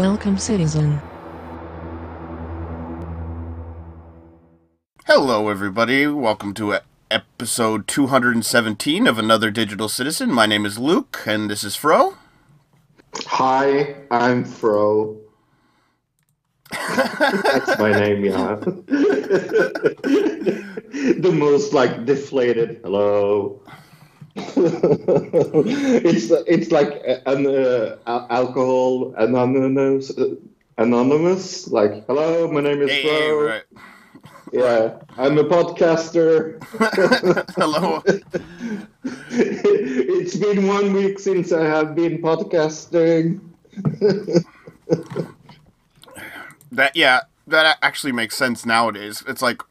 Welcome, citizen. Hello, everybody. Welcome to episode 217 of Another Digital Citizen. My name is Luke, and this is Fro. Hi, I'm Fro. That's my name, yeah. the most like deflated hello. it's it's like an uh, alcohol anonymous anonymous like hello my name is Hey, right. Yeah, I'm a podcaster. Hello. it's been one week since I have been podcasting. That yeah, that actually makes sense nowadays. It's like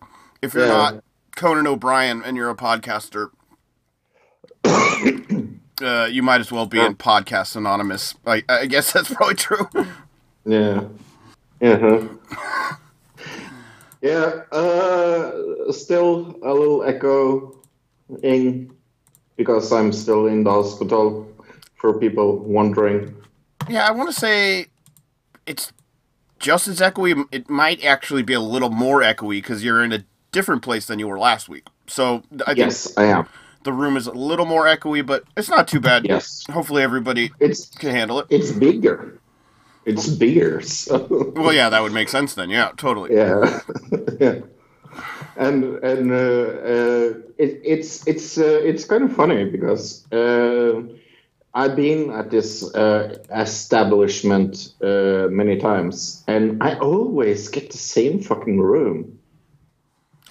if you're Yeah. not Conan O'Brien and you're a podcaster, uh, you might as well be in Podcast Anonymous. I, I guess that's probably true. Yeah. Uh-huh. Yeah, uh, still a little echoing because I'm still in the hospital for people wondering. Yeah, I want to say it's just as echoey. It might actually be a little more echoey because you're in a different place than you were last week. So I think Yes, I am. The room is a little more echoey, but it's not too bad. Yes. Hopefully everybody It's can handle it. it's bigger. It's bigger. So Well, yeah, that would make sense then. Yeah, totally. yeah. yeah. And and uh, uh, it, it's it's uh, it's kind of funny because uh, I've been at this uh, establishment uh, many times, and I always get the same fucking room.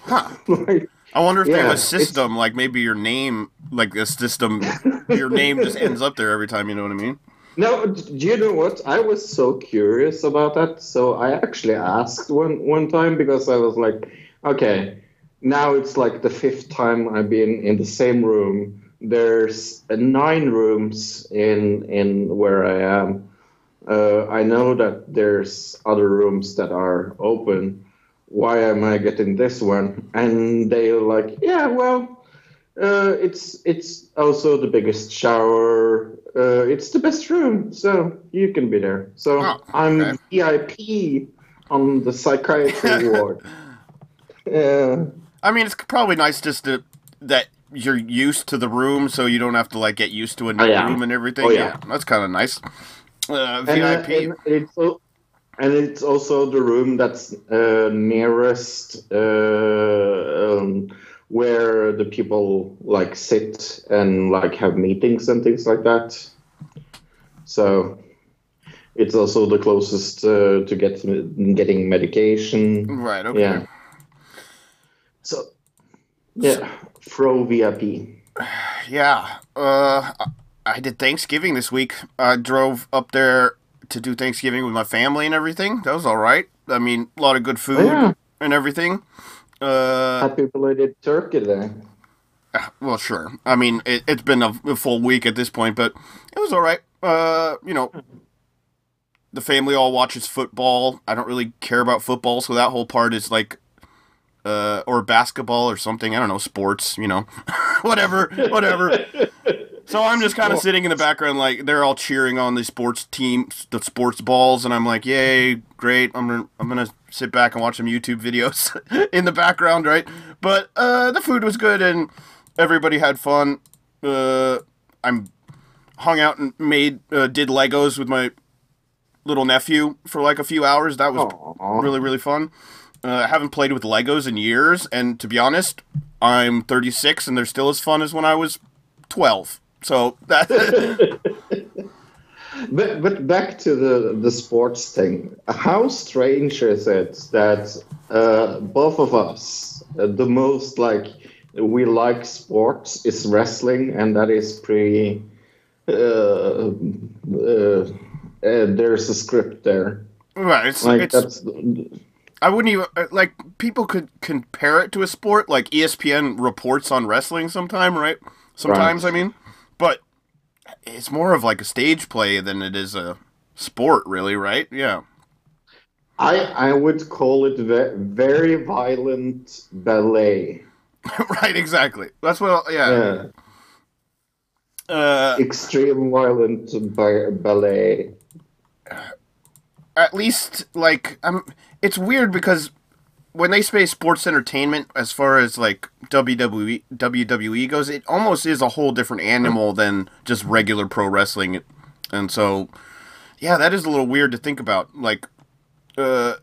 Huh. like, I wonder if they have a system like maybe your name, like a system, your name just ends up there every time. You know what I mean? no, do you know what? I was so curious about that, so I actually asked one one time because I was like, okay, now it's like the fifth time I've been in the same room. There's uh, nine rooms in in where I am. Uh, I know that there's other rooms that are open. Why am I getting this one? And they're like, yeah, well, uh, it's it's also the biggest shower. Uh, it's the best room, so you can be there. So Oh, I'm. VIP on the psychiatry ward. Yeah. I mean, it's probably nice just to that you're used to the room, so you don't have to like get used to a new Oh, yeah. room and everything. Oh, yeah. that's kind of nice. Uh, And, VIP. and it's al- and it's also the room that's uh, nearest uh, um, where the people like sit and like have meetings and things like that. So it's also the closest uh, to get getting medication. right. Okay. Yeah. So yeah, Fro VIP. Yeah. Uh, I- I did Thanksgiving this week. I drove up there to do Thanksgiving with my family and everything. That was all right. I mean, a lot of good food yeah. and everything. Uh, Happy belated turkey there. well, sure. I mean, it, it's been a, a full week at this point, but it was all right. Uh, you know, the family all watches football. I don't really care about football, so that whole part is like, uh, or basketball or something. I don't know, sports. You know, whatever, whatever. So I'm just kind of sitting in the background, like they're all cheering on the sports team, the sports balls, and I'm like, "Yay, great!" I'm gonna, I'm gonna sit back and watch some YouTube videos in the background, right? But uh, the food was good and everybody had fun. Uh, I'm hung out and made uh, did Legos with my little nephew for like a few hours. That was Aw. really really fun. Uh, I haven't played with Legos in years, and to be honest, I'm 36 and they're still as fun as when I was 12. So that But but back to the the sports thing. How strange is it that uh, both of us, uh, the most like we like sports is wrestling, and that is pretty. Uh, uh, uh, there's a script there. right, it's, Like it's that's I wouldn't even uh, like people could compare it to a sport like ESPN reports on wrestling sometime, right? Sometimes Right. I mean, but it's more of like a stage play than it is a sport, really, right? Yeah. I I would call it ve- very violent ballet. right, exactly. That's what. Yeah. Yeah, Uh, extreme violent ba- ballet. at least like I'm. It's weird because when they say sports entertainment, as far as like WWE WWE goes, it almost is a whole different animal than just regular pro wrestling, and so yeah, that is a little weird to think about. Like, uh,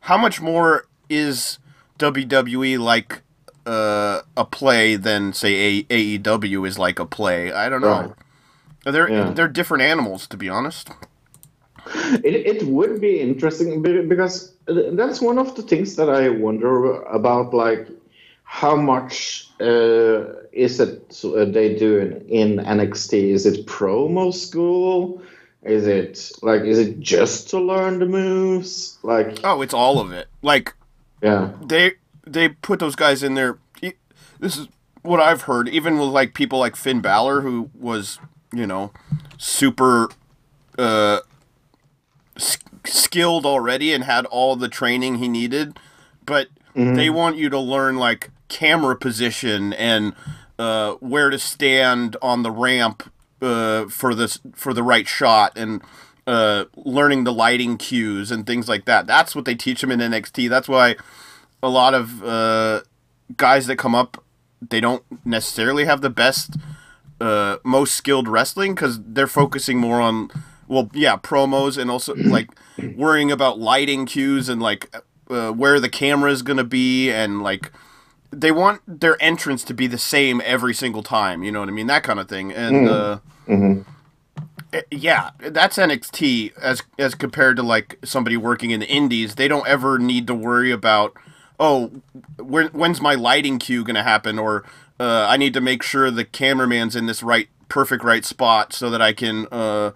how much more is WWE like uh, a play than say a- AEW is like a play? I don't know. They're Yeah. they're different animals, to be honest. It, it would be interesting because that's one of the things that I wonder about, like how much uh, is it uh, they do in, in NXT? Is it promo school? Is it like is it just to learn the moves? Like Oh, it's all of it. Like yeah, they they put those guys in there. This is what I've heard. Even with like people like Finn Balor, who was you know super uh, skilled already and had all the training he needed, but they want you to learn like camera position and uh, where to stand on the ramp uh, for this for the right shot and uh, learning the lighting cues and things like that. That's what they teach them in NXT. That's why a lot of uh, guys that come up, they don't necessarily have the best, uh, most skilled wrestling because they're focusing more on, well, yeah, promos and also like worrying about lighting cues and like uh, where the camera is gonna be and like they want their entrance to be the same every single time. You know what I mean? That kind of thing. And uh, eh, yeah, that's NXT as as compared to like somebody working in the Indies. They don't ever need to worry about oh when, when's my lighting cue gonna happen or uh, I need to make sure the cameraman's in this right perfect right spot so that I can uh,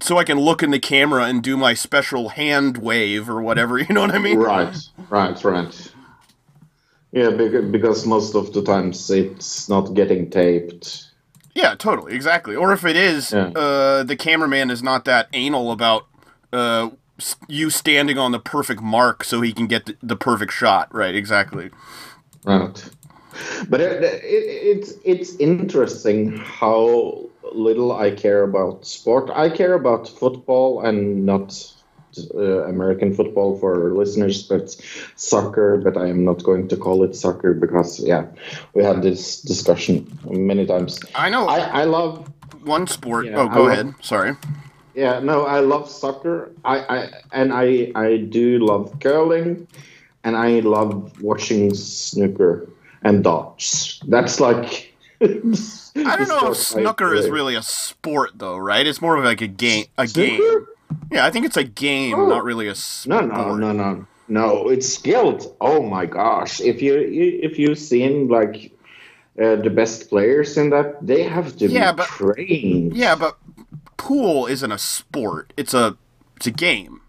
so I can look in the camera and do my special hand wave or whatever. You know what I mean? right, right, right. Yeah, because, most of the times it's not getting taped. Yeah, totally, exactly. Or if it is, Yeah. uh, the cameraman is not that anal about uh, you standing on the perfect mark so he can get the, the perfect shot. Right, exactly. Right. But it, it, it's it's interesting how little I care about sport. I care about football and not uh, American football for listeners, but soccer. But I am not going to call it soccer because yeah, we had this discussion many times. I know I, I love one sport. Yeah, oh, go love- ahead. Sorry. yeah no I love soccer. I, I and I I do love curling, and I love watching snooker and darts. That's like. I don't know if snooker is really a sport, though. Right? It's more of like a game. A game. Yeah, I think it's a game, Oh. not really a No, sport. no, no, no, no. It's skilled. Oh my gosh! If you you- if you've seen like uh, the best players in that, they have to Yeah, be but- trained. Yeah, but pool isn't a sport. It's a it's a game.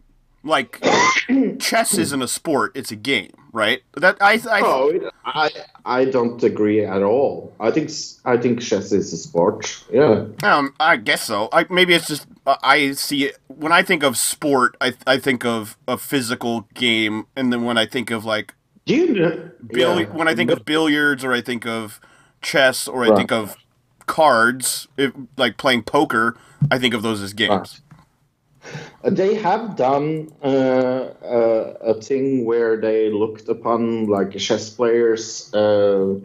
Like chess isn't a sport. It's a game, right? That I I Oh, it- I I don't agree at all. I think I think chess is a sport. Yeah. Um, I guess so. I maybe it's just uh, I see it when I think of sport. I I think of a physical game, and then when I think of like Do you know? bill, yeah. when I think of billiards, or I think of chess, or I Right. think of cards, if, like playing poker, I think of those as games. Uh, They have done uh, uh, a thing where they looked upon like chess players uh,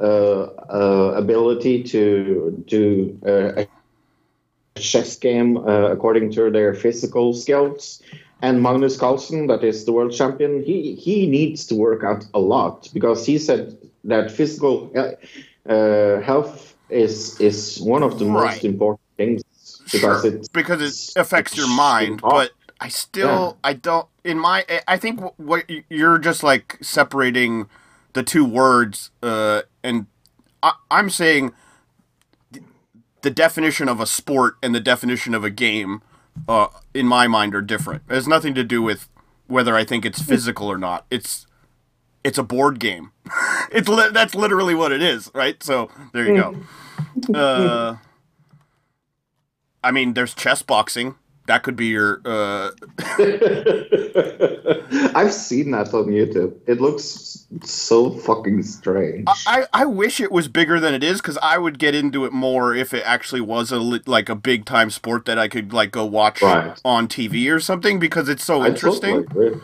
uh, uh, ability to do uh, a chess game uh, according to their physical skills. And Magnus Carlsen, that is the world champion, he, he needs to work out a lot because he said that physical uh, uh, health is is one of the Right. most important because it because it affects your mind, but I still I don't in my I- I think what you're just like separating the two words uh and I, I'm saying the definition of a sport and the definition of a game uh in my mind are different. It has nothing to do with whether I think it's physical or not. It's it's a board game. it's li- that's literally what it is, right? So there you go. Uh I mean, there's chess boxing. That could be your. Uh, I've seen that on YouTube. It looks so fucking strange. I, I wish it was bigger than it is because I would get into it more if it actually was a li- like a big time sport that I could like go watch Right. on TV or something because it's so I interesting. totally.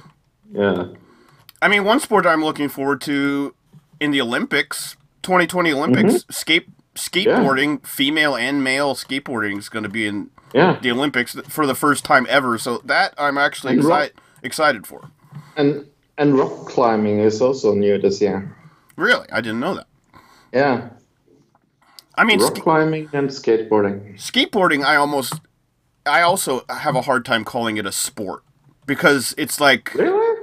Yeah. I mean, one sport I'm looking forward to in the Olympics, 2020 Olympics, Mm-hmm. skate skateboarding, female and male skateboarding is going to be in Yeah. the Olympics for the first time ever. So that I'm actually And rock- excited excited for. And and rock climbing is also new this year. Really, I didn't know that. Yeah. I mean, Rock sk- climbing and skateboarding. skateboarding i almost i also have a hard time calling it a sport because it's like Really?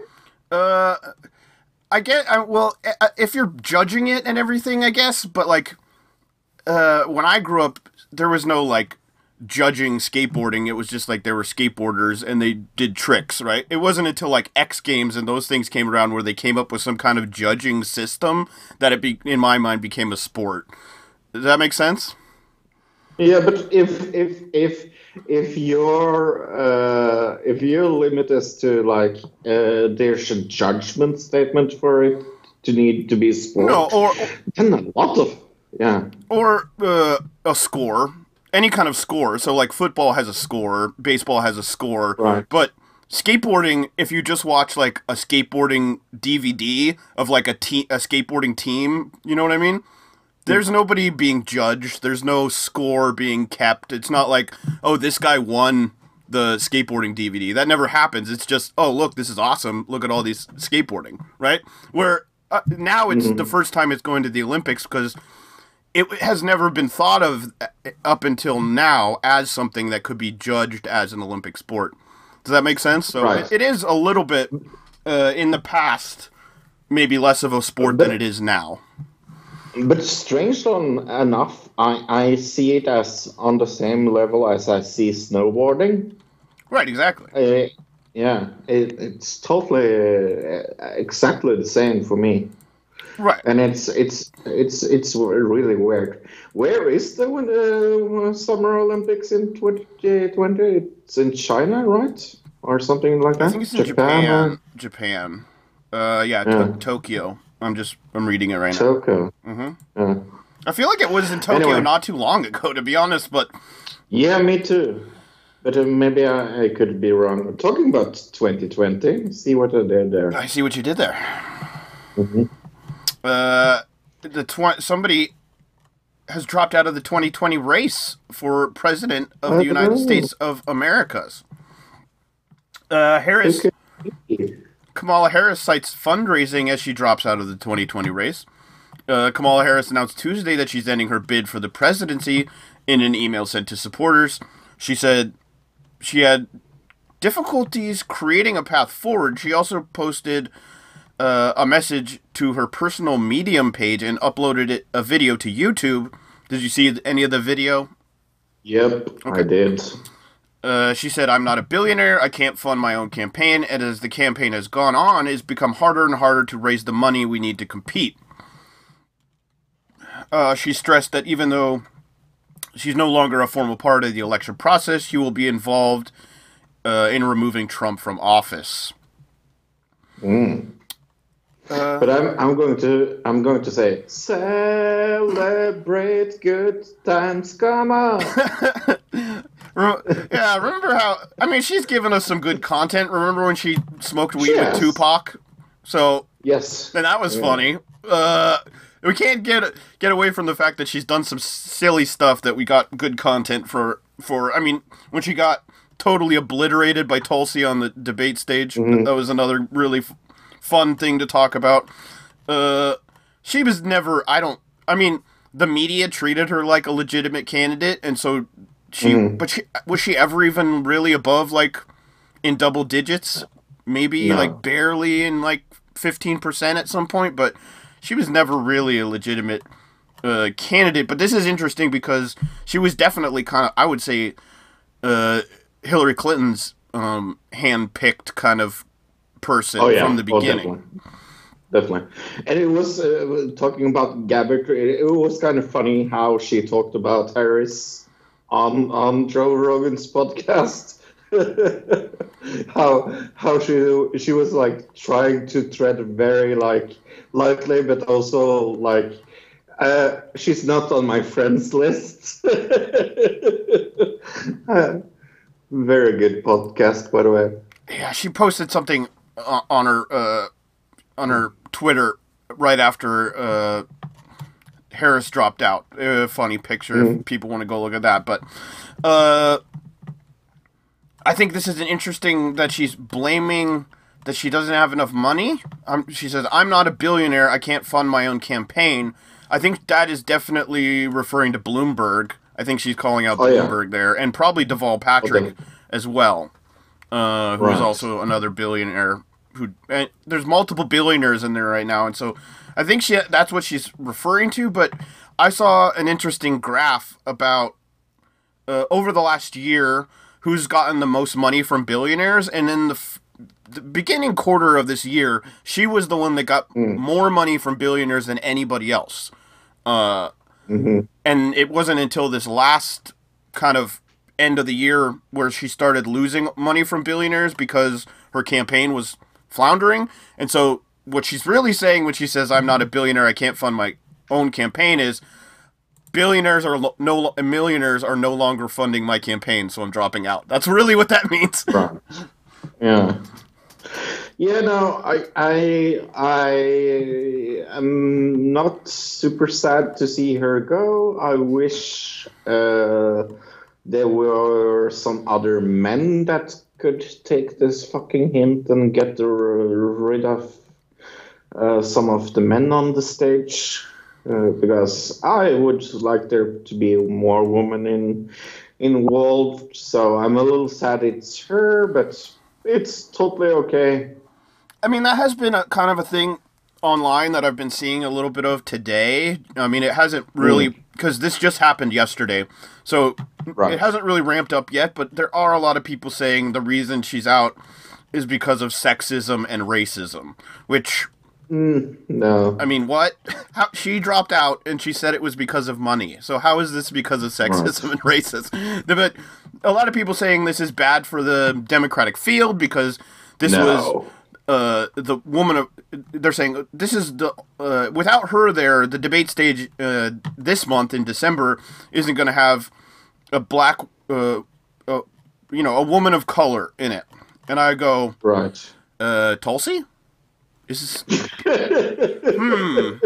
uh i get I, well if you're judging it and everything i guess but like uh when i grew up there was no like judging skateboarding. It was just like there were skateboarders and they did tricks right? It wasn't until like x games and those things came around where they came up with some kind of judging system that it be in my mind became a sport. Does that make sense? Yeah, but if if if if your uh, if your limit is to like uh, there's a judgment statement for it to need to be sport, no or then a lot of yeah. or uh, a score, any kind of score. So like football has a score, baseball has a score, Right. but skateboarding, if you just watch like a skateboarding DVD of like a te- a skateboarding team, you know what I mean? There's nobody being judged. There's no score being kept. It's not like, oh, this guy won the skateboarding DVD. That never happens. It's just, oh, look, this is awesome. Look at all these skateboarding, right? Where uh, now it's the first time it's going to the Olympics because it has never been thought of uh, up until now as something that could be judged as an Olympic sport. Does that make sense? So Right. it, it is a little bit uh, in the past, maybe less of a sport than it is now. But strangely enough, I, I see it as on the same level as I see snowboarding. Right, exactly. Uh, yeah, it, it's totally uh, exactly the same for me. Right. and it's it's it's it's really weird. Where is the uh, Summer Olympics in 2020? It's in China, right, or something like that. I think it's in Japan. or Japan. Uh, yeah, to- Tokyo. I'm just I'm reading it right now. Tokyo. hmm Yeah. I feel like it was in Tokyo Anyway. not too long ago, to be honest. But yeah, me too. But uh, maybe I, I could be wrong. Talking about 2020, see what I did there. I see what you did there. Mhm. Uh, the tw- somebody has dropped out of the 2020 race for president of the United Oh. States of Americas. Uh, Harris Kamala Harris cites fundraising as she drops out of the 2020 race. Uh, Kamala Harris announced Tuesday that she's ending her bid for the presidency in an email sent to supporters. She said she had difficulties creating a path forward. She also posted uh, a message to her personal Medium page and uploaded it, a video to YouTube. Did you see any of the video? Yep, I did. Uh, she said, I'm not a billionaire. I can't fund my own campaign. And as the campaign has gone on, it's become harder and harder to raise the money we need to compete. Uh, she stressed that even though she's no longer a formal part of the election process, she will be involved uh, in removing Trump from office. Mm. Uh, But I'm I'm going to I'm going to say celebrate good times. Come on. Yeah, remember how? I mean, she's given us some good content. Remember when she smoked weed Yes. with Tupac? So yes. And that was Yeah. funny. Uh, we can't get get away from the fact that she's done some silly stuff that we got good content for. For I mean, when she got totally obliterated by Tulsi on the debate stage, that was another really fun thing to talk about. Uh, she was never. I don't. I mean, the media treated her like a legitimate candidate, and so she. But she was she ever even really above like in double digits? Maybe No. like barely in like fifteen percent at some point, but she was never really a legitimate uh, candidate. But this is interesting because she was definitely kind of, I would say, uh, Hillary Clinton's um, hand-picked kind of person Oh yeah, from the Oh, beginning. definitely. definitely. And it was uh, talking about Gabbard. It, it was kind of funny how she talked about Harris on on Joe Rogan's podcast. how how she she was like trying to tread very like lightly, but also like uh, she's not on my friends list. Uh, very good podcast, by the way. Yeah, she posted something on her uh, on her Twitter right after uh, Harris dropped out. A funny picture if people want to go look at that. But uh, I think this is an interesting that she's blaming that she doesn't have enough money. Um, she says, "I'm not a billionaire. I can't fund my own campaign." I think that is definitely referring to Bloomberg. I think she's calling out Oh, yeah. Bloomberg there, and probably Deval Patrick Okay. as well uh, who's Right. also another billionaire. Who and there's multiple billionaires in there right now, and so I think she that's what she's referring to. But I saw an interesting graph about uh, over the last year who's gotten the most money from billionaires, and in the, f- the beginning quarter of this year, she was the one that got more money from billionaires than anybody else. Uh, and it wasn't until this last kind of end of the year where she started losing money from billionaires because her campaign was floundering. And so what she's really saying when she says I'm not a billionaire, I can't fund my own campaign is billionaires are lo- no millionaires are no longer funding my campaign, so I'm dropping out. That's really what that means. Right. Yeah. Yeah, no, I, I, I am not super sad to see her go. I wish uh, there were some other men that could take this fucking hint and get the, rid of uh, some of the men on the stage. Uh, because I would like there to be more women in involved. So I'm a little sad it's her, but it's totally okay. I mean, that has been a kind of a thing online that I've been seeing a little bit of today. I mean, it hasn't really because this just happened yesterday, so Right. it hasn't really ramped up yet. But there are a lot of people saying the reason she's out is because of sexism and racism. Which mm, No. I mean, what? How, she dropped out and she said it was because of money. So how is this because of sexism and racism? But a lot of people saying this is bad for the Democratic field because this No. was uh, the woman of. They're saying this is the uh, without her there, the debate stage uh, this month in December isn't going to have a black, uh, uh, you know, a woman of color in it. And I go, Right. uh, Tulsi? Is this, Hmm.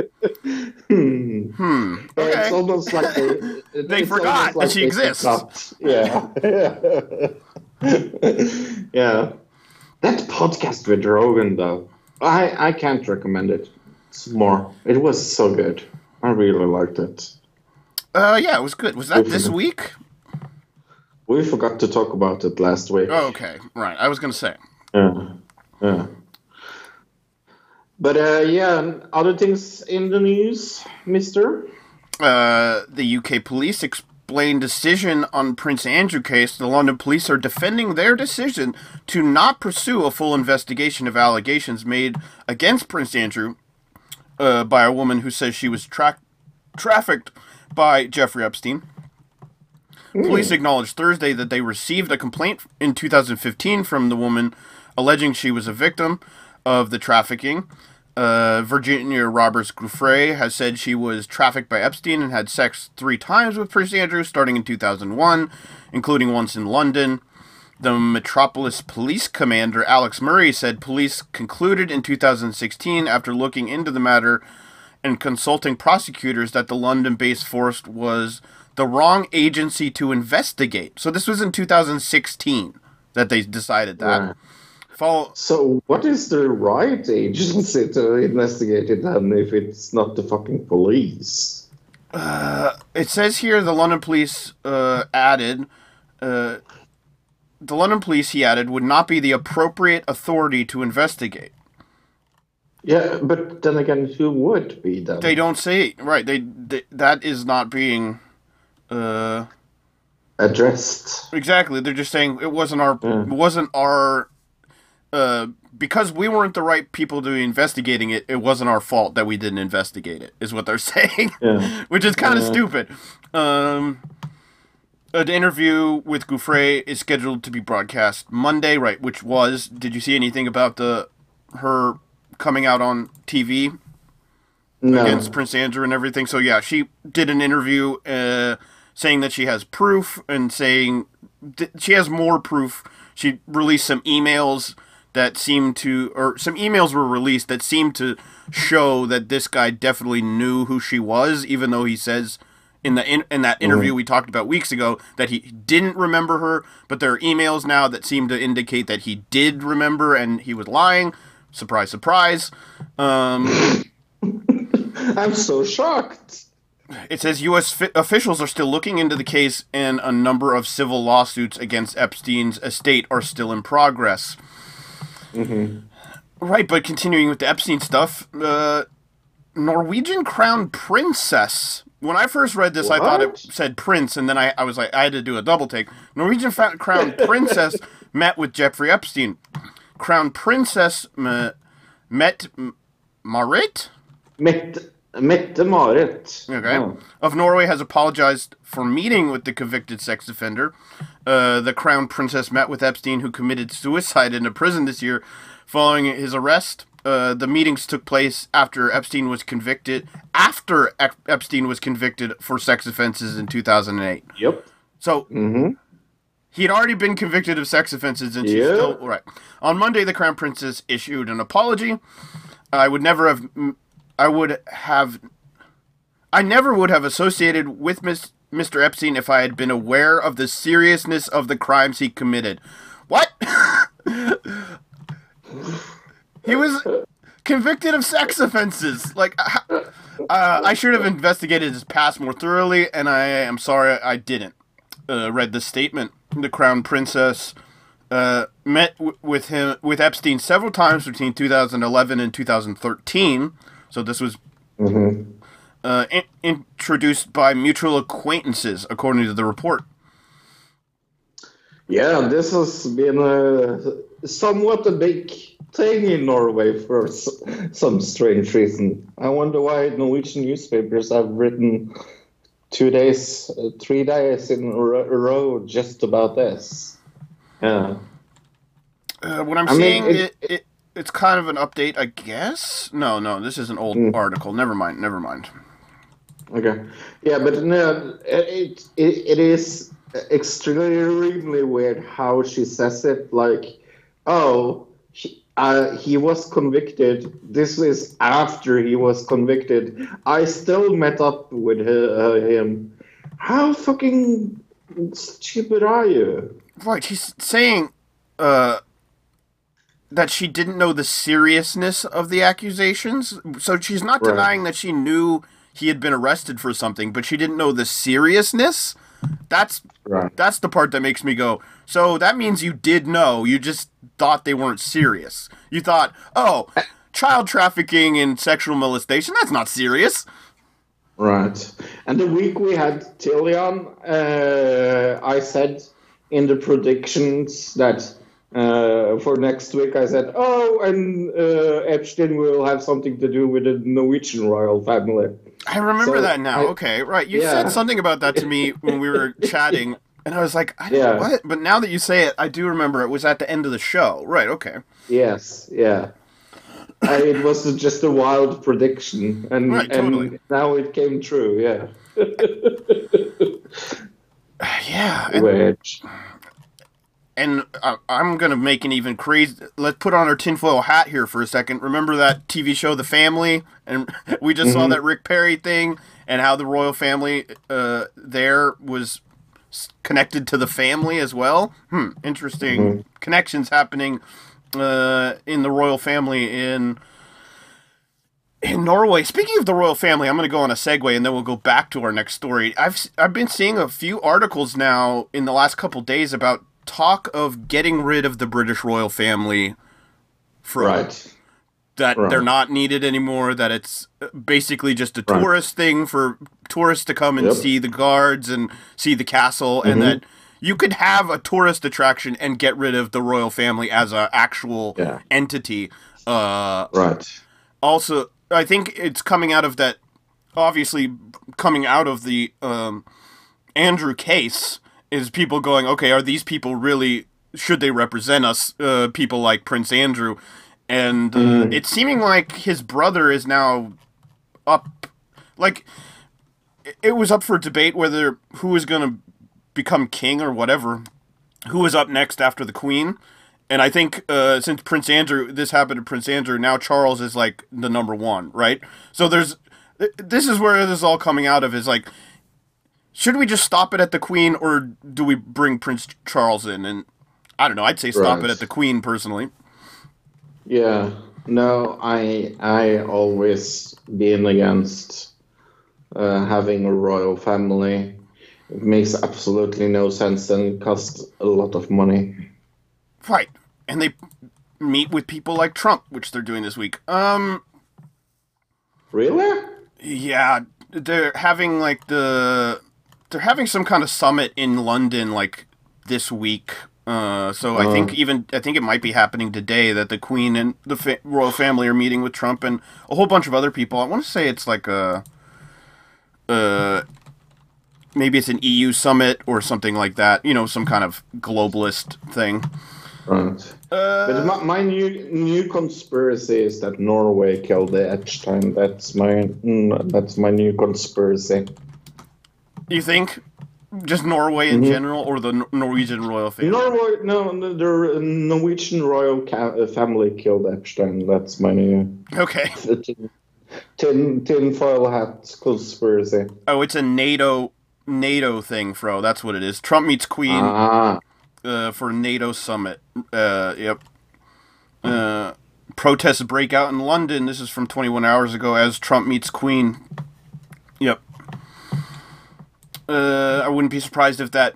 Hmm. Okay. it's almost like they, They forgot almost that she exists. Yeah. yeah. That podcast with Rogan, though, I, I can't recommend it. It's more. It was so good. I really liked it. Uh, yeah, it was good. Was that this week? We forgot to talk about it last week. Oh, okay, right. I was gonna say. Yeah. Yeah. But uh, yeah, other things in the news, Mister. Uh, the UK police explained decision on Prince Andrew case. The London police are defending their decision to not pursue a full investigation of allegations made against Prince Andrew uh, by a woman who says she was tra- trafficked by Jeffrey Epstein. Police acknowledged Thursday that they received a complaint in 2015 from the woman alleging she was a victim of the trafficking. Uh, Virginia Roberts Giuffre has said she was trafficked by Epstein and had sex three times with Prince Andrew starting in 2001, including once in London. The Metropolis Police Commander Alex Murray said police concluded in 2016 after looking into the matter and consulting prosecutors that the London based force was the wrong agency to investigate. So this was in 2016 that they decided that. Right. Follow, So, what is the right agency to investigate it then if it's not the fucking police? it says here the London police uh, added, uh, the London police, he added, would not be the appropriate authority to investigate. Yeah, but then again, who would be then? They don't say right. They, they that is not being uh, addressed. exactly. They're just saying it wasn't our Yeah. wasn't our uh, because we weren't the right people to be investigating it. It wasn't our fault that we didn't investigate it. Is what they're saying, Yeah. which is kind of Yeah. stupid. Um, an interview with Giuffre is scheduled to be broadcast Monday, right? Which was. Did you see anything about the her coming out on TV No. against Prince Andrew and everything. So yeah, she did an interview uh, saying that she has proof and saying th- she has more proof. She released some emails that seemed to, or some emails were released that seemed to show that this guy definitely knew who she was, even though he says in the in, in that interview we talked about weeks ago that he didn't remember her. But there are emails now that seem to indicate that he did remember and he was lying. Surprise, surprise. Um, I'm so shocked. It says U.S. Fi- officials are still looking into the case, and a number of civil lawsuits against Epstein's estate are still in progress. Right, but continuing with the Epstein stuff, uh, Norwegian crown princess. When I first read this, I thought it said prince, and then I, I was like, I had to do a double take. Norwegian crown princess met with Jeffrey Epstein. Crown princess uh, met M- Marit. Mette, Mette Marit. Okay. Oh. Of Norway has apologized for meeting with the convicted sex offender. Uh, the crown princess met with Epstein, who committed suicide in a prison this year following his arrest. Uh, the meetings took place after Epstein was convicted. After Ep- Epstein was convicted for sex offenses in 2008. Yep. So Mm-hmm. he had already been convicted of sex offenses, and she's Yeah. still right. On Monday, the crown princess issued an apology. I would never have. I would have. I never would have associated with Miss, Mr. Epstein if I had been aware of the seriousness of the crimes he committed. What? he was convicted of sex offenses. Like, uh, I should have investigated his past more thoroughly, and I am sorry I didn't uh, read the statement. The crown princess uh, met w- with him with Epstein several times between 2011 and 2013. So this was Mm-hmm. uh, in- introduced by mutual acquaintances, according to the report. Yeah, this has been a, somewhat a big thing in Norway for s- some strange reason. I wonder why Norwegian newspapers have written two days, uh, three days in a row just about this. Yeah. Uh, what I'm I mean, seeing, it- it, it, it's kind of an update, I guess. No, no, this is an old Mm. article. Never mind. Never mind. Okay. Yeah, but no, it, it it is extremely weird how she says it. Like, oh, he, uh, he was convicted. This is after he was convicted. I still met up with her, uh, him. How fucking stupid are you? Right, she's saying uh, that she didn't know the seriousness of the accusations. So she's not Right. denying that she knew he had been arrested for something, but she didn't know the seriousness. That's Right. that's the part that makes me go. So that means you did know. You just thought they weren't serious. You thought, oh, child trafficking and sexual molestation. That's not serious. Right. And the week we had Tillian, uh, I said in the predictions that uh, for next week, I said, oh, and uh, Epstein will have something to do with the Norwegian royal family. I remember So, that now. I- okay, right. You Yeah. said something about that to me when we were chatting, and I was like, I don't Yeah. know what. But now that you say it, I do remember it was at the end of the show. Right. Okay. Yes, yeah. Uh, it was just a wild prediction, and, Right, and totally. now it came true, yeah. Yeah. And, Which, and uh, I'm gonna make an even crazy. Let's put on our tinfoil hat here for a second. Remember that TV show, The Family, and we just saw that Rick Perry thing, and how the royal family uh, there was connected to the family as well. Hmm, interesting connections happening uh, in the royal family in in Norway. Speaking of the royal family, I'm going to go on a segue and then we'll go back to our next story. I've I've been seeing a few articles now in the last couple days about talk of getting rid of the British royal family from Right. that Right. they're not needed anymore that it's basically just a Right. tourist thing for tourists to come and Yep. Mm-hmm. see the guards and see the castle and that you could have a tourist attraction and get rid of the royal family as an actual Yeah. entity uh Right. also i think it's coming out of that obviously coming out of the um andrew case is people going okay are these people really should they represent us uh people like prince andrew? And uh, it's seeming like his brother is now up like it- it was up for debate whether who is going to become king or whatever who is up next after the queen. And I think uh, since Prince Andrew, this happened to Prince Andrew, now Charles is like the number one, right? So there's, this is where this is all coming out of is like, should we just stop it at the Queen or do we bring Prince Charles in? And I don't know. I'd say stop it at the Queen personally. Yeah. No, I I always been against uh, having a royal family. It makes absolutely no sense and costs a lot of money. Right. And they meet with people like Trump, which they're doing this week. Um, Really? Yeah, they're having like the they're having some kind of summit in London like this week. Uh, so I think even I think it might be happening today that the Queen and the fa- royal family are meeting with Trump and a whole bunch of other people. I want to say it's like a uh maybe it's an EU summit or something like that. You know, some kind of globalist thing. Right. Uh, But my, my new new conspiracy is that Norway killed the Epstein. That's my mm, that's my new conspiracy. You think just Norway in general or the Norwegian royal family? Norway, no, no, the Norwegian royal ca- uh, family killed Epstein. That's my new Okay. tin, tin tinfoil hat conspiracy. Oh, it's a NATO NATO thing, Fro. That's what it is. Trump meets Queen Ah, uh, for NATO summit. Uh, yep. Uh, protests break out in London. This is from 21 hours ago as Trump meets Queen. Yep. Uh, I wouldn't be surprised if that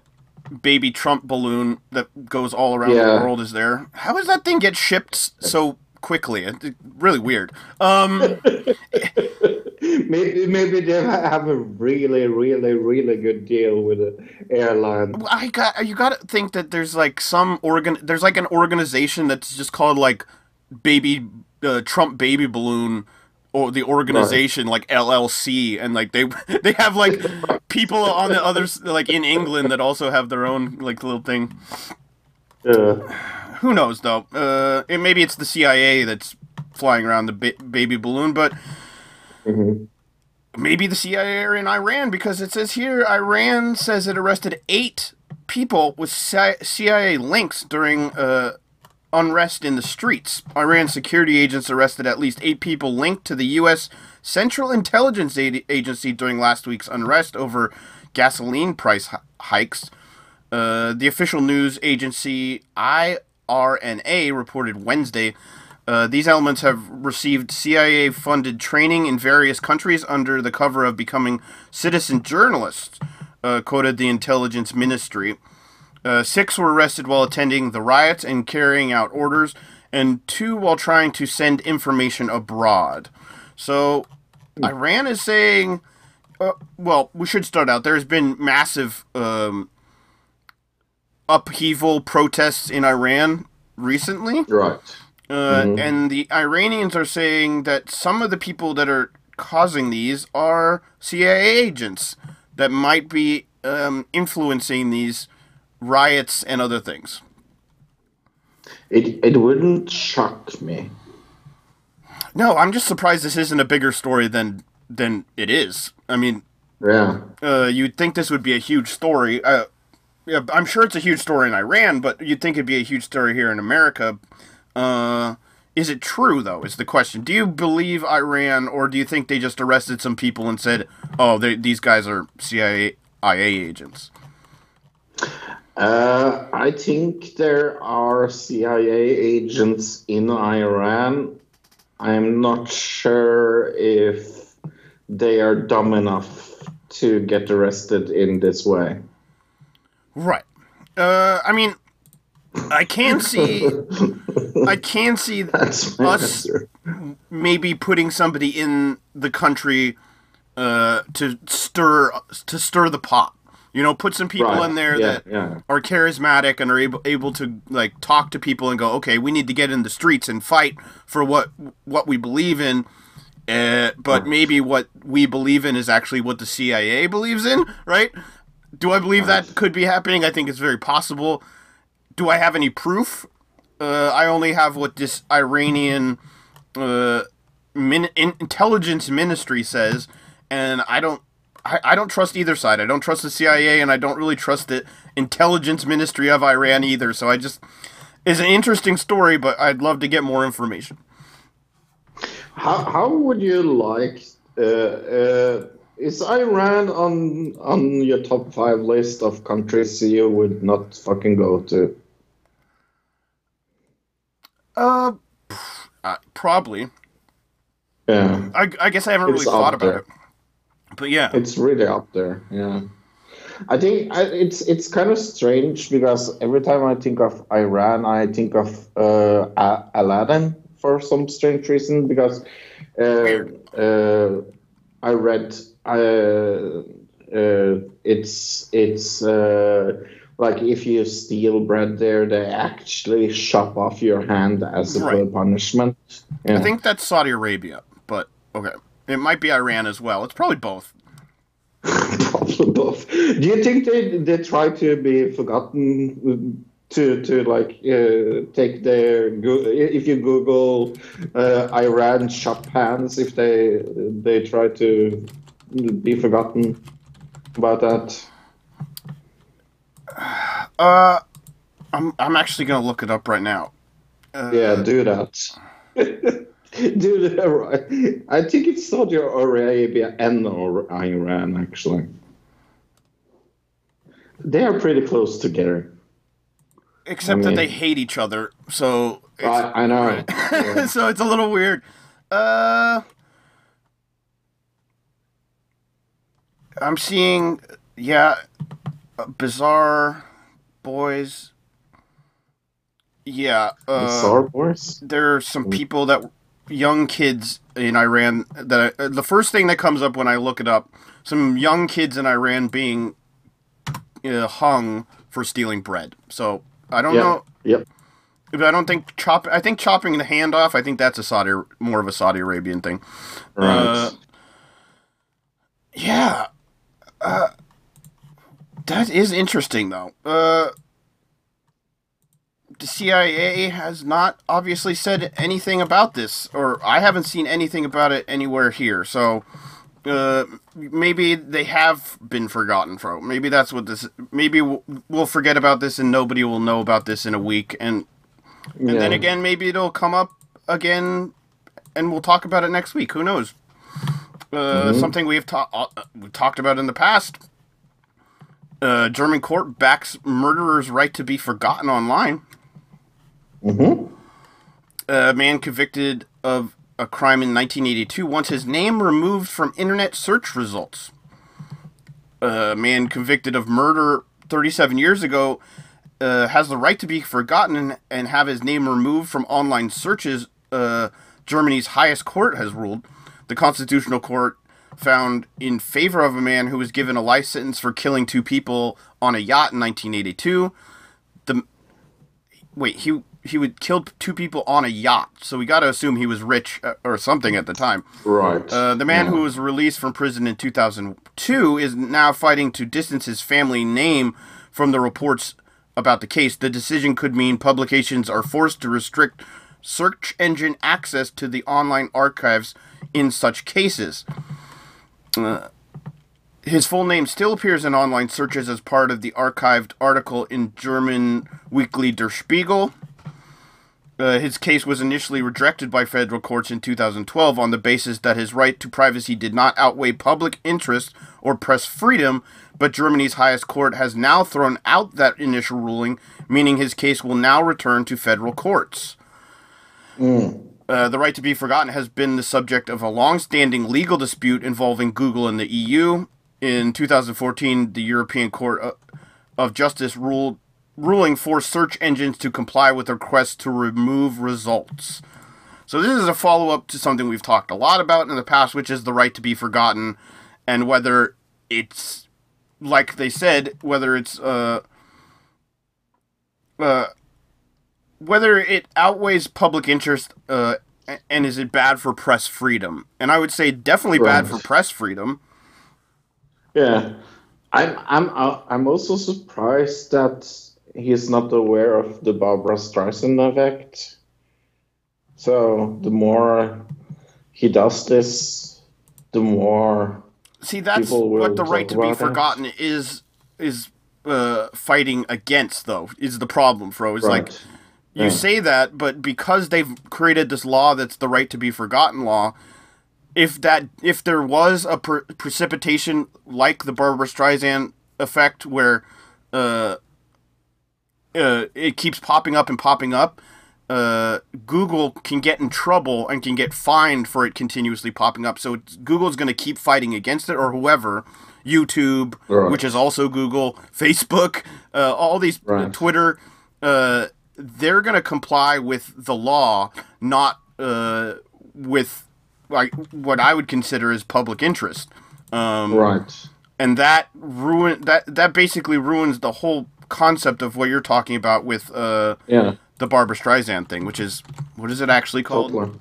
baby Trump balloon that goes all around Yeah. the world is there. How does that thing get shipped so quickly? It, it- really weird. Um, maybe maybe they have a really, really, really good deal with the airline. I got you. Got to think that there's like some organ. There's like an organization that's just called like baby uh, Trump baby balloon or the organization like LLC and like they they have like people on the others like in England that also have their own like little thing. Uh, Who knows though? Uh, and maybe it's the CIA that's flying around the ba- baby balloon, but mhm. maybe the CIA are in Iran because it says here Iran says it arrested eight people with CIA links during uh, unrest in the streets. Iran security agents arrested at least eight people linked to the U.S. Central Intelligence Agency during last week's unrest over gasoline price hi- hikes. Uh, the official news agency IRNA reported Wednesday uh, these elements have received CIA funded training in various countries under the cover of becoming citizen journalists, uh, quoted the intelligence ministry. Uh, six were arrested while attending the riots and carrying out orders, and two while trying to send information abroad. So, Iran is saying, uh, well, we should start out. There's been massive um, upheaval protests in Iran recently. Right. Uh, And the Iranians are saying that some of the people that are causing these are CIA agents that might be um, influencing these riots and other things. It it wouldn't shock me. No, I'm just surprised this isn't a bigger story than than it is. I mean, Yeah. uh, you'd think this would be a huge story. Uh, yeah, I'm sure it's a huge story in Iran, but you'd think it'd be a huge story here in America. Uh, is it true though? Is the question. Do you believe Iran, or do you think they just arrested some people and said, "Oh, these guys are CIA agents"? Uh, I think there are CIA agents in Iran. I'm not sure if they are dumb enough to get arrested in this way. Right. Uh, I mean, I can see, I can see That's us answer. maybe putting somebody in the country uh, to stir to stir the pot. You know, put some people Right, in there yeah, that yeah. are charismatic and are able able to like talk to people and go, okay, we need to get in the streets and fight for what what we believe in. Uh, but maybe what we believe in is actually what the CIA believes in, right? Do I believe that could be happening? I think it's very possible. Do I have any proof? Uh, I only have what this Iranian uh, min- in- intelligence ministry says, and I don't. I, I don't trust either side. I don't trust the CIA, and I don't really trust the intelligence ministry of Iran either. So I just is an interesting story, but I'd love to get more information. How, how would you like? Uh, uh, is Iran on on your top five list of countries you would not fucking go to? Uh, uh probably. Yeah, I, I guess I haven't It's really thought about there. it. But yeah, it's really up there. Yeah, I think I, it's it's kind of strange because every time I think of Iran, I think of uh, A- Aladdin for some strange reason because uh, uh, I read uh, uh, it's it's uh, like if you steal bread there, they actually chop off your hand as a Right. punishment. Yeah. I think that's Saudi Arabia, but okay. It might be Iran as well. It's probably both. Probably both. Do you think they they try to be forgotten? To, to like uh, take their if you Google uh, Iran shop hands if they they try to be forgotten about that. Uh, I'm I'm actually gonna look it up right now. Uh, Yeah, do that. do that. I think it's Saudi Arabia and or Iran actually. They are pretty close together. Except I that they hate each other, so it's, I, I know. Yeah. so it's a little weird. Uh, I'm seeing, yeah, uh, bizarre boys. Yeah, uh, Bizarre Boys? there are some people that young kids in Iran that I, uh, the first thing that comes up when I look it up, some young kids in Iran being uh, hung for stealing bread. So I don't Yeah. know. Yep. But I don't think chop. I think chopping the hand off. I think that's a Saudi, more of a Saudi Arabian thing. Right. Uh, yeah, uh, that is interesting though. Uh, the CIA has not obviously said anything about this, or I haven't seen anything about it anywhere here. So. Uh, maybe they have been forgotten from. Maybe that's what this. Maybe we'll, we'll forget about this, and nobody will know about this in a week. And and then again, maybe it'll come up again, and we'll talk about it next week. Who knows? Uh, Something we've, ta- uh, we've talked about in the past. Uh, German court backs murderers' right to be forgotten online. Mhm. A man convicted of a crime in 1982 wants his name removed from internet search results. A man convicted of murder 37 years ago uh, has the right to be forgotten and, and have his name removed from online searches. Uh, Germany's highest court has ruled. The Constitutional Court found in favor of a man who was given a life sentence for killing two people on a yacht in 1982. The wait, he he would kill two people on a yacht, so we got to assume he was rich uh, or something at the time. Right. Uh, the man Yeah. who was released from prison in 2002 is now fighting to distance his family name from the reports about the case. The decision could mean publications are forced to restrict search engine access to the online archives in such cases. Uh, His full name still appears in online searches as part of the archived article in German weekly Der Spiegel. Uh, his case was initially rejected by federal courts in 2012 on the basis that his right to privacy did not outweigh public interest or press freedom, but Germany's highest court has now thrown out that initial ruling, meaning his case will now return to federal courts. Uh, the right to be forgotten has been the subject of a long-standing legal dispute involving Google and the EU. In 2014, the European Court of Justice ruled ruling forced search engines to comply with requests to remove results. So this is a follow-up to something we've talked a lot about in the past, which is the right to be forgotten, and whether it's like they said, whether it's uh, uh, whether it outweighs public interest uh, and is it bad for press freedom? And I would say definitely bad for press freedom. Yeah, I'm I'm uh, I'm also surprised that he's not aware of the Barbara Streisand effect. So the more he does this, the more See, that's what the right to be forgotten is is uh, fighting against, though, is the problem, Fro. Is like you Yeah. say that, but because they've created this law that's the right to be forgotten law, if that if there was a pre- precipitation like the Barbara Streisand effect, where uh, uh, it keeps popping up and popping up, uh, Google can get in trouble and can get fined for it continuously popping up. So it's, Google's going to keep fighting against it, or whoever. YouTube, Right. which is also Google, Facebook, uh, all these Right. Twitter, uh, they're going to comply with the law, not uh, with like what I would consider as public interest. Um, Right. and that ruin that that basically ruins the whole concept of what you're talking about with uh, Yeah. the Barbara Streisand thing, which is what is it actually called? Totally.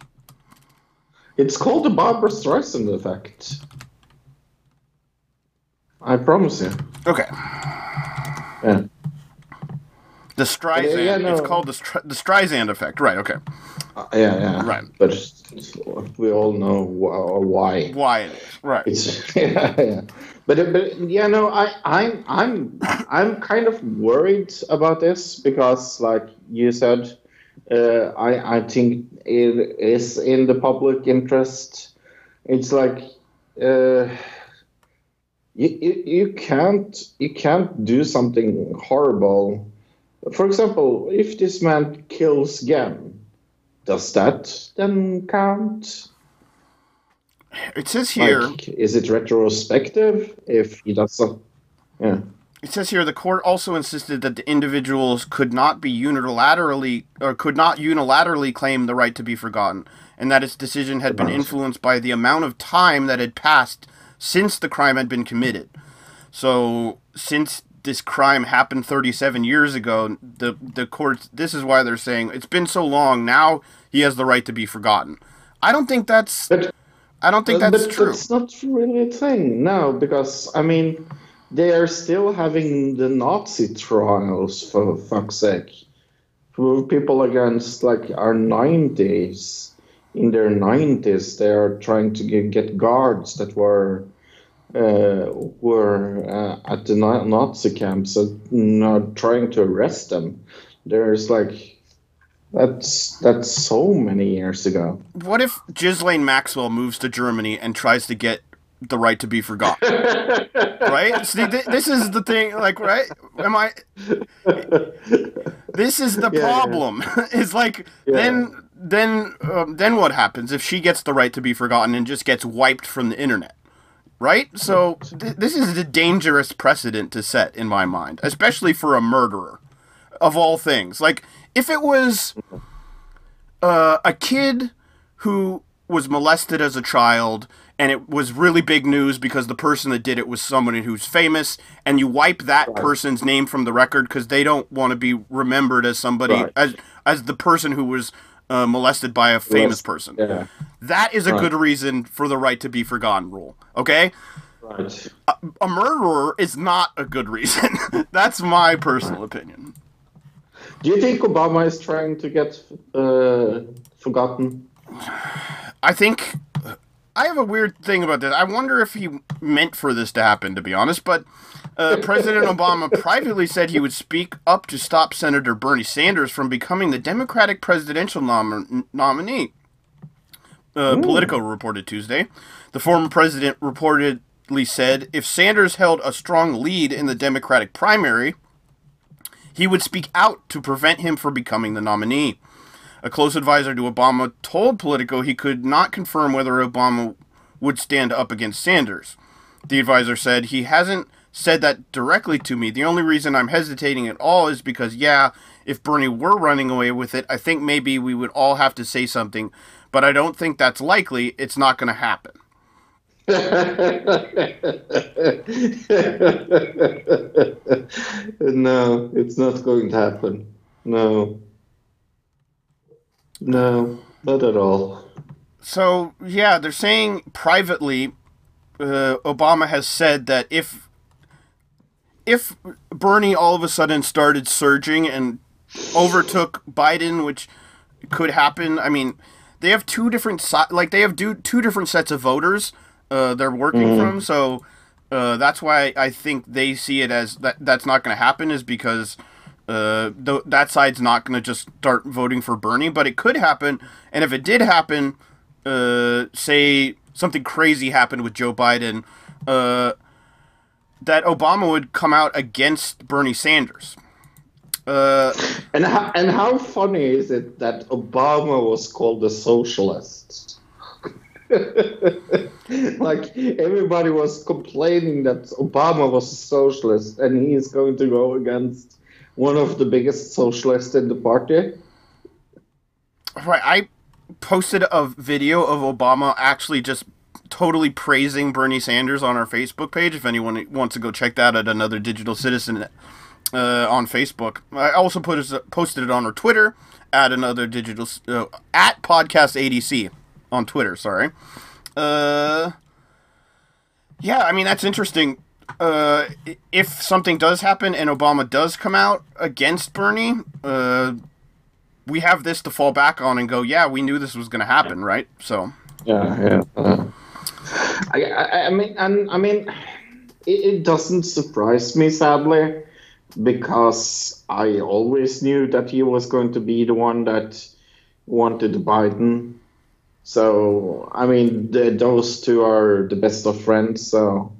It's called the Barbara Streisand effect. I promise you. Okay, Yeah. The Streisand. Yeah, yeah, It's called the Stri- the Streisand effect, right? Okay, Uh, yeah, yeah. Right. But we all know why. why it is right? It's yeah, yeah. But but yeah, no, I I'm I'm I'm kind of worried about this because, like you said, uh, I I think it is in the public interest. It's like uh, you, you you can't you can't do something horrible. For example, if this man kills Gam, does that then count? It says here. Like, is it retrospective if he does so? Yeah. It says here the court also insisted that the individuals could not be unilaterally or could not unilaterally claim the right to be forgotten, and that its decision had been influenced by the amount of time that had passed since the crime had been committed. So, since this crime happened 37 years ago, the the court this is why they're saying it's been so long, now he has the right to be forgotten. I don't think that's But I don't think but that's true. that's not really a thing, no, because I mean, they are still having the Nazi trials for fuck's sake. For people against like our nineties, in their nineties, they are trying to get, get guards that were were uh, at the Nazi camps and are trying to arrest them. There's like that's that's so many years ago. What if Ghislaine Maxwell moves to Germany and tries to get the right to be forgotten? right? See, th- this is the thing. Like, right? Am I? This is the Yeah, yeah. problem. is like then then um, then what happens if she gets the right to be forgotten and just gets wiped from the internet? Right? So th- this is a dangerous precedent to set in my mind, especially for a murderer of all things. Like if it was uh, a kid who was molested as a child and it was really big news because the person that did it was someone who's famous and you wipe that person's name from the record because they don't want to be remembered as somebody Right. as as the person who was uh, molested by a famous person Yeah, that is a Right. good reason for the right to be forgotten rule okay right. a murderer is not a good reason that's my personal opinion Do you think Obama is trying to get uh, forgotten? I think I have a weird thing about this. I wonder if he meant for this to happen, to be honest. But uh, President Obama privately said he would speak up to stop Senator Bernie Sanders from becoming the Democratic presidential nom- nominee. Uh, Politico reported Tuesday. The former president reportedly said if Sanders held a strong lead in the Democratic primary, he would speak out to prevent him from becoming the nominee. A close advisor to Obama told Politico he could not confirm whether Obama would stand up against Sanders. The advisor said he hasn't said that directly to me. The only reason I'm hesitating at all is because, yeah, if Bernie were running away with it, I think maybe we would all have to say something, but I don't think that's likely. It's not going to happen. no, it's not going to happen. No. No, not at all. So, yeah, they're saying privately, uh, Obama has said that if if Bernie all of a sudden started surging and overtook Biden, which could happen, I mean, they have two different si- like they have do- two different sets of voters uh, they're working from, so uh, that's why I think they see it as that that's not going to happen is because uh, th- that side's not going to just start voting for Bernie, but it could happen, and if it did happen, uh, say something crazy happened with Joe Biden, uh, that Obama would come out against Bernie Sanders. Uh, And how, and how funny is it that Obama was called a socialist? like everybody was complaining that Obama was a socialist and he is going to go against one of the biggest socialists in the party. right, I posted a video of Obama actually just totally praising Bernie Sanders on our Facebook page. If anyone wants to go check that at another digital citizen uh, on Facebook, I also put posted it on our Twitter at another digital uh, at podcast ADC on Twitter. Sorry. Uh, yeah, I mean that's interesting. Uh, if something does happen and Obama does come out against Bernie, uh, we have this to fall back on and go, yeah, we knew this was going to happen, right? So, Yeah, yeah. Uh, I, I, I mean, and I mean, it, it doesn't surprise me, sadly, because I always knew that he was going to be the one that wanted Biden. So, I mean, the, those two are the best of friends. So,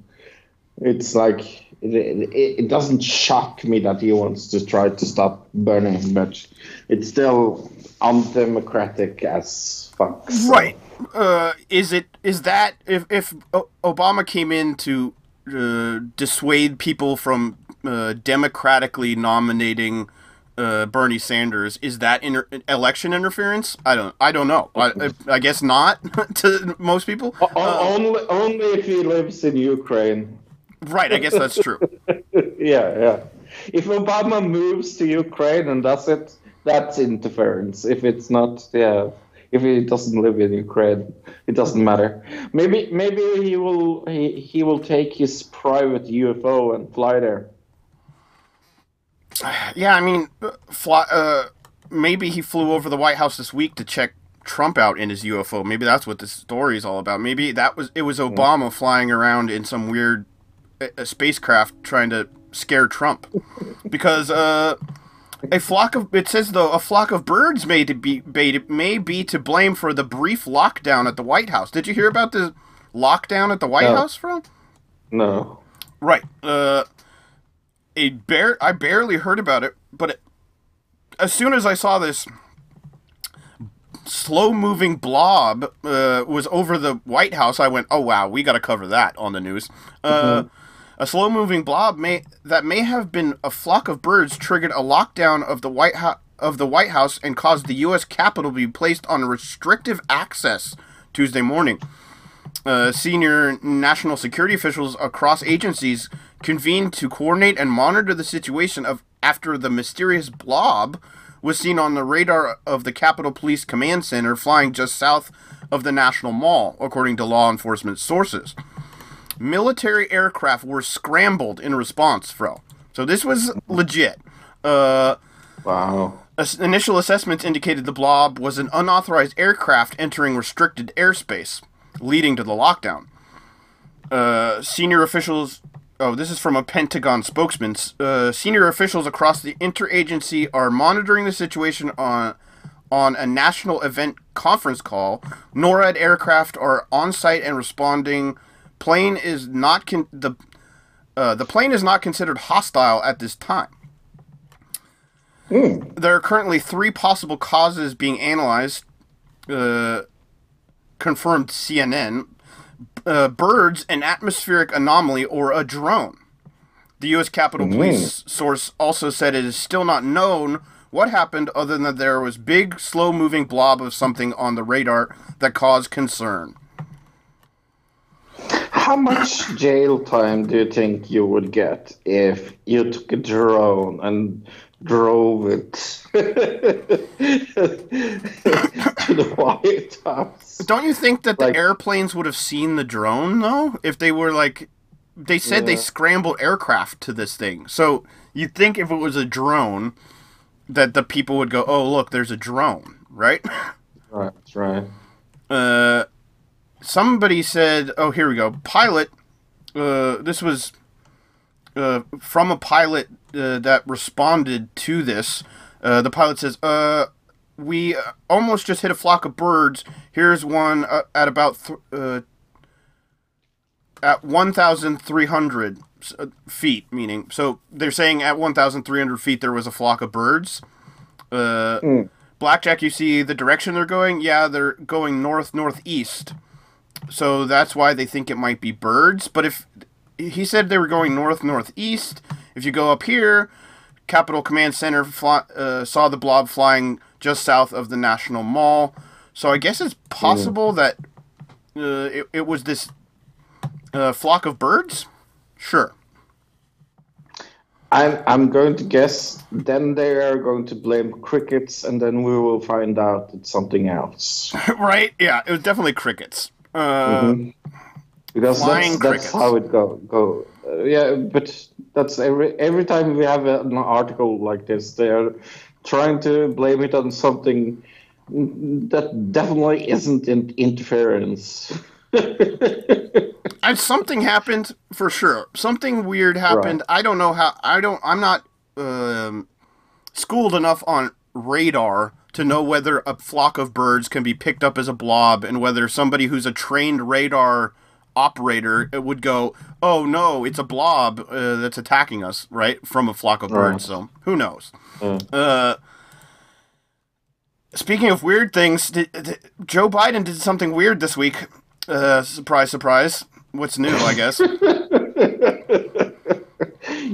it's like it, it, it doesn't shock me that he wants to try to stop Bernie, but it's still undemocratic as fuck. so- right. Uh, is it is that if if Obama came in to uh, dissuade people from uh, democratically nominating uh, Bernie Sanders, is that inter- election interference? I don't I don't know. I, I, I guess not to most people. Uh, only, only if he lives in Ukraine. right. I guess that's true. yeah, yeah. If Obama moves to Ukraine and does it, that's interference. If it's not, yeah. If he doesn't live in Ukraine, it doesn't matter. Maybe, maybe he will he, he will take his private UFO and fly there. Yeah, I mean, fly, uh, maybe he flew over the White House this week to check Trump out in his UFO. Maybe that's what this story is all about. Maybe that was it was Obama flying around in some weird uh, spacecraft trying to scare Trump, because uh, a flock of it says though a flock of birds may to be may, be to blame for the brief lockdown at the White House. Did you hear about the lockdown at the White No. House, bro? No. Right. Uh, a bare I barely heard about it, but it, as soon as I saw this slow-moving blob uh, was over the White House, I went, "Oh wow, we got to cover that on the news." Uh, a slow-moving blob may that may have been a flock of birds triggered a lockdown of the White House of the White House and caused the U.S. Capitol to be placed on restrictive access Tuesday morning uh, senior national security officials across agencies convened to coordinate and monitor the situation of after the mysterious blob was seen on the radar of the Capitol Police Command Center flying just south of the National Mall, according to law enforcement sources. Military aircraft were scrambled in response, Fro. So this was legit. Uh, Wow. Initial assessments indicated the blob was an unauthorized aircraft entering restricted airspace. leading to the lockdown. Uh, senior officials. Oh, this is from a Pentagon spokesman. Uh, senior officials across the interagency are monitoring the situation on on a national event conference call. NORAD aircraft are on site and responding. Plane is not con- the uh, the plane is not considered hostile at this time. There are currently three possible causes being analyzed. Uh, confirmed CNN. Uh, birds, an atmospheric anomaly, or a drone. The U.S. Capitol Police source also said it is still not known what happened, other than that there was big, slow-moving blob of something on the radar that caused concern. How much jail time do you think you would get if you took a drone and drove it to the White House? Don't you think that the airplanes would have seen the drone though? If they were like, they said they scrambled aircraft to this thing. So you'd think if it was a drone, that the people would go, "Oh, look, there's a drone," right? Right, right. Uh, somebody said, "Oh, here we go." Pilot. Uh, this was uh, from a pilot uh, that responded to this. Uh, the pilot says, "Uh, we almost just hit a flock of birds. Here's one uh, at about th- uh, at 1,300 s- uh, feet. Meaning, so they're saying at 1,300 feet there was a flock of birds. Uh, Blackjack, you see the direction they're going? Yeah, they're going north northeast. So that's why they think it might be birds. But if he said they were going north northeast, if you go up here, Capitol Command Center fly, uh, saw the blob flying just south of the National Mall. So I guess it's possible that uh, it, it was this uh, flock of birds. Sure. I'm, I'm going to guess then they are going to blame crickets and then we will find out it's something else. right? Yeah, it was definitely crickets. Uh, Because Flying that's, that's how it go go. Uh, yeah, but that's every every time we have an article like this, they are trying to blame it on something that definitely isn't in interference. Something happened for sure. Something weird happened. I don't know how. I don't. I'm not um, schooled enough on radar to know whether a flock of birds can be picked up as a blob, and whether somebody who's a trained radar operator would go, "Oh no, it's a blob uh, that's attacking us," right from a flock of birds. So who knows? Uh, speaking of weird things, did, did- Joe Biden did something weird this week. Uh, surprise, surprise. What's new? I guess.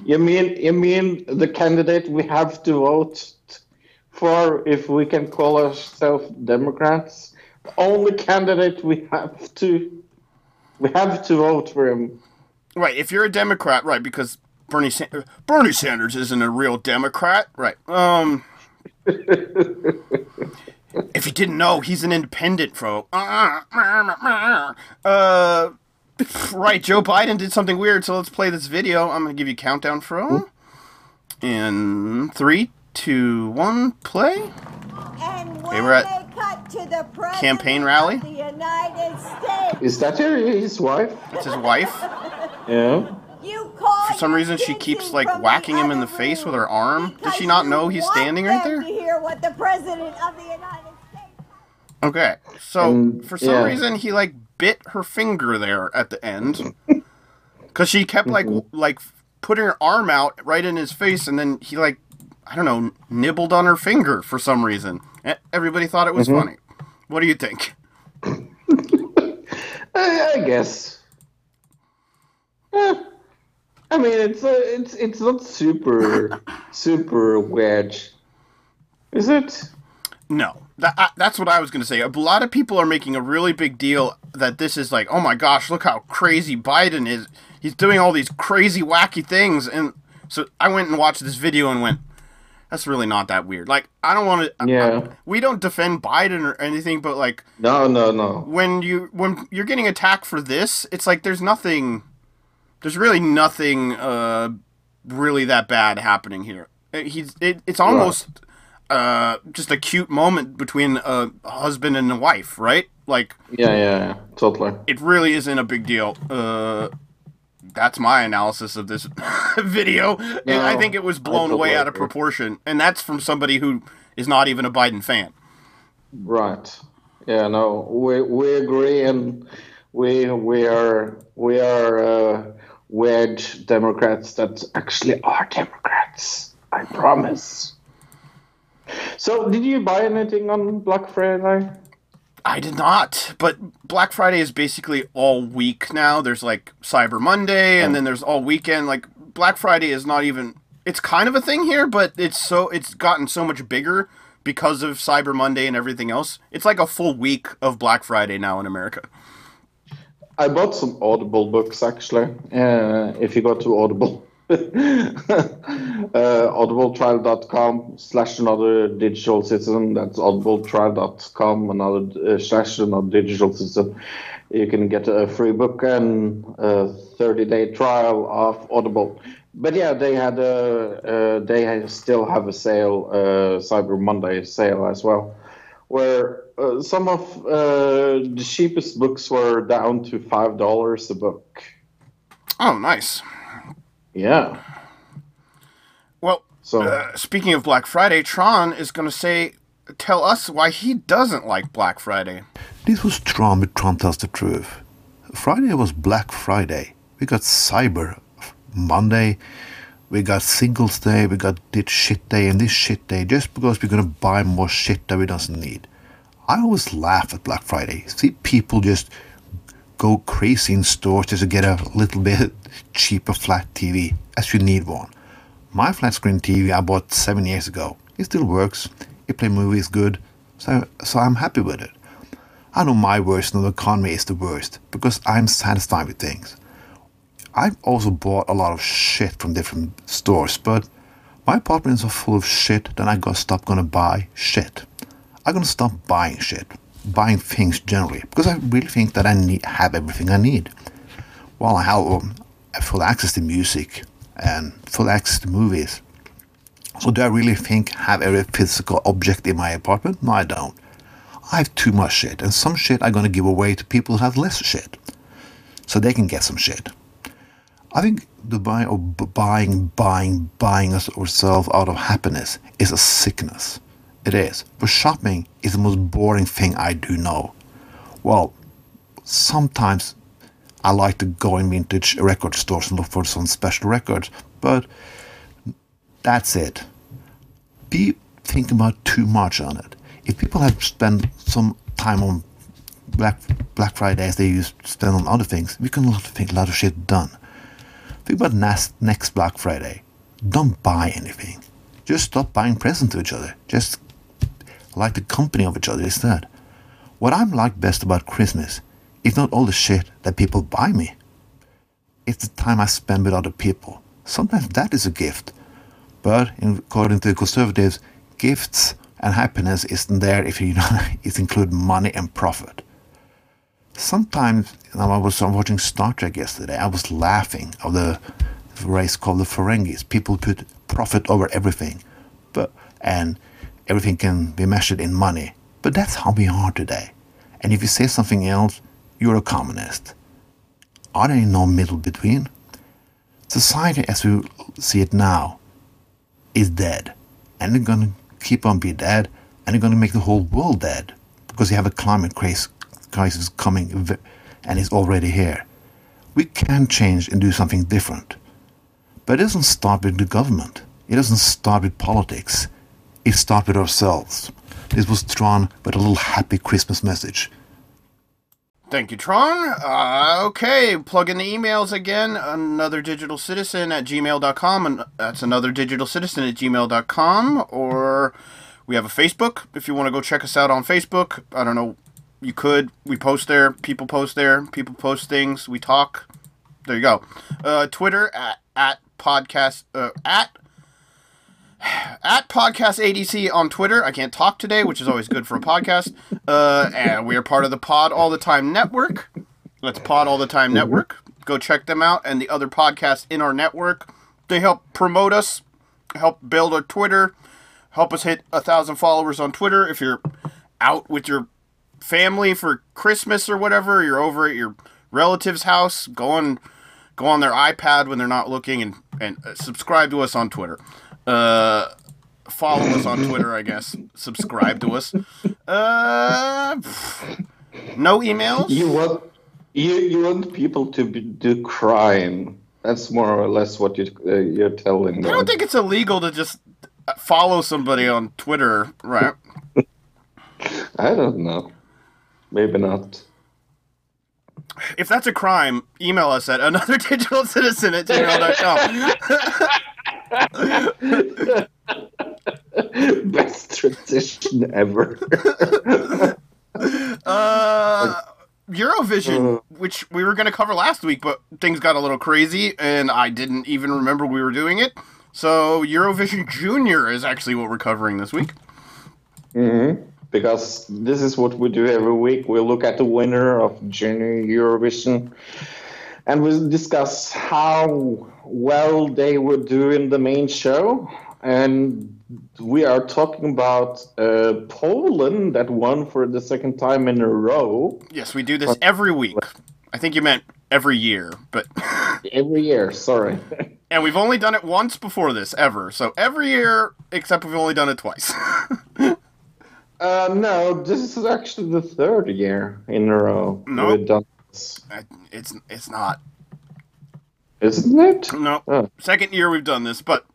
You mean you mean the candidate we have to vote for if we can call ourselves Democrats? The only candidate we have to we have to vote for him. Right, if you're a Democrat, right, because Bernie Sa- Bernie Sanders isn't a real Democrat, right? Um, if you didn't know, he's an independent, bro. Uh, right, Joe Biden did something weird, so let's play this video. I'm gonna give you a countdown, fro. In three, two, one, play. And when we're at they cut to the campaign rally. of the United States, Is that his wife? It's his wife. Yeah. you call For some reason, she keeps like whacking him in the face with her arm. Does she not know he's standing right there? To hear what the president of the United States. Okay, so Um, for some yeah. reason he like bit her finger there at the end, because she kept like w- like putting her arm out right in his face, and then he like I don't know nibbled on her finger for some reason. Everybody thought it was funny. What do you think? I, I guess. Eh, I mean, it's uh, it's it's not super super weird, is it? No, that, I, that's what I was going to say. A lot of people are making a really big deal that this is like, oh my gosh, look how crazy Biden is. He's doing all these crazy, wacky things. And so I went and watched this video and went, that's really not that weird. Like, I don't want to. Yeah. we don't defend Biden or anything, but like No, no, no. when you when you're getting attacked for this, it's like there's nothing. There's really nothing uh, really that bad happening here. He's it, it's almost uh, just a cute moment between a husband and a wife, right? Like Yeah, yeah, yeah, totally. it really isn't a big deal. Uh, that's my analysis of this video. And I think it was blown way totally out of proportion, and that's from somebody who is not even a Biden fan. Right. Yeah, no, we we agree, and we we are we are uh, wedge Democrats that actually are Democrats. I promise. So, did you buy anything on Black Friday? I did not, but Black Friday is basically all week now. There's like Cyber Monday, and then there's all weekend. Like Black Friday is not even. It's kind of a thing here, but it's so it's gotten so much bigger because of Cyber Monday and everything else. It's like a full week of Black Friday now in America. I bought some Audible books actually. Uh, if you go to Audible, uh, audibletrial.com slash another digital citizen. That's audibletrial.com another uh, slash another digital citizen. You can get a free book and a 30 day trial of Audible. But yeah, they had a uh, they still have a sale, uh, Cyber Monday sale as well where uh, some of uh, the cheapest books were down to five dollars a book. Oh, nice. Yeah. Well, So uh, speaking of Black Friday, Tron is going to say, tell us why he doesn't like Black Friday. This was Tron, but Tron tells the truth. Friday was Black Friday. We got Cyber Monday. We got Singles Day. We got this shit day and this shit day just because we're gonna buy more shit that we doesn't need. I always laugh at Black Friday. See people just go crazy in stores just to get a little bit cheaper flat TV, as you need one. My flat screen TV I bought seven years ago. It still works. It play movies good, so so I'm happy with it. I know my version of the economy is the worst because I'm satisfied with things. I've also bought a lot of shit from different stores, but my apartments are full of shit then I gotta stop gonna buy shit. I'm gonna stop buying shit, buying things generally, because I really think that I need have everything I need. While I have um, full access to music and full access to movies, so do I really think have every physical object in my apartment? No, I don't. I have too much shit, and some shit I'm gonna give away to people who have less shit, so they can get some shit. I think the buy of b- buying, buying, buying us ourselves out of happiness is a sickness. It is. But shopping is the most boring thing I do know. Well, sometimes I like to go in vintage record stores and look for some special records, but that's it. Be thinking about too much on it. If people have spent some time on Black Black Friday as they used to spend on other things, we can things, a lot of shit done. Think about next next Black Friday. Don't buy anything. Just stop buying presents to each other. Just like the company of each other instead. What I'm like best about Christmas is not all the shit that people buy me. It's the time I spend with other people. Sometimes that is a gift. But in, according to the conservatives, gifts and happiness isn't there if you it include money and profit. Sometimes you know, I was watching Star Trek yesterday. I was laughing of the race called the Ferengis. People put profit over everything, but and everything can be measured in money. But that's how we are today. And if you say something else, you're a communist. Are there no middle between? Society as we see it now is dead. And they're gonna keep on being dead, and they're gonna make the whole world dead. Because you have a climate crisis coming and it's already here. We can change and do something different. But it doesn't start with the government. It doesn't start with politics. It starts with ourselves. This was Tron with a little happy Christmas message. Thank you, Tron. Uh, okay, plug in the emails again. Another digital citizen at gmail.com. And that's another digital citizen at gmail.com. Or we have a Facebook if you want to go check us out on Facebook. I don't know. You could. We post there. People post there. People post things. We talk. There you go. Uh, Twitter at, at podcast, uh, at at podcast ADC on Twitter. I can't talk today, which is always good for a podcast. Uh, and we are part of the Pod All the Time Network. That's Pod All the Time Network. Go check them out and the other podcasts in our network. They help promote us, help build our Twitter, help us hit a thousand followers on Twitter. If you're out with your family for Christmas or whatever, you're over at your relative's house, go on, go on their iPad when they're not looking, and and uh, subscribe to us on Twitter. Uh, follow us on Twitter, I guess. Subscribe to us. Uh, pff, no emails. You want you you want people to be, do crime. That's more or less what you uh, you're telling me. I don't think it's illegal to just uh, follow somebody on Twitter, right? I don't know. Maybe not. If that's a crime, email us at another digital citizen at gmail.com. Best transition ever. Uh, Eurovision, which we were going to cover last week, but things got a little crazy, and I didn't even remember we were doing it. So Eurovision Junior is actually what we're covering this week. Mhm. because this is what we do every week. We look at the winner of Junior Eurovision and we discuss how well they would do in the main show. And we are talking about uh, Poland that won for the second time in a row Yes, we do this every week. I think you meant every year, but every year. Sorry. and we've only done it once before this ever. So every year, except we've only done it twice. uh, no, this is actually the third year in a row No. we've it's it's not. Isn't it? No, Oh. second year we've done this, but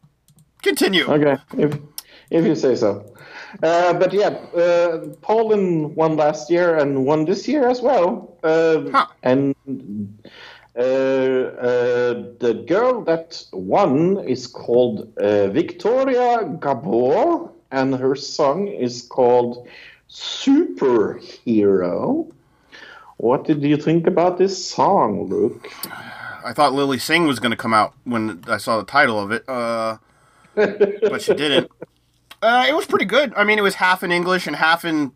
continue. Okay, if if you say so. Uh, but yeah, uh, Poland won last year and won this year as well. Uh, Huh. And uh, uh, the girl that won is called uh, Victoria Gabor, and her song is called Superhero. What did you think about this song, Luke? I thought Lilly Singh was going to come out when I saw the title of it, uh, but she didn't. Uh, it was pretty good. I mean, it was half in English and half in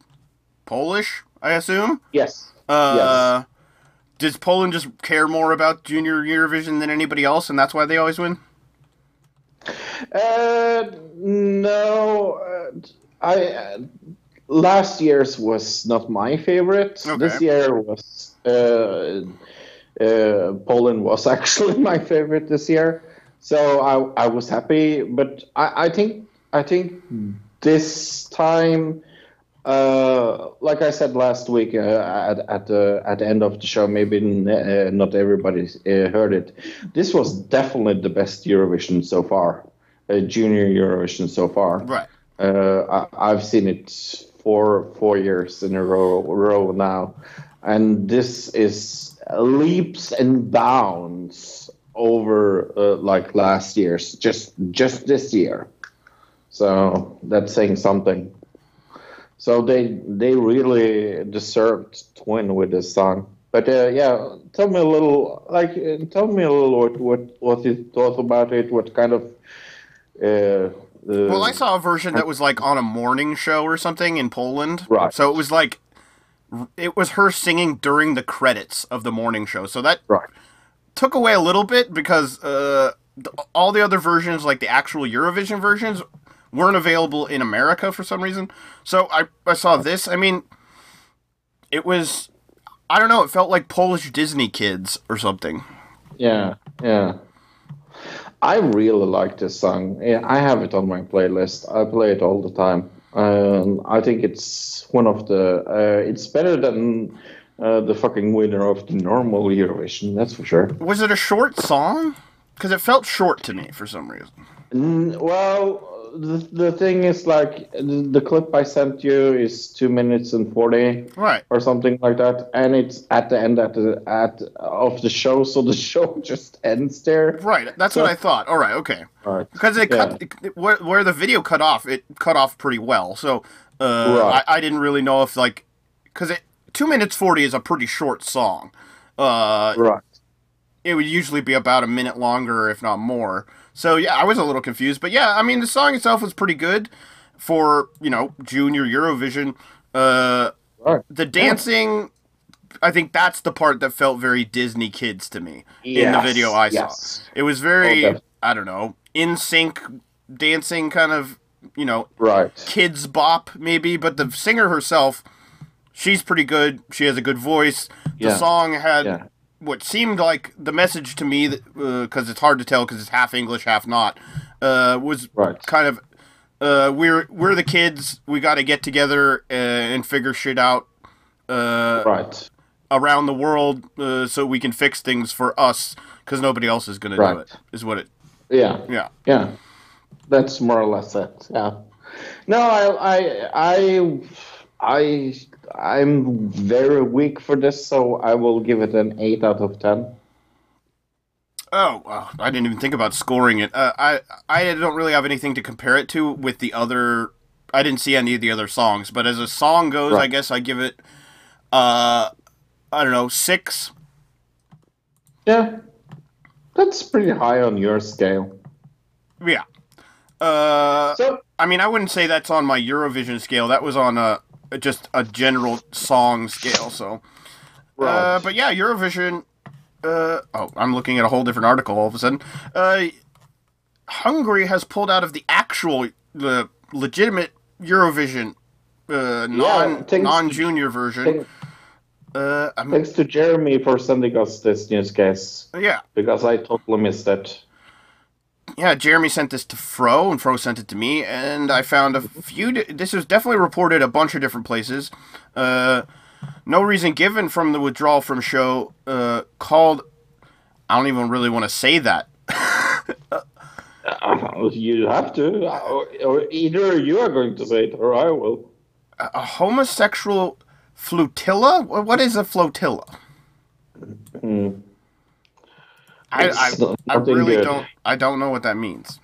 Polish, I assume. Yes. Uh, Does Poland just care more about Junior Eurovision than anybody else, and that's why they always win? Uh, no, uh, I uh, last year's was not my favorite. Okay. This year was uh, uh, Poland was actually my favorite this year, so I I was happy. But I, I think I think this time. Uh, like I said last week uh, at at the at the end of the show, maybe uh, not everybody uh, heard it. This was definitely the best Eurovision so far, uh, junior Eurovision so far. Right. Uh, I, I've seen it for four years in a row, row now, and this is leaps and bounds over uh, like last year's, just just this year. So that's saying something. So they they really deserved to win with this song. But uh, yeah, tell me a little, like, uh, tell me a little what what what you thought about it. What kind of uh, Well, I saw a version that was like on a morning show or something in Poland. Right. So it was like it was her singing during the credits of the morning show. So that right. took away a little bit because uh, th- all the other versions, like the actual Eurovision versions, weren't available in America for some reason. So I, I saw this. I mean, it was, I don't know, it felt like Polish Disney kids or something. Yeah, yeah. I really like this song. I have it on my playlist. I play it all the time. Um, I think it's one of the. Uh, it's better than uh, the fucking winner of the normal Eurovision. That's for sure. Was it a short song? Because it felt short to me for some reason. Mm, well, the, the thing is like the, the clip I sent you is two minutes and forty Right. or something like that, and it's at the end at the at of the show, so the show just ends there. Right. That's what I thought. All right. Okay. Right. Because it Yeah. cut it- where, where the video cut off, it cut off pretty well. So uh, Right. I, I didn't really know if like because it two minutes forty is a pretty short song. Uh, Right. it would usually be about a minute longer, if not more. So yeah, I was a little confused, but yeah, I mean the song itself was pretty good for you know junior Eurovision. Uh, Right. the dancing, I think that's the part that felt very Disney kids to me in the video I yes. saw. It was very def- I don't know in sync dancing kind of you know Right. Kidz Bop maybe, but the singer herself, she's pretty good. She has a good voice. The Yeah. song had Yeah. What seemed like the message to me, because it's hard to tell because it's half English, half not, uh, was Right. kind of uh, we're we're the kids. We got to get together uh, and figure shit out uh, Right. around the world uh, so we can fix things for us because nobody else is gonna do it. Is what it? Yeah. Yeah. Yeah. That's more or less it. Yeah. No, I, I, I, I, I'm very weak for this, so I will give it an eight out of ten. Oh, wow. I didn't even think about scoring it. Uh, I I don't really have anything to compare it to with the other. I didn't see any of the other songs, but as a song goes, I guess I give it. Uh, I don't know six. Yeah. That's pretty high on your scale. Yeah. Uh, So, I mean, I wouldn't say that's on my Eurovision scale. That was on a just a general song scale. So, uh, but yeah, Eurovision. Uh, oh, I'm looking at a whole different article all of a sudden. Uh, Hungary has pulled out of the actual, the legitimate Eurovision, uh, non thanks- non junior version. Thank- Uh, thanks to Jeremy for sending us this newscast, yeah, because I totally missed it. Yeah. Jeremy sent this to Fro, and Fro sent it to me, and I found a few. di- This was definitely reported a bunch of different places. Uh, no reason given from the withdrawal from show. Uh, called. I don't even really want to say that. Uh, you have to, or, or either you are going to say it or I will. a homosexual flotilla? What is a flotilla? I, I, I really good. don't I don't know what that means.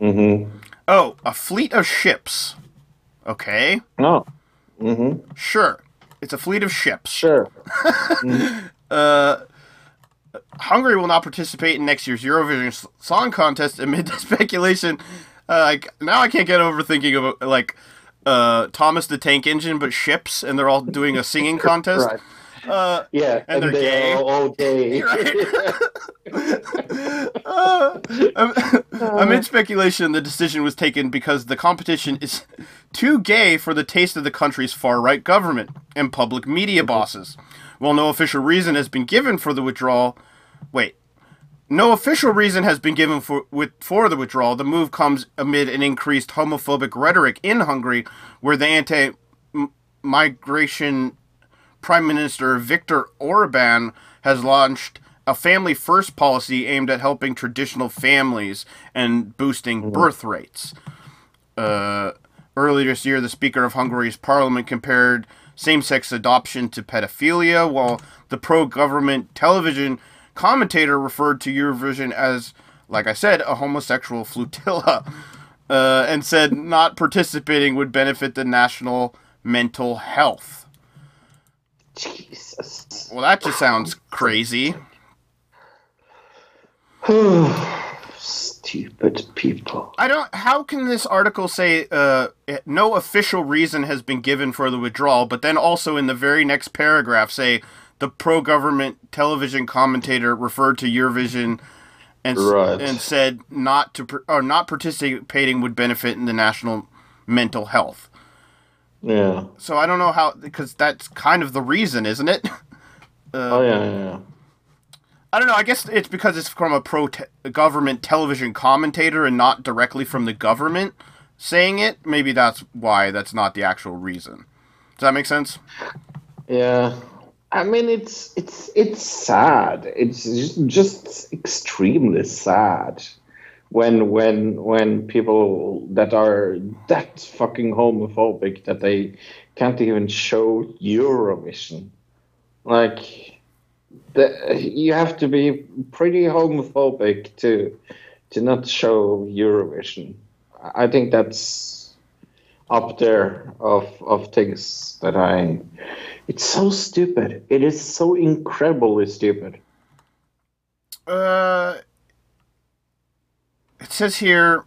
Mm-hmm. Oh, a fleet of ships. Okay, No. Mm-hmm. sure. It's a fleet of ships. Sure. Hungary will not participate in next year's Eurovision Song Contest amid the speculation. Uh, like now, I can't get over thinking of like uh, Thomas the Tank Engine, but ships, and they're all doing a singing contest. Right. Uh, Yeah, And they're they gay. are all gay. Uh, amid speculation, the decision was taken because the competition is too gay for the taste of the country's far right government and public media bosses. While no official reason has been given for the withdrawal, wait, no official reason has been given for with for the withdrawal. The move comes amid an increased homophobic rhetoric in Hungary, where the anti-migration Prime Minister Viktor Orban has launched a family first policy aimed at helping traditional families and boosting birth rates. Uh, earlier this year, the Speaker of Hungary's parliament compared same sex adoption to pedophilia, while the pro government television commentator referred to Eurovision as, like I said, a homosexual flotilla, uh, and said not participating would benefit the national mental health. Jesus. Well, that just sounds crazy. Stupid people. I don't. How can this article say uh, no official reason has been given for the withdrawal, but then also in the very next paragraph say the pro-government television commentator referred to Eurovision and Right. and said not to or not participating would benefit in the national mental health. Yeah. So I don't know how because that's kind of the reason, isn't it? Uh, oh yeah, yeah, yeah. I don't know. I guess it's because it's from a pro te- government television commentator and not directly from the government saying it. Maybe that's why that's not the actual reason. Does that make sense? Yeah. I mean, it's it's it's sad. It's just, just extremely sad when when when people that are that fucking homophobic that they can't even show Eurovision. Like, the, you have to be pretty homophobic to to not show Eurovision. I think that's up there of of things that I. It's so stupid. It is so incredibly stupid. Uh, it says here,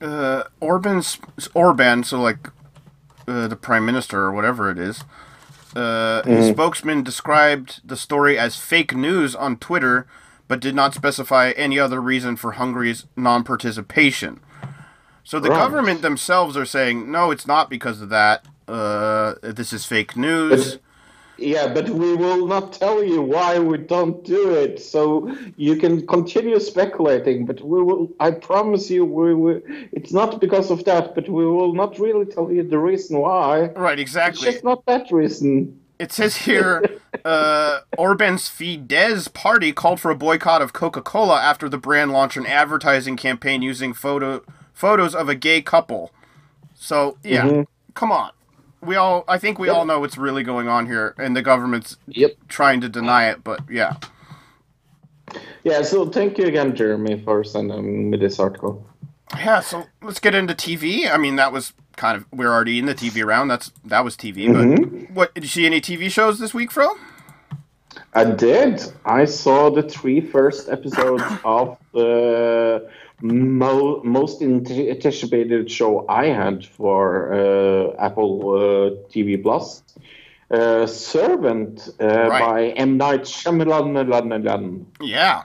uh, Orban's Orban, so like uh, the prime minister or whatever it is. Uh, his spokesman described the story as fake news on Twitter, but did not specify any other reason for Hungary's non-participation. So the Right. government themselves are saying no, it's not because of that. Uh, Uh, this is fake news. Yeah, but we will not tell you why we don't do it. So you can continue speculating, but we will. I promise you, we will. It's not because of that, but we will not really tell you the reason why. right, exactly. It's just not that reason. It says here, uh, Orban's Fidesz party called for a boycott of Coca-Cola after the brand launched an advertising campaign using photo photos of a gay couple. So yeah, Mhm. come on. We all, I think we all know what's really going on here, and the government's Yep. trying to deny it. But yeah, Yeah. So thank you again, Jeremy, for sending me this article. yeah. So let's get into TV. I mean, that was kind of we're already in the TV round. That's that was TV. But Mhm. what did you see any TV shows this week, Fro? I did. I saw the three first episodes of the mo- most anticipated show I had for uh, Apple uh, TV Plus. Uh, Servant uh, Right. by M. Night Shyamalan. Yeah,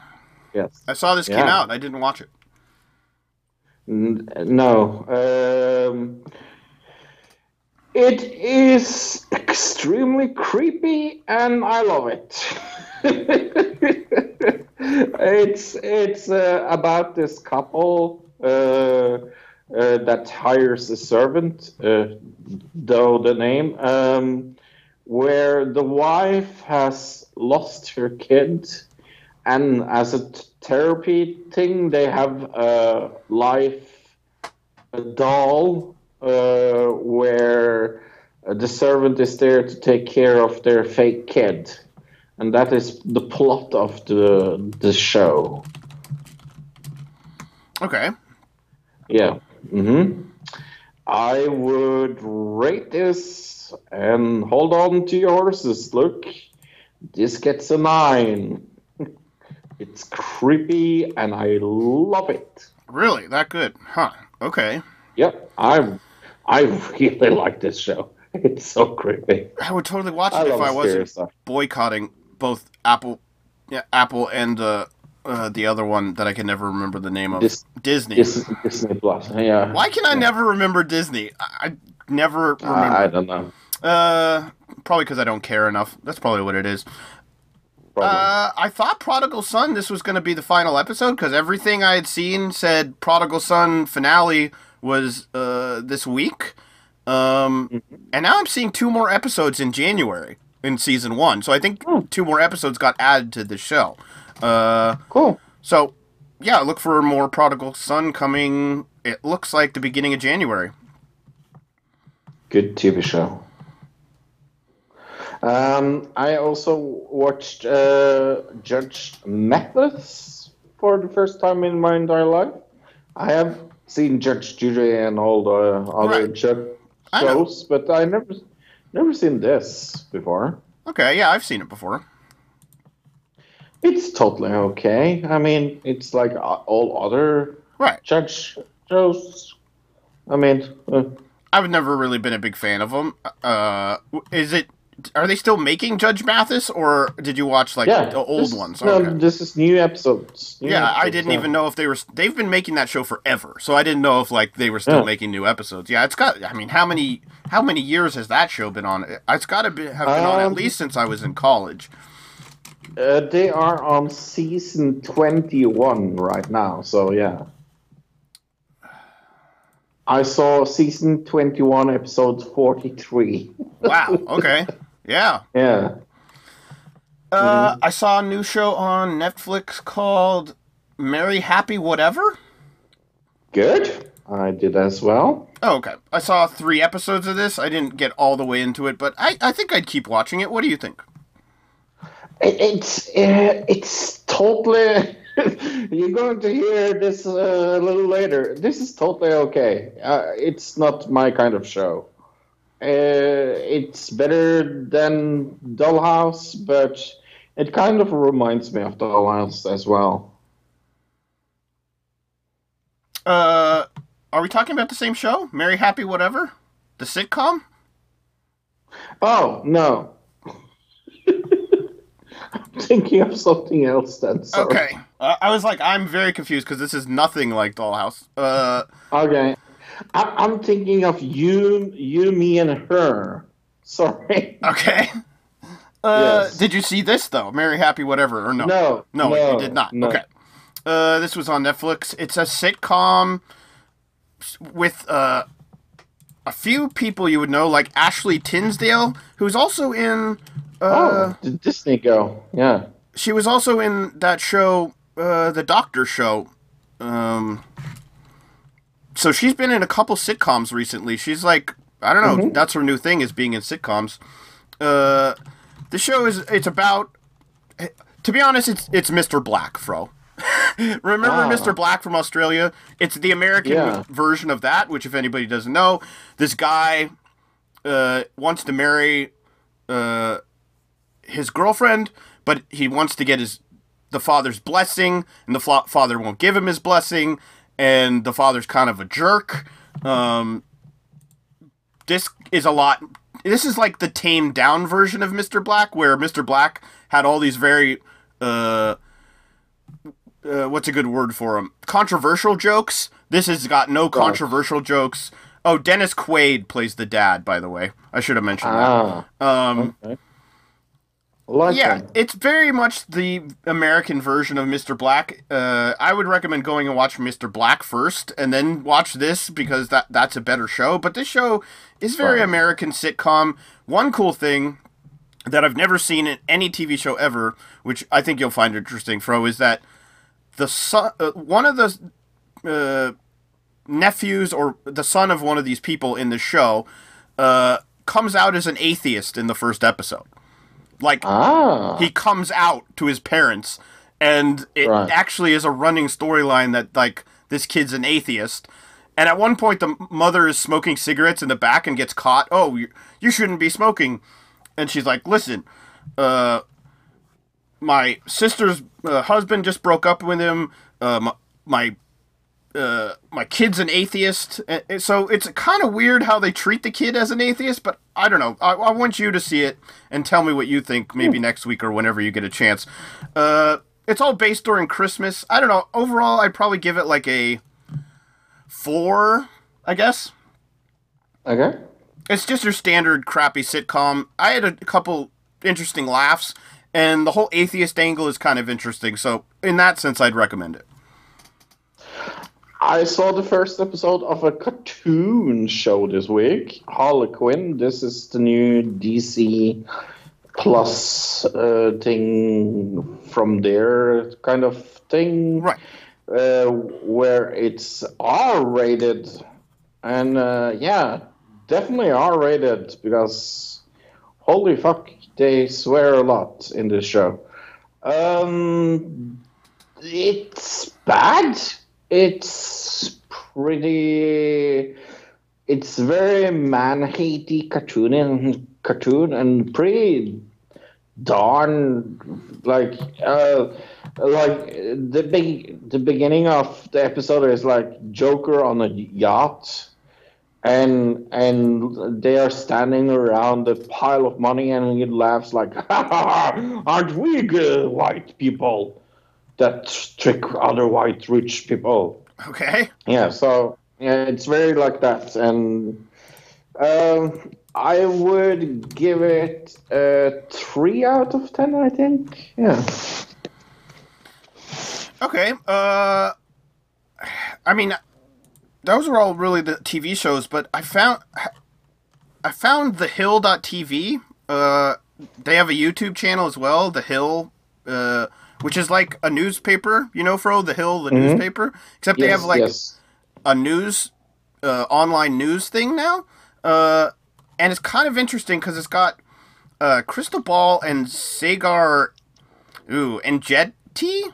Yes. I saw this came out. I didn't watch it. N- No. Um, it is extremely creepy, and I love it. it's it's uh, about this couple uh, uh, that hires a servant, uh, though the name, um, where the wife has lost her kid and as a t- therapy thing, they have a life a doll uh, where the servant is there to take care of their fake kid, and that is the plot of the the show. Okay. Yeah. hmm I would rate this and hold on to your horses. Look, this gets a nine. It's creepy and I love it. Really? That good? Huh. Okay. Yep, I I really like this show. It's so creepy. I would totally watch I it if I wasn't boycotting both Apple, yeah, Apple and uh, uh, the other one that I can never remember the name of. Dis- Disney. This is Disney Plus. Yeah. Why can I never remember Disney? I, I never remember. I don't know. Uh, probably because I don't care enough. That's probably what it is. Uh, I thought Prodigal Son this was going to be the final episode because everything I had seen said Prodigal Son finale was uh, this week. Um, and now I'm seeing two more episodes in January in season one. So I think two more episodes got added to the show. Uh, cool. so yeah, look for more Prodigal Son coming. It looks like the beginning of January. Good TV show. Um, I also watched uh, Judge Mathis for the first time in my entire life. I have seen Judge Judy and all the other Right. judge I shows, but I never never seen this before. Okay, yeah, I've seen it before. It's totally okay. I mean, it's like all other Right. judge shows. I mean, uh, I've never really been a big fan of them. Uh, is it? Are they still making Judge Mathis, or did you watch like yeah, the old this- ones? No, Okay. this is new episodes. New yeah, I didn't yeah. even know if they were. They've been making that show forever, so I didn't know if like they were still Yeah. making new episodes. Yeah, it's got. I mean, how many how many years has that show been on? It's got to be, have been on at Um, least since I was in college. Uh, they are on season 21 right now, so yeah. I saw season 21, episode 43. Wow. Okay. Yeah. Yeah. Uh, Mm-hmm. I saw a new show on Netflix called Merry Happy Whatever. Good. I did as well. Oh, okay. I saw three episodes of this. I didn't get all the way into it, but I, I think I'd keep watching it. What do you think? It, it's uh, it's totally. You're going to hear this uh, a little later. This is totally okay. Uh, it's not my kind of show. Uh, it's better than Dollhouse, but it kind of reminds me of Dollhouse as well. Uh, are we talking about the same show? Merry Happy Whatever? The sitcom? Oh no. I'm thinking of something else then. Sorry. Okay. Uh, I was like, I'm very confused because this is nothing like Dollhouse. Uh, Okay. I, I'm thinking of you, you, me, and her. Sorry. Okay. Uh, Yes. Did you see this though? Merry Happy Whatever or no? No, No, no, you did not. no. Okay. Uh, this was on Netflix. It's a sitcom with uh, a few people you would know, like Ashley Tisdale, who's also in. Uh, oh, Disney Go. Yeah. She was also in that show, uh, the Doctor Show. Um, so she's been in a couple sitcoms recently. She's like, I don't know, that's her new thing is being in sitcoms. Uh, the show is it's about. To be honest, it's it's Mr. Black, Fro. Remember Ah. Mr. Black from Australia? It's the American Yeah. version of that. Which, if anybody doesn't know, this guy uh, wants to marry uh, his girlfriend, but he wants to get his the father's blessing, and the fla- father won't give him his blessing, and the father's kind of a jerk. Um, this is a lot. This is like the tamed down version of Mr. Black, where Mr. Black had all these very uh, uh, what's a good word for him? Controversial jokes. This has got no controversial jokes. Oh, Dennis Quaid plays the dad, by the way. I should have mentioned Ah. that. Um, Okay. Like yeah, him. it's very much the American version of Mr. Black. Uh, I would recommend going and watch Mr. Black first, and then watch this because that that's a better show. But this show is very. American sitcom. One cool thing that I've never seen in any TV show ever, which I think you'll find interesting, Fro, is that the son, uh, one of the uh, nephews or the son of one of these people in the show uh, comes out as an atheist in the first episode. Like Ah. he comes out to his parents and it Right. actually is a running storyline that like this kid's an atheist and at one point the mother is smoking cigarettes in the back and gets caught oh you, you shouldn't be smoking and she's like listen uh my sister's uh, husband just broke up with him uh, my, my uh, my kid's an atheist, and- so it's kind of weird how they treat the kid as an atheist. But I don't know. I, I want you to see it and tell me what you think. Maybe next week or whenever you get a chance. Uh, it's all based during Christmas. I don't know. Overall, I'd probably give it like a four. I guess Okay. it's just your standard crappy sitcom. I had a couple interesting laughs, and the whole atheist angle is kind of interesting. So in that sense, I'd recommend it. I saw the first episode of a cartoon show this week, Harley Quinn. This is the new DC Plus uh, thing from there, kind of thing. Right. uh, where it's R rated, and uh, yeah, definitely R rated because holy fuck, they swear a lot in this show. Um, it's bad. It's pretty. It's very man hatey cartoon and cartoon and pretty darn like uh like the big the beginning of the episode is like Joker on a yacht and and they are standing around a pile of money and he laughs like aren't we good white people that trick other white rich people Okay. yeah so yeah it's very like that and um i would give it a three out of ten i think yeah Okay. Uh, I mean, those are all really the TV shows, but I found I found the Hill.tv. Uh, they have a YouTube channel as well, The Hill, uh, which is like a newspaper. You know, Fro, The Hill, the newspaper. Except they have like yes. a news, uh, online news thing now. Uh, and it's kind of interesting because it's got uh, Krystal Ball and Saagar, ooh, Enjeti,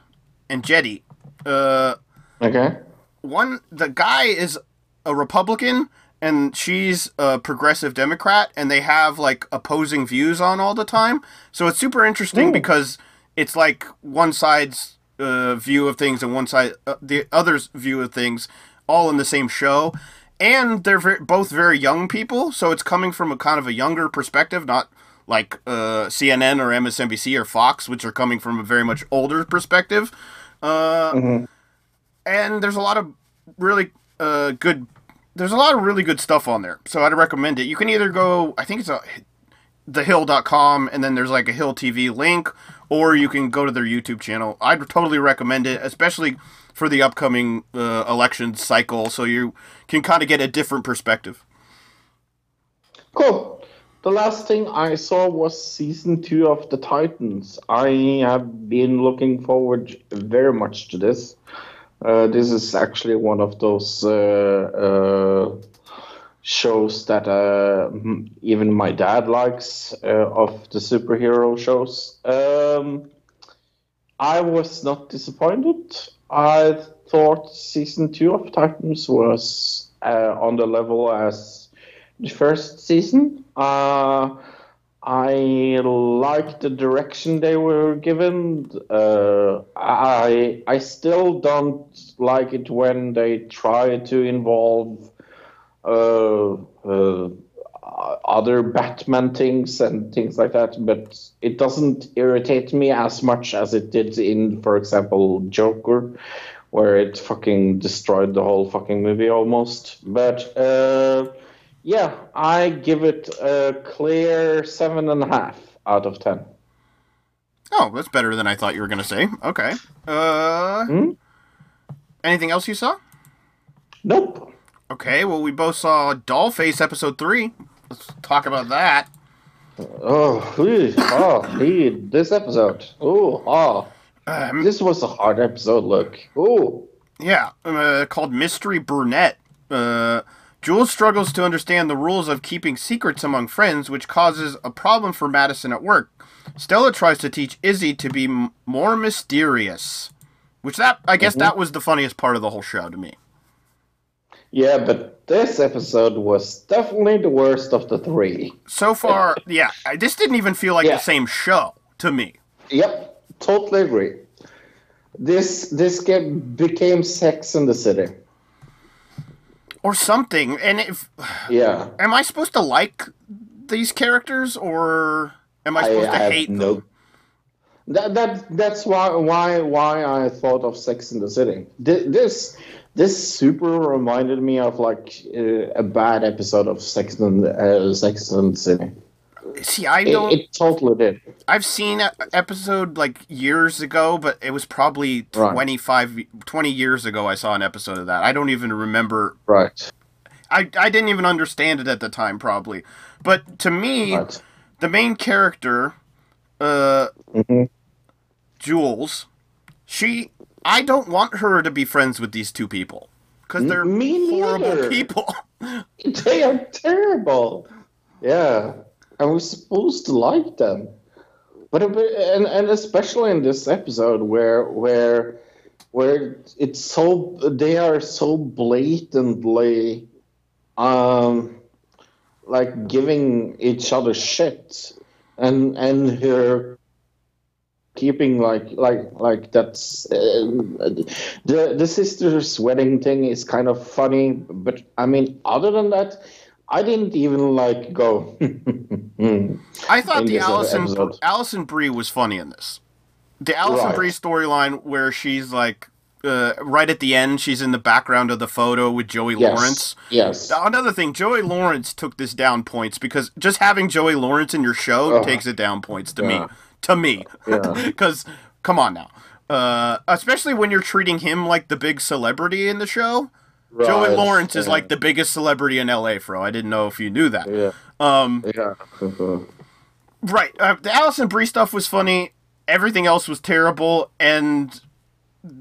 and Jetty. Uh, okay one, the guy is a Republican and she's a progressive Democrat, and they have like opposing views on all the time. So it's super interesting because it's like one side's uh, view of things and one side uh, the other's view of things, all in the same show. And they're ver- both very young people, so it's coming from a kind of a younger perspective, not like uh, CNN or MSNBC or Fox, which are coming from a very much older perspective. Uh, And there's a lot of really uh, good there's a lot of really good stuff on there. So I'd recommend it. You can either go, I think it's a thehill.com and then there's like a Hill TV link or you can go to their YouTube channel. I'd totally recommend it, especially for the upcoming uh, election cycle so you can kind of get a different perspective. Cool. The last thing I saw was season two of The Titans. I have been looking forward very much to this. Uh, this is actually one of those uh, uh, shows that uh, even my dad likes uh, of the superhero shows. Um, I was not disappointed. I thought season two of Titans was uh, on the level as the first season. Uh, I like the direction they were given. Uh, I I still don't like it when they try to involve other Batman things and things like that, but it doesn't irritate me as much as it did in, for example, Joker, where it fucking destroyed the whole fucking movie almost. But uh, yeah, I give it a clear seven and a half out of ten. Oh, that's better than I thought you were going to say. Okay. Uh, Hmm? Anything else you saw? Nope. Okay, well, we both saw Dollface episode 3. Let's talk about that. Oh, ooh, oh, dude, this episode. Oh, oh, Um, this was a hard episode. Look. Oh, Yeah, uh, called Mystery Brunette. Uh, Jules struggles to understand the rules of keeping secrets among friends, which causes a problem for Madison at work. Stella tries to teach Izzy to be m- more mysterious, which that I guess that was the funniest part of the whole show to me. Yeah, but this episode was definitely the worst of the three. So far, yeah, this didn't even feel like Yeah. the same show to me. Yep, totally agree. This this game became Sex in the City. Or something. And if Yeah, am I supposed to like these characters or am I I, supposed I to have hate no. them? That, that that's why why why I thought of Sex in the City. This this super reminded me of like uh, a bad episode of Sex in uh, Sex in the City. See, I don't it totally did. I've seen an episode like years ago, but it was probably Right. 25, 20 years ago I saw an episode of that. I don't even remember. Right. I, I didn't even understand it at the time, probably. But to me, Right. the main character, uh, Mhm. Jules, she, I don't want her to be friends with these two people. Because they're Me horrible neither. people. They are terrible. Yeah, and we're supposed to like them, but and and especially in this episode where where where it's so they are so blatantly um like giving each other shit and and her keeping like like like that's uh, the the sister's wedding thing is kind of funny but i mean other than that i didn't even like go I thought the Alison episode. Alison Brie was funny in this. The Alison Right. Brie storyline where she's like uh, right at the end, she's in the background of the photo with Joey yes Lawrence. yes Another thing, Joey Lawrence took this down points because just having Joey Lawrence in your show Ugh. takes it down points to Yeah. me. To me, Yeah. because come on now, uh, especially when you're treating him like the big celebrity in the show. Right. Joey Lawrence is like the biggest celebrity in LA, Fro. I didn't know if you knew that. yeah Um, yeah Right. Uh, the Alison Brie stuff was funny. Everything else was terrible, and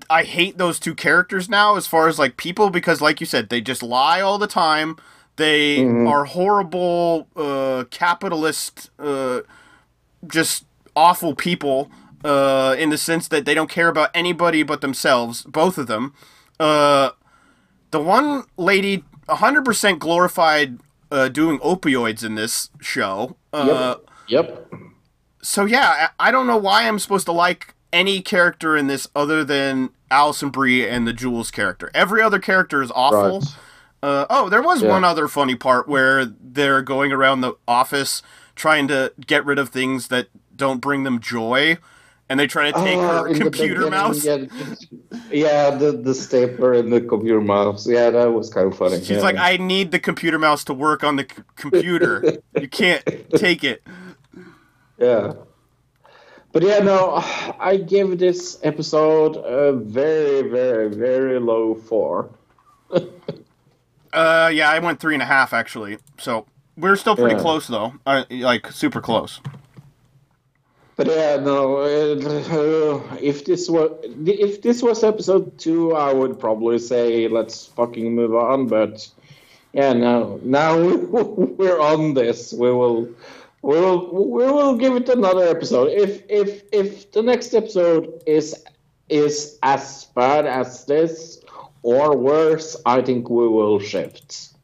I hate those two characters now as far as like people because, like you said, they just lie all the time. They Mhm. are horrible, uh, capitalist, uh, just awful people. Uh, in the sense that they don't care about anybody but themselves. Both of them. Uh, the one lady, hundred percent glorified, uh, doing opioids in this show. Uh, yep so yeah, I I don't know why I'm supposed to like any character in this other than Alison Brie and the Jules character. Every other character is awful. right Uh, oh, there was Yeah. one other funny part where they're going around the office trying to get rid of things that don't bring them joy, and they try to take Ah, her computer mouse. Yeah, yeah, the the stapler and the computer mouse. Yeah, that was kind of funny. She's yeah. like, I need the computer mouse to work on the c- computer. you can't take it. Yeah. But yeah, no, I give this episode a very, very, very low four. Uh, yeah, I went three and a half actually. So we're still pretty Yeah. close though. Uh, like super close. But yeah, no, uh, if this was if this was episode two, I would probably say let's fucking move on. But yeah, no, now we're on this. We will, we will, we will give it another episode. If if if the next episode is is as bad as this or worse, I think we will shift.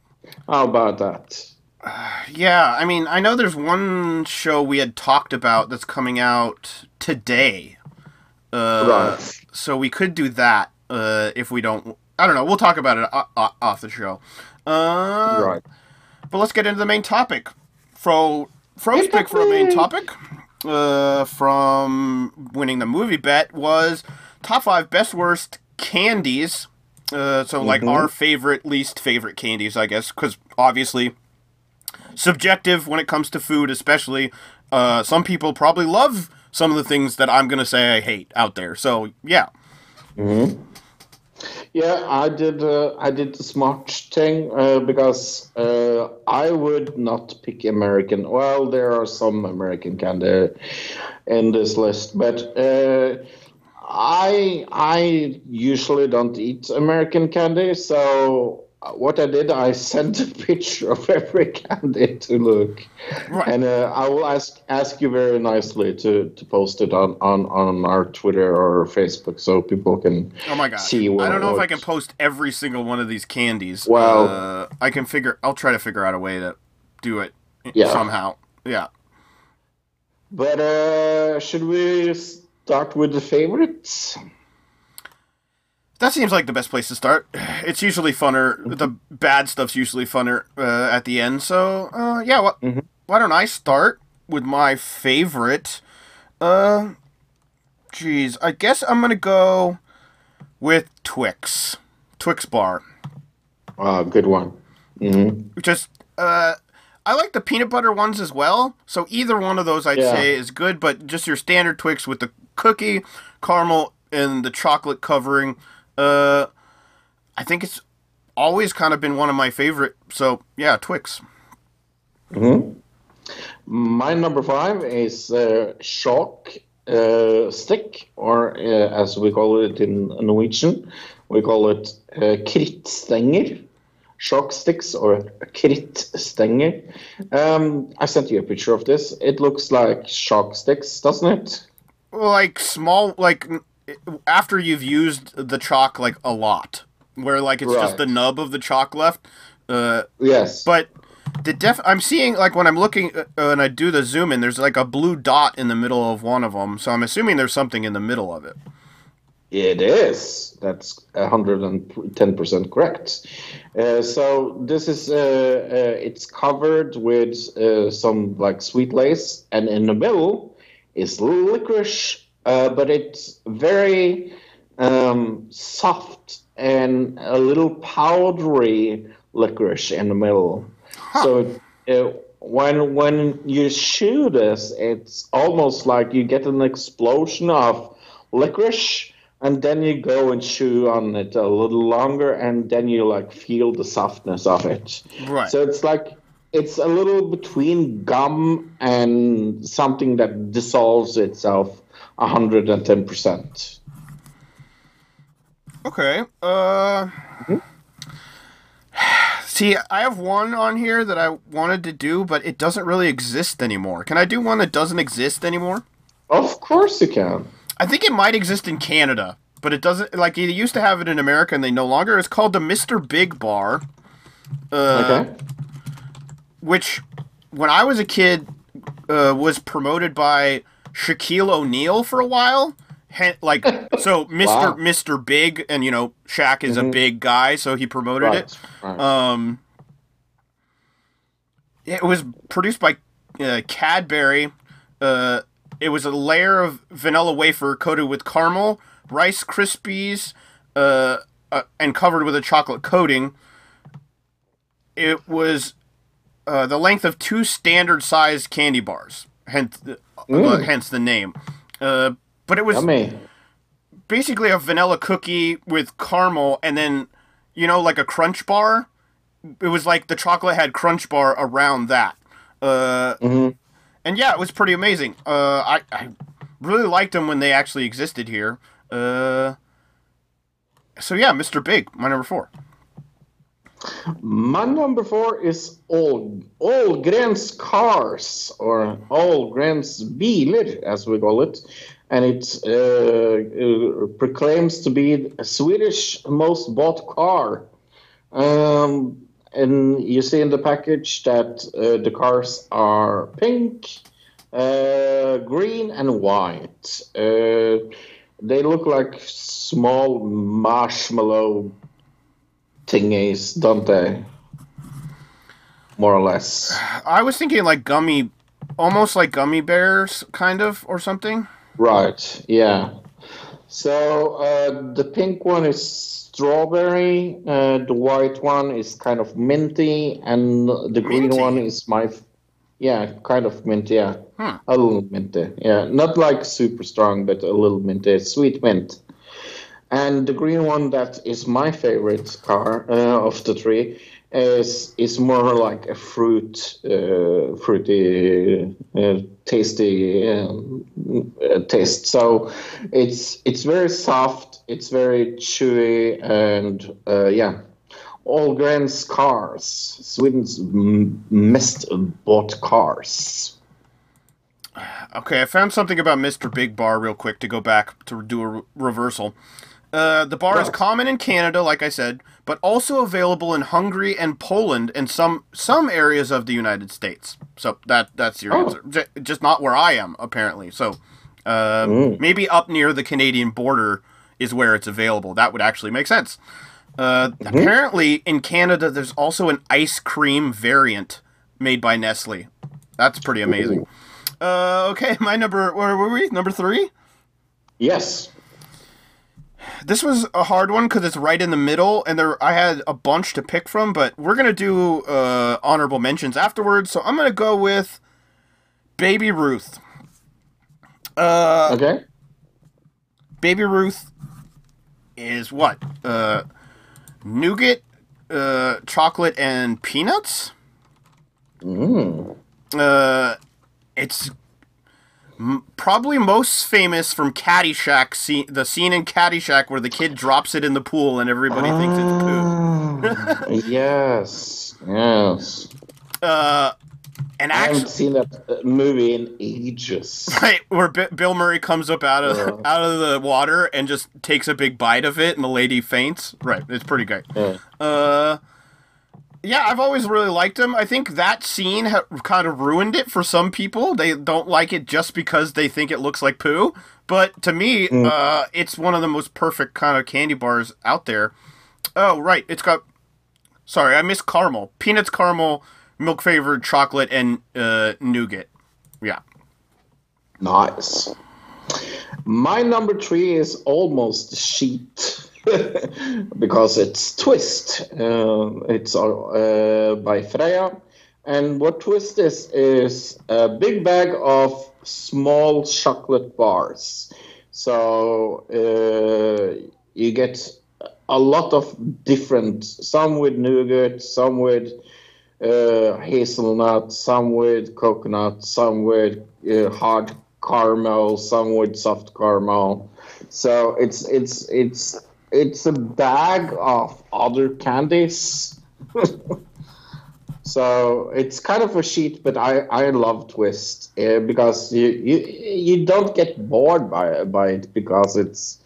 How about that? Yeah, I mean, I know there's one show we had talked about that's coming out today. Uh, Right. So we could do that uh, if we don't. I don't know. We'll talk about it o- o- off the show. Uh, right. But let's get into the main topic. Fro Fro's pick for a main topic uh, from winning the movie bet was top five best worst candies. Uh, so like our favorite, least favorite candies, I guess, because obviously subjective when it comes to food, especially. Uh, some people probably love some of the things that I'm gonna say I hate out there. So yeah, Yeah, I did. Uh, I did the smart thing uh, because uh, I would not pick American. Well, there are some American candy in this list, but uh, I I usually don't eat American candy. So what I did, I sent a picture of every candy to look, Right. and uh, I will ask ask you very nicely to, to post it on, on, on our Twitter or Facebook so people can Oh my god! see I don't know if I can post every single one of these candies. Well- uh, I can figure. I'll try to figure out a way to do it Yeah. somehow. Yeah. But uh, should we start with the favorites? That seems like the best place to start. It's usually funner. The bad stuff's usually funner uh, at the end. So uh, yeah, what? Why don't I start with my favorite? Uh, geez, I guess I'm gonna go with Twix, Twix bar. Ah, good one. hmm just uh I like the peanut butter ones as well. So either one of those I'd Yeah. say is good, but just your standard Twix with the cookie, caramel, and the chocolate covering. Uh I think it's always kind of been one of my favorite. So yeah, Twix. hmm My number five is uh, shock uh, stick, or uh, as we call it in Norwegian, we call it uh, krittstenger. Shock sticks or krittstenger. Um, I sent you a picture of this. It looks like shock sticks, doesn't it? Like small like after you've used the chalk like a lot, where like it's just the nub of the chalk left. Uh Yes. But the def I'm seeing like when I'm looking uh, and I do the zoom in, there's like a blue dot in the middle of one of them. So I'm assuming there's something in the middle of it. It is. That's 110% correct. Uh, so this is, uh, uh, it's covered with uh, some like sweet lace, and in the middle is licorice, uh, but it's very um, soft and a little powdery licorice in the middle. So uh, when when you chew this, it's almost like you get an explosion of licorice, and then you go and chew on it a little longer, and then you like feel the softness of it. Right. So it's like it's a little between gum and something that dissolves itself 110%. Okay. Uh See, I have one on here that I wanted to do, but it doesn't really exist anymore. Can I do one that doesn't exist anymore? Of course you can. I think it might exist in Canada, but it doesn't like they used to have it in America and they no longer. It's called the Mr. Big Bar. Uh, Okay. Which when I was a kid uh, was promoted by Shaquille O'Neal for a while. Hen- like so, Mister Wow. Mm-hmm. Mister Big, and you know Shaq is a big guy, so he promoted it. Right. right. Um, it was produced by uh, Cadbury, uh, it was a layer of vanilla wafer coated with caramel, Rice Krispies, uh, uh, and covered with a chocolate coating. It was uh, the length of two standard sized candy bars, hence the, uh, hence the name. Uh, but it was Yummy. basically a vanilla cookie with caramel, and then you know, like a crunch bar. It was like the chocolate had crunch bar around that. Uh, Mhm. And yeah, it was pretty amazing. Uh, I, I really liked them when they actually existed here. Uh, so yeah, Mr. Big, my number four. My number four is All Ahlgrens Cars, or all Ahlgrens Biler, as we call it. And it uh, uh, proclaims to be a Swedish most bought car. Um, and you see in the package that uh, the cars are pink, uh, green, and white. Uh, they look like small marshmallow thingies, don't they? More or less. I was thinking like gummy, almost like gummy bears, kind of, or something. Right, yeah. So uh, the pink one is strawberry, uh, the white one is kind of minty, and the green Minty? one is my. F- yeah, kind of minty, yeah. Hmm. A little minty, yeah. Not like super strong, but a little minty, sweet mint. And the green one that is my favorite car uh, of the three is is more like a fruit, uh, fruity, uh, tasty uh, taste. So it's it's very soft, it's very chewy, and uh, yeah. Ahlgrens cars, Sweden's best bought cars. Okay, I found something about Mr. Big Bar real quick to go back to do a re- reversal. Uh, the bar is common in Canada, like I said, but also available in Hungary and Poland and some some areas of the United States. So that that's your Oh. answer. J- just not where I am, apparently. So uh, Mm. maybe up near the Canadian border is where it's available. That would actually make sense. Uh, Apparently, in Canada, there's also an ice cream variant made by Nestle. That's pretty amazing. Uh, okay, my number. Where were we? Number three. Yes. This was a hard one because it's right in the middle, and there I had a bunch to pick from. But we're gonna do uh, honorable mentions afterwards, so I'm gonna go with Baby Ruth. Uh, Okay. Baby Ruth is what? Uh, nougat, uh, chocolate, and peanuts. Mm. Uh, it's probably most famous from Caddyshack, scene, the scene in Caddyshack where the kid drops it in the pool and everybody thinks it's poo. Ah, yes. Yes. Uh, and I haven't seen that uh, movie in ages. right where B- Bill Murray comes up out of Yeah. out of the water and just takes a big bite of it, and the lady faints. Right, it's pretty great. Yeah. Uh, yeah, I've always really liked him. I think that scene ha- kind of ruined it for some people. They don't like it just because they think it looks like poo. But to me, Mm. uh, it's one of the most perfect kind of candy bars out there. Oh, right, it's got. Sorry, I missed caramel, peanuts, caramel, milk flavored chocolate, and uh, nougat. Yeah. Nice. My number three is almost sheet because it's Twist. Uh, it's uh, by Freia. And what Twist is, is a big bag of small chocolate bars. So uh, you get a lot of different, some with nougat, some with uh, hazelnut, some with coconut, some with uh, hard caramel, some with soft caramel. So it's it's it's it's a bag of other candies. so it's kind of a sheet, but I I love Twist uh, because you, you you don't get bored by by it because it's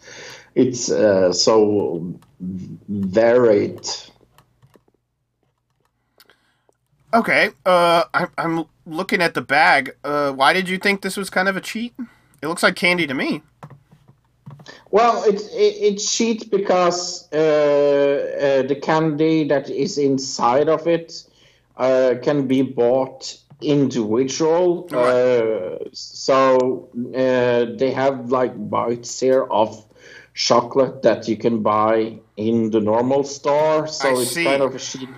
it's uh, so varied. Okay. Uh, I, I'm looking at the bag. Uh, why did you think this was kind of a cheat? It looks like candy to me. Well, it, it it's cheap because uh, uh, the candy that is inside of it uh, can be bought individual. Uh, so uh, they have like bites here of chocolate that you can buy in the normal store. So I it's see. kind of a sheet,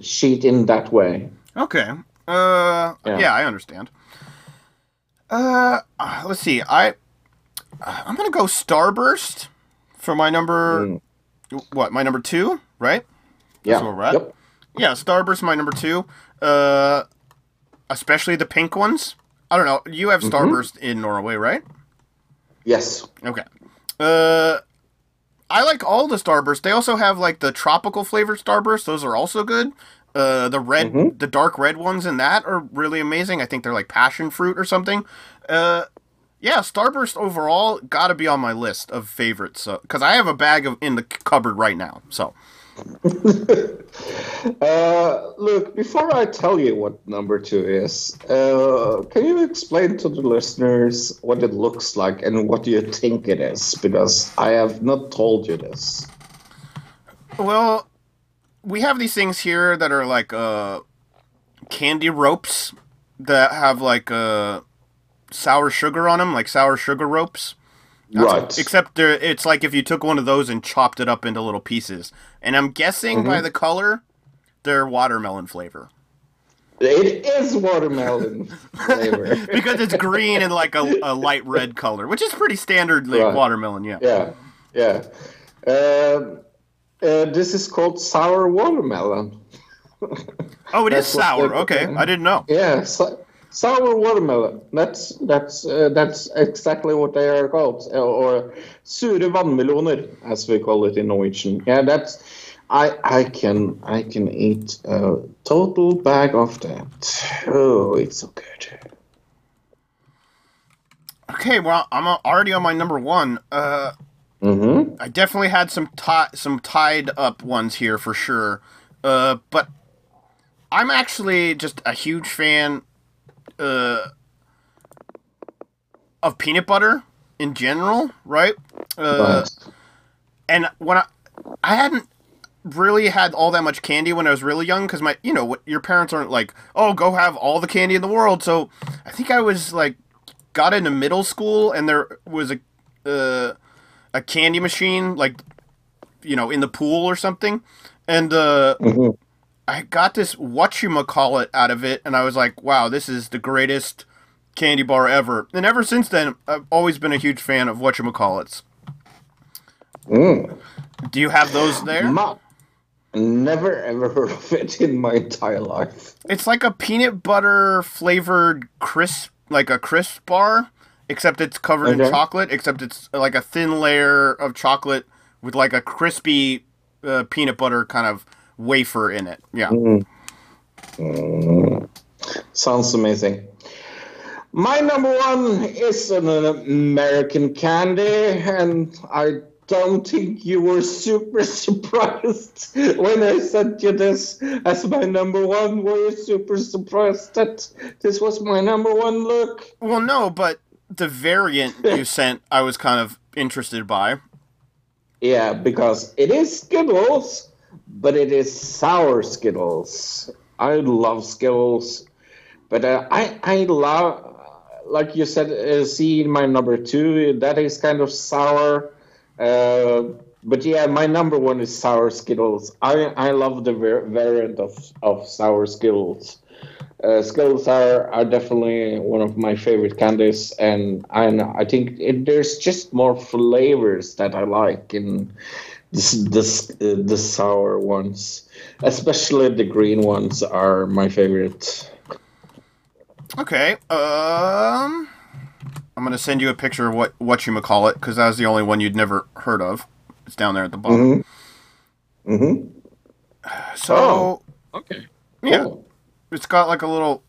sheet in that way. Okay. Uh, yeah. Yeah. I understand. Uh, let's see. I I'm gonna go Starburst for my number. Mm. What? My number two, right? Yeah. Yep. Yeah, Starburst my number two. Uh, especially the pink ones. I don't know. You have Mm-hmm. Starburst in Norway, right? Yes. Okay. Uh, I like all the Starburst. They also have like the tropical flavored Starburst. Those are also good. Uh, the red, Mhm. the dark red ones in that are really amazing. I think they're like passion fruit or something. Uh, yeah, Starburst overall got to be on my list of favorites because I have a bag of in the cupboard right now. So Uh, look, before I tell you what number two is, uh, can you explain to the listeners what it looks like and what you think it is? Because I have not told you this. Well, we have these things here that are like uh, candy ropes that have like uh, sour sugar on them, like sour sugar ropes. That's- right. Except it's like if you took one of those and chopped it up into little pieces. And I'm guessing by the color, they're watermelon flavor it is watermelon flavor. because it's green and like a, a light red color, which is pretty standard like Right. watermelon. Yeah. yeah, yeah. Um, uh, this is called sour watermelon. Oh, it is sour. Okay, I didn't know. Yeah, so, sour watermelon. That's that's uh, that's exactly what they are called, or sure vannmeloner, as we call it in Norwegian. Yeah, that's. I I can I can eat a total bag of that. Oh, it's so good. Okay, well, I'm already on my number one. Uh, Mm-hmm. I definitely had some ti- some tied up ones here for sure. Uh, but I'm actually just a huge fan uh, of peanut butter in general, right? Uh, and when I I hadn't really had all that much candy when I was really young because my you know what your parents aren't like oh go have all the candy in the world so I think I was like got into middle school and there was a uh, a candy machine like you know in the pool or something and uh Mhm. I got this whatchamacallit out of it and I was like wow this is the greatest candy bar ever and ever since then I've always been a huge fan of whatchamacallits Mm. do you have those there Ma- never ever heard of it in my entire life. It's like a peanut butter flavored crisp, like a crisp bar, except it's covered in chocolate. Except it's like a thin layer of chocolate with like a crispy uh, peanut butter kind of wafer in it. Yeah. Mm. Sounds amazing. My number one is an American candy, and I don't think you were super surprised when I sent you this as my number one. Were you super surprised that this was my number one look? Well, no, but the variant you sent, I was kind of interested by. Yeah, because it is Skittles, but it is sour Skittles. I love Skittles, but uh, I I love, like you said, uh, see my number two. That is kind of sour. Uh, but yeah, my number one is sour Skittles. I I love the var- variant of of sour Skittles. Uh, Skittles are, are definitely one of my favorite candies, and I I think it, there's just more flavors that I like in this this uh, the sour ones, especially the green ones are my favorite. Okay. Um, I'm gonna send you a picture of what what you call it because that was the only one you'd never heard of. It's down there at the bottom. Mm-hmm. Mm-hmm. So Oh. Okay. yeah, it's got like a little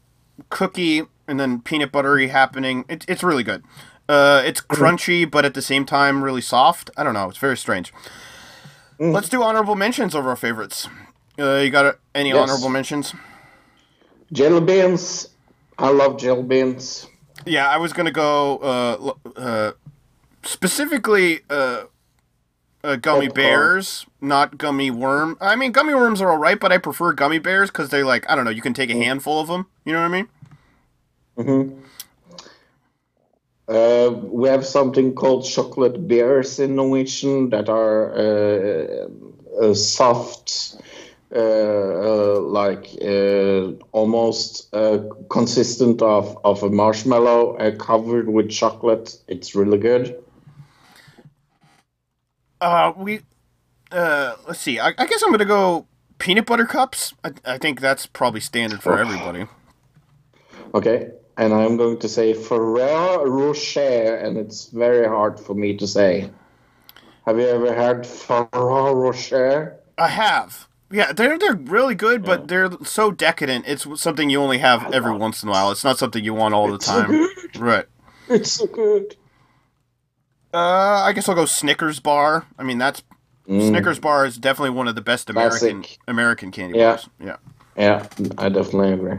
cookie and then peanut buttery happening. It's it's really good. Uh, it's crunchy, but at the same time really soft. I don't know. It's very strange. Mm. Let's do honorable mentions of our favorites. Uh, you got any Yes. honorable mentions? Jelly beans. I love jelly beans. Yeah, I was gonna go uh, uh, specifically uh, uh, gummy bears, not gummy worm. I mean, gummy worms are alright, but I prefer gummy bears because they like I don't know. You can take a handful of them. You know what I mean? Mm-hmm. Uh, we have something called chocolate bears in Norwegian that are uh, uh, soft, uh, uh, like uh, almost uh, consistent of, of a marshmallow uh, covered with chocolate. It's really good. Uh, we, uh, let's see. I, I guess I'm gonna go peanut butter cups. I, I think that's probably standard for Oh. everybody. Okay, and I'm going to say Ferrero Rocher, and it's very hard for me to say. Have you ever had Ferrero Rocher? I have. Yeah, they're they're really good, but they're so decadent. It's something you only have every once in a while. It's not something you want all the It's so time. good. Right. It's so good. Uh, I guess I'll go Snickers bar. I mean, that's Mm, Snickers bar is definitely one of the best American Classic. American candy Yeah. bars. Yeah. Yeah, I definitely agree.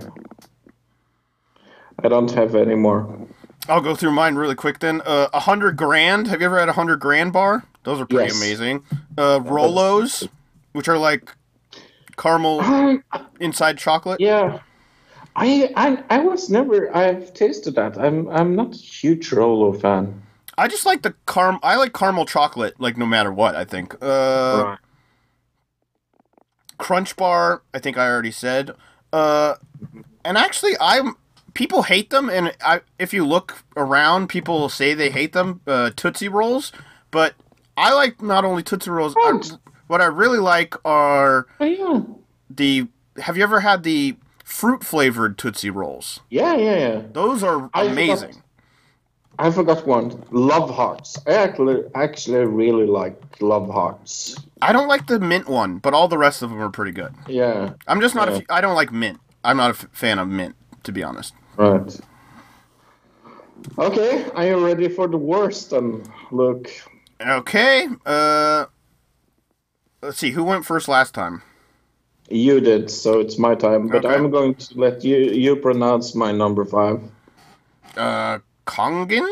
I don't have any more. I'll go through mine really quick then. Uh, a hundred grand. Have you ever had a hundred grand bar? Those are pretty Yes. amazing. Uh, Rolos, which are like caramel I, inside chocolate. yeah, I, I I was never. I've tasted that. I'm I'm not a huge Rolo fan. I just like the carm. I like caramel chocolate, like no matter what. I think. Uh, Crunch bar. I think I already said. Uh, and actually, I'm. People hate them, and I, if you look around, people say they hate them. Uh, Tootsie rolls, but I like not only Tootsie rolls. I, What? I really like are Oh yeah, the. Have you ever had the fruit flavored Tootsie rolls? yeah, yeah, yeah. Those are I forgot- amazing. I forgot one. Love hearts. I actually actually really like love hearts. I don't like the mint one, but all the rest of them are pretty good. Yeah, I'm just not. A Yeah. f- I don't like mint. I'm not a f- fan of mint, to be honest. Right. Okay, are you ready for the worst? Then look. Okay. Uh, let's see. Who went first last time? You did, so it's my time. But Okay. I'm going to let you you pronounce my number five. Uh, Kongen.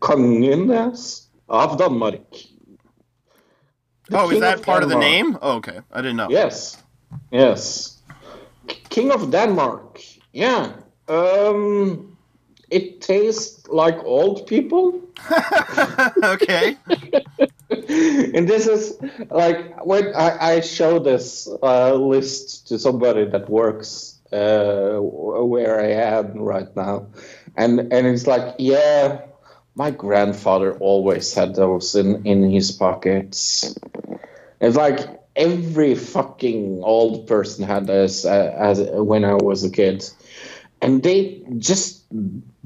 Kongen yes, av Danmark. The Oh, is king that part of the name? Oh, okay. I didn't know. Yes, yes. King of Denmark. Yeah. Um, it tastes like old people. okay. and this is like when I, I show this uh, list to somebody that works uh, where I am right now, and and it's like, yeah, my grandfather always had those in in his pockets. It's like every fucking old person had this uh, as when I was a kid, and they just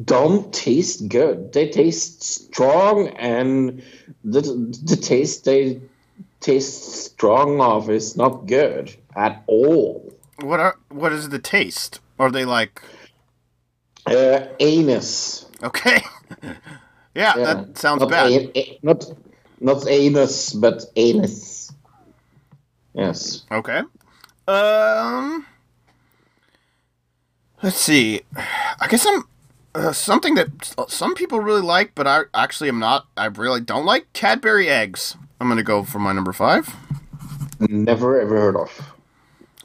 don't taste good. They taste strong, and the the taste they taste strong of is not good at all. What are what is the taste? Are they like Uh, anus. okay? yeah, Yeah. that sounds not bad. a- a- not not anus, but anus. Yes. Okay. Um. Let's see. I guess I'm uh, something that some people really like, but I actually am not. I really don't like Cadbury eggs. I'm gonna go for my number five. Never ever heard of.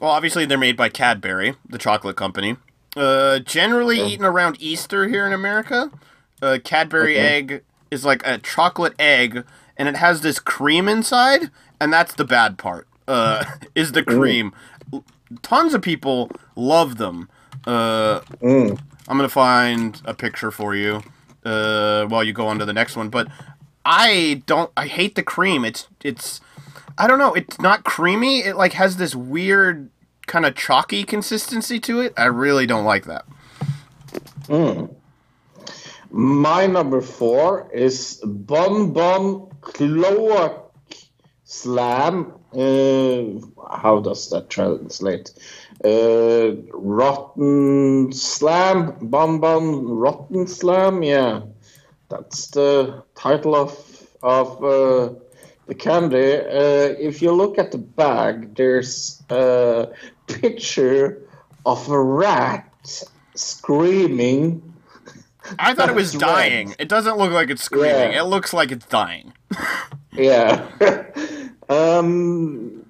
Well, obviously they're made by Cadbury, the chocolate company. Uh, generally eaten around Easter here in America. Uh, Cadbury Okay. egg is like a chocolate egg, and it has this cream inside, and that's the bad part. Uh, is the cream. Tons of people love them. Uh, Mm. I'm gonna find a picture for you uh, while you go on to the next one. But I don't. I hate the cream. It's it's. I don't know. It's not creamy. It like has this weird kind of chalky consistency to it. I really don't like that. Mm. My number four is Bon Bon Cloak Slam. Uh, how does that translate? Uh, rotten Slam, Bon Bon Rotten Slam. Yeah, that's the title of of uh, the candy. Uh, if you look at the bag, there's a picture of a rat screaming. I thought it was right. dying. It doesn't look like it's screaming. Yeah. It looks like it's dying. Yeah. um,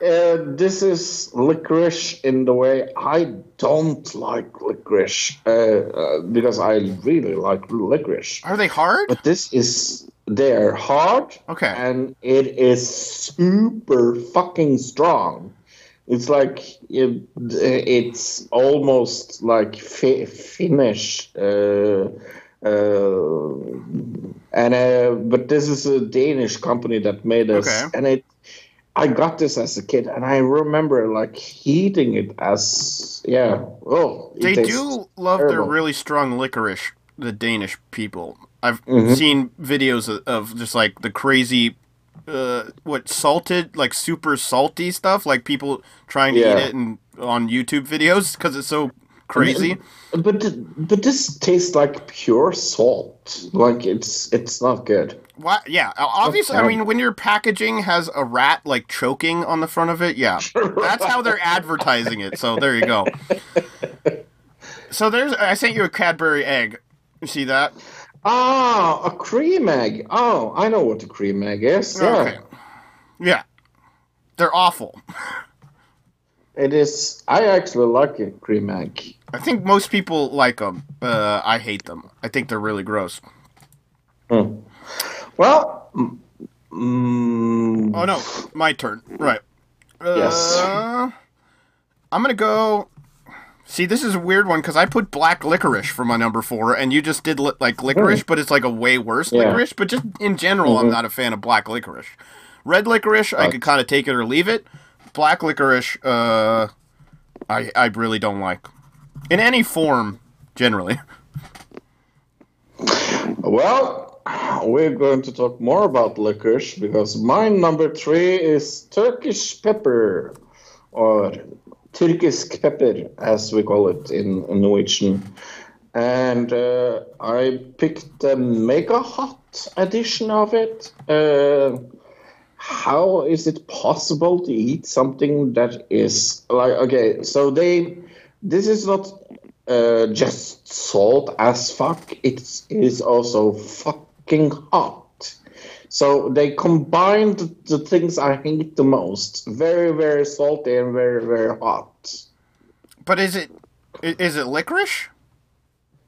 uh, this is licorice in the way I don't like licorice uh, uh, because I really like licorice. Are they hard? But this is they're hard. Okay. And it is super fucking strong. It's like it, it's almost like fi- Finnish. Uh, and uh, but this is a Danish company that made this, Okay. and it. I got this as a kid, and I remember like heating it as yeah. Oh, They do love their really strong licorice, the Danish people. I've Mm-hmm. seen videos of, of just like the crazy, uh, what salted, like super salty stuff, like people trying to Yeah. eat it and on YouTube videos because it's so crazy. But but this tastes like pure salt. Like it's it's not good. Why? Yeah, obviously. I mean, when your packaging has a rat like choking on the front of it, yeah, that's how they're advertising it. So there you go. So there's. I sent you a Cadbury egg. You see that? Ah, a cream egg. Oh, I know what a cream egg is. Yeah. Okay. Yeah. They're awful. It is. I actually like a cream egg. I think most people like them. Uh, I hate them. I think they're really gross. Well, mm, mm, Oh no, my turn. Right. Uh, Yes. I'm gonna go. See, this is a weird one because I put black licorice for my number four, and you just did li- like licorice, but it's like a way worse Yeah. licorice. But just in general, I'm not a fan of black licorice. Red licorice, I could kind of take it or leave it. Black licorice, uh, I I really don't like in any form. Generally, well, we're going to talk more about licorice because my number three is Turkish pepper, or Tyrkisk pepper, as we call it in Norwegian. And uh, I picked the mega hot edition of it. Uh, how is it possible to eat something that is like okay so they this is not uh, just salt as fuck. It is also fucking hot. So they combined the things i hate the most. Very very salty and very very hot. But is it is it licorice?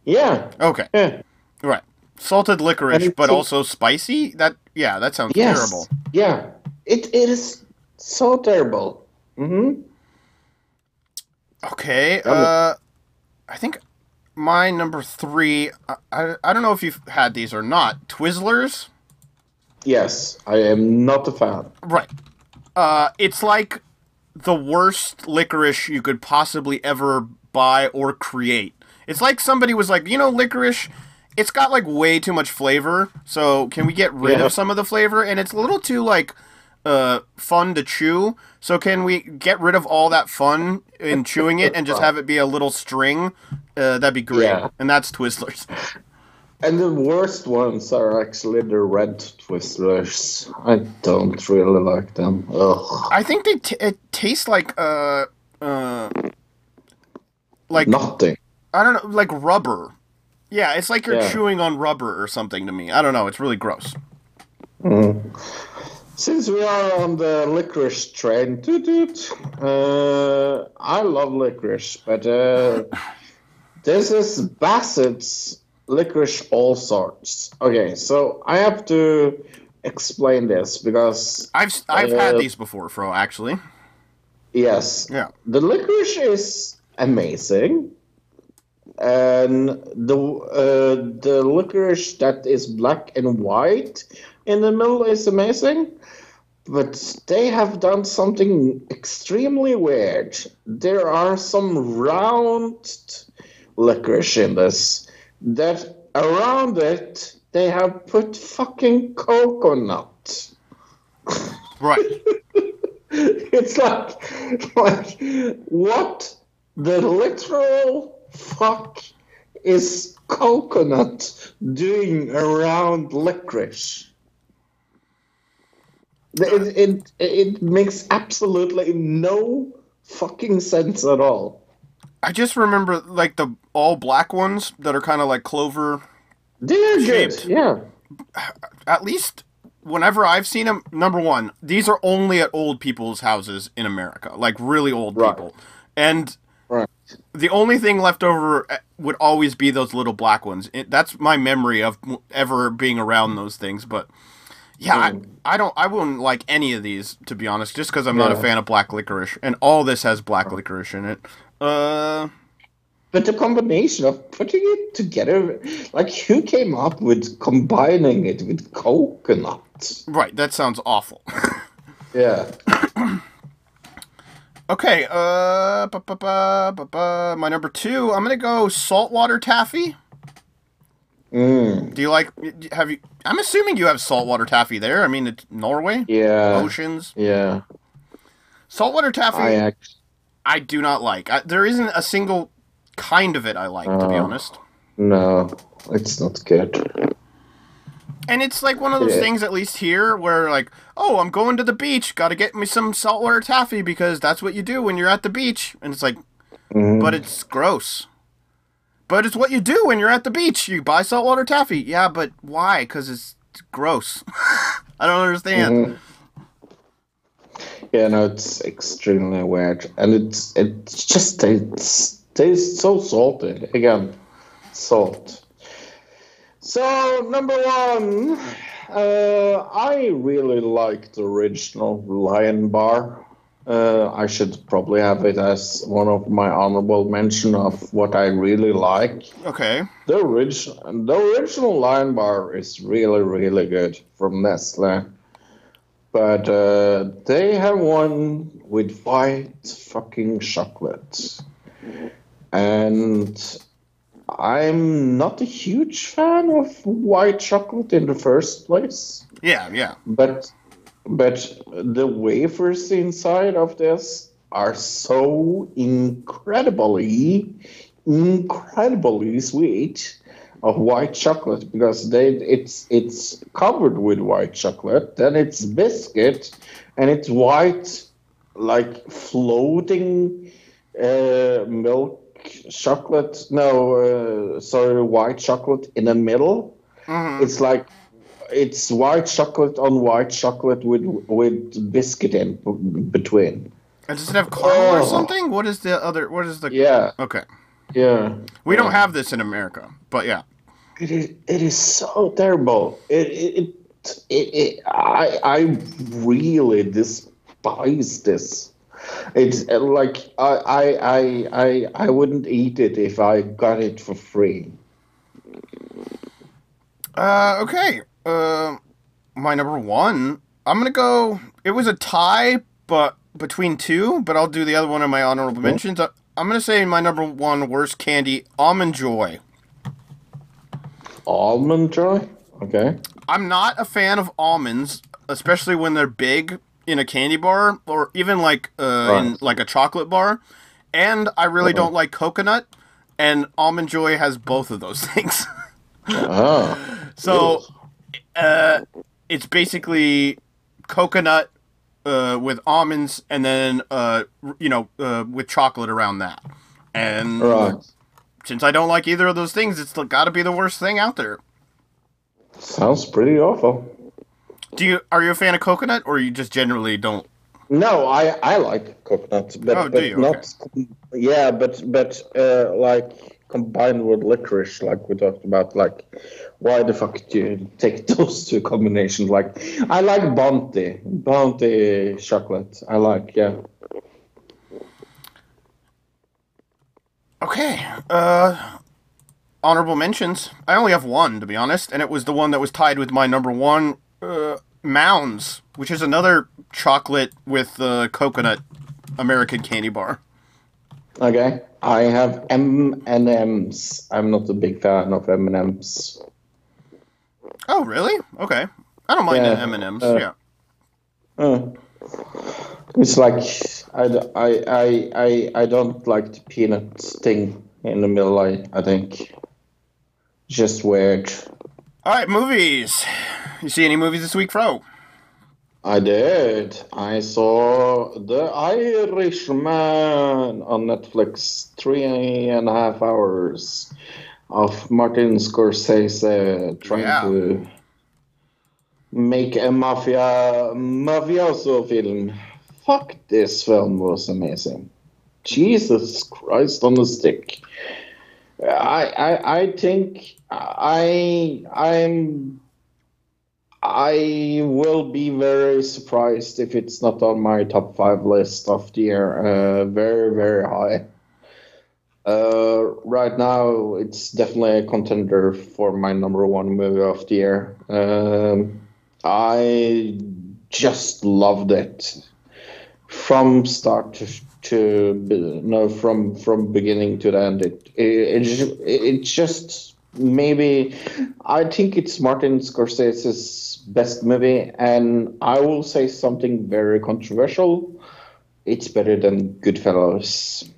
yeah. Okay, yeah. Right. Salted licorice, but so- also spicy. That yeah, that sounds yes. terrible. yeah. It, it is so terrible. Hmm Okay. Uh, I think my number three. I, I I don't know if you've had these or not. Twizzlers. yes i am not a fan Right. Uh, it's like the worst licorice you could possibly ever buy or create. It's like somebody was like, you know, licorice. It's got like way too much flavor. So can we get rid Yeah. of some of the flavor? And it's a little too like uh fun to chew. So can we get rid of all that fun in chewing it and just have it be a little string? Uh, that'd be great. Yeah. And that's Twizzlers. And the worst ones are actually the red Twizzlers. I don't really like them. Ugh. I think they t- it tastes like uh uh like Nothing. I don't know, like rubber. Yeah, it's like you're Yeah. chewing on rubber or something to me. I don't know. It's really gross. Since we are on the licorice train, toot toot, uh, I love licorice, but uh, this is Bassett's licorice all sorts. Okay, so I have to explain this because, I've I've had Uh, these before, Fro. Actually, yes, yeah. the licorice is amazing and the uh, the licorice that is black and white in the middle is amazing but they have done something extremely weird there are some round licorice in this that around it they have put fucking coconut Right. it's like, like what the literal fuck is coconut doing around licorice? It, it, it makes absolutely no fucking sense at all. I just remember like the all black ones that are kind of like clover. They're good, Shaped. yeah. At least whenever I've seen them, number one, these are only at old people's houses in America, like really old Right. people, and Right. the only thing left over eh, would always be those little black ones. It, that's my memory of ever being around those things. But yeah, Mm. I, I don't, I wouldn't like any of these to be honest, just because I'm not a fan of black licorice, and all this has black licorice in it. Uh, But the combination of putting it together, like who came up with combining it with coconut? right, that sounds awful. Yeah. okay, uh, my number two, I'm gonna go saltwater taffy. Mm. Do you like? Have you? I'm assuming you have saltwater taffy there. I mean, it's Norway, Yeah. oceans. Yeah. Saltwater taffy. I actually. I do not like. I, there isn't a single kind of it I like, to be Oh. honest. No, it's not good. And it's like one of those Yeah. things, at least here, where like, oh, I'm going to the beach, got to get me some saltwater taffy because that's what you do when you're at the beach. And it's like, Mhm. but it's gross. But it's what you do when you're at the beach. You buy saltwater taffy. Yeah, but why? Because it's gross. I don't understand. Mhm. Yeah, no, it's extremely weird, and it's it's just it's tastes so salty again, salt. So number one, uh, I really like the original Lion Bar. Uh, I should probably have it as one of my honorable mention of what I really like. Okay. The original, the original Lion Bar is really, really good from Nestle. But uh, they have one with white fucking chocolate. And I'm not a huge fan of white chocolate in the first place. Yeah, yeah. But but the wafers inside of this are so incredibly incredibly sweet of white chocolate because they it's it's covered with white chocolate then it's biscuit and it's white like floating uh, milk chocolate no uh, sorry white chocolate in the middle Mhm. it's like it's white chocolate on white chocolate with with biscuit in between. And Does it have caramel or Oh. something? What is the other? What is the? Yeah, Okay. yeah. We don't have this in America, but yeah. It is it is so terrible. It it, it, it, it I I really despise this. It's uh, like I, I I I I wouldn't eat it if I got it for free. Uh, okay. Uh, my number one. I'm gonna go. It was a tie, but between two. But I'll do the other one in my honorable mentions. I, I'm gonna say my number one worst candy, almond joy. Almond joy. Okay. I'm not a fan of almonds, especially when they're big in a candy bar or even like uh, in like a chocolate bar. And I really don't like coconut. And almond joy has both of those things. Ah. So, uh, it's basically coconut uh, with almonds, and then uh, you know, uh, with chocolate around that. And Right. since I don't like either of those things, it's got to be the worst thing out there. Sounds pretty awful. Do you are you a fan of coconut, or you just generally don't? No, I I like coconut, but, Oh, do but you? not. Yeah, but but uh, like combined with licorice, like we talked about. Like, why the fuck do you take those two combinations? Like, I like Bounty, Bounty chocolate. I like yeah. Okay. Uh, honorable mentions. I only have one to be honest, and it was the one that was tied with my number one, uh, Mounds, which is another chocolate with uh, coconut American candy bar. Okay, I have M and M's. I'm not a big fan of M and M's. Oh, really? Okay. I don't mind Yeah, M and M's. uh, Yeah. Uh, it's like I I I I don't like the peanut thing in the middle. I, I think just weird. All right, movies. You see any movies this week, Fro? I did. I saw The Irishman on Netflix. Three and a half hours of Martin Scorsese trying Yeah. to make a mafia mafioso film. Fuck, this film was amazing. Jesus Christ on a stick. I I, I think I I'm I will be very surprised if it's not on my top five list of the year. Uh, very very high. Uh, right now, it's definitely a contender for my number one movie of the year. Um, I just loved it from start to to no from from beginning to the end. It it it, it just maybe I think it's Martin Scorsese's best movie, and I will say something very controversial. It's better than Goodfellas.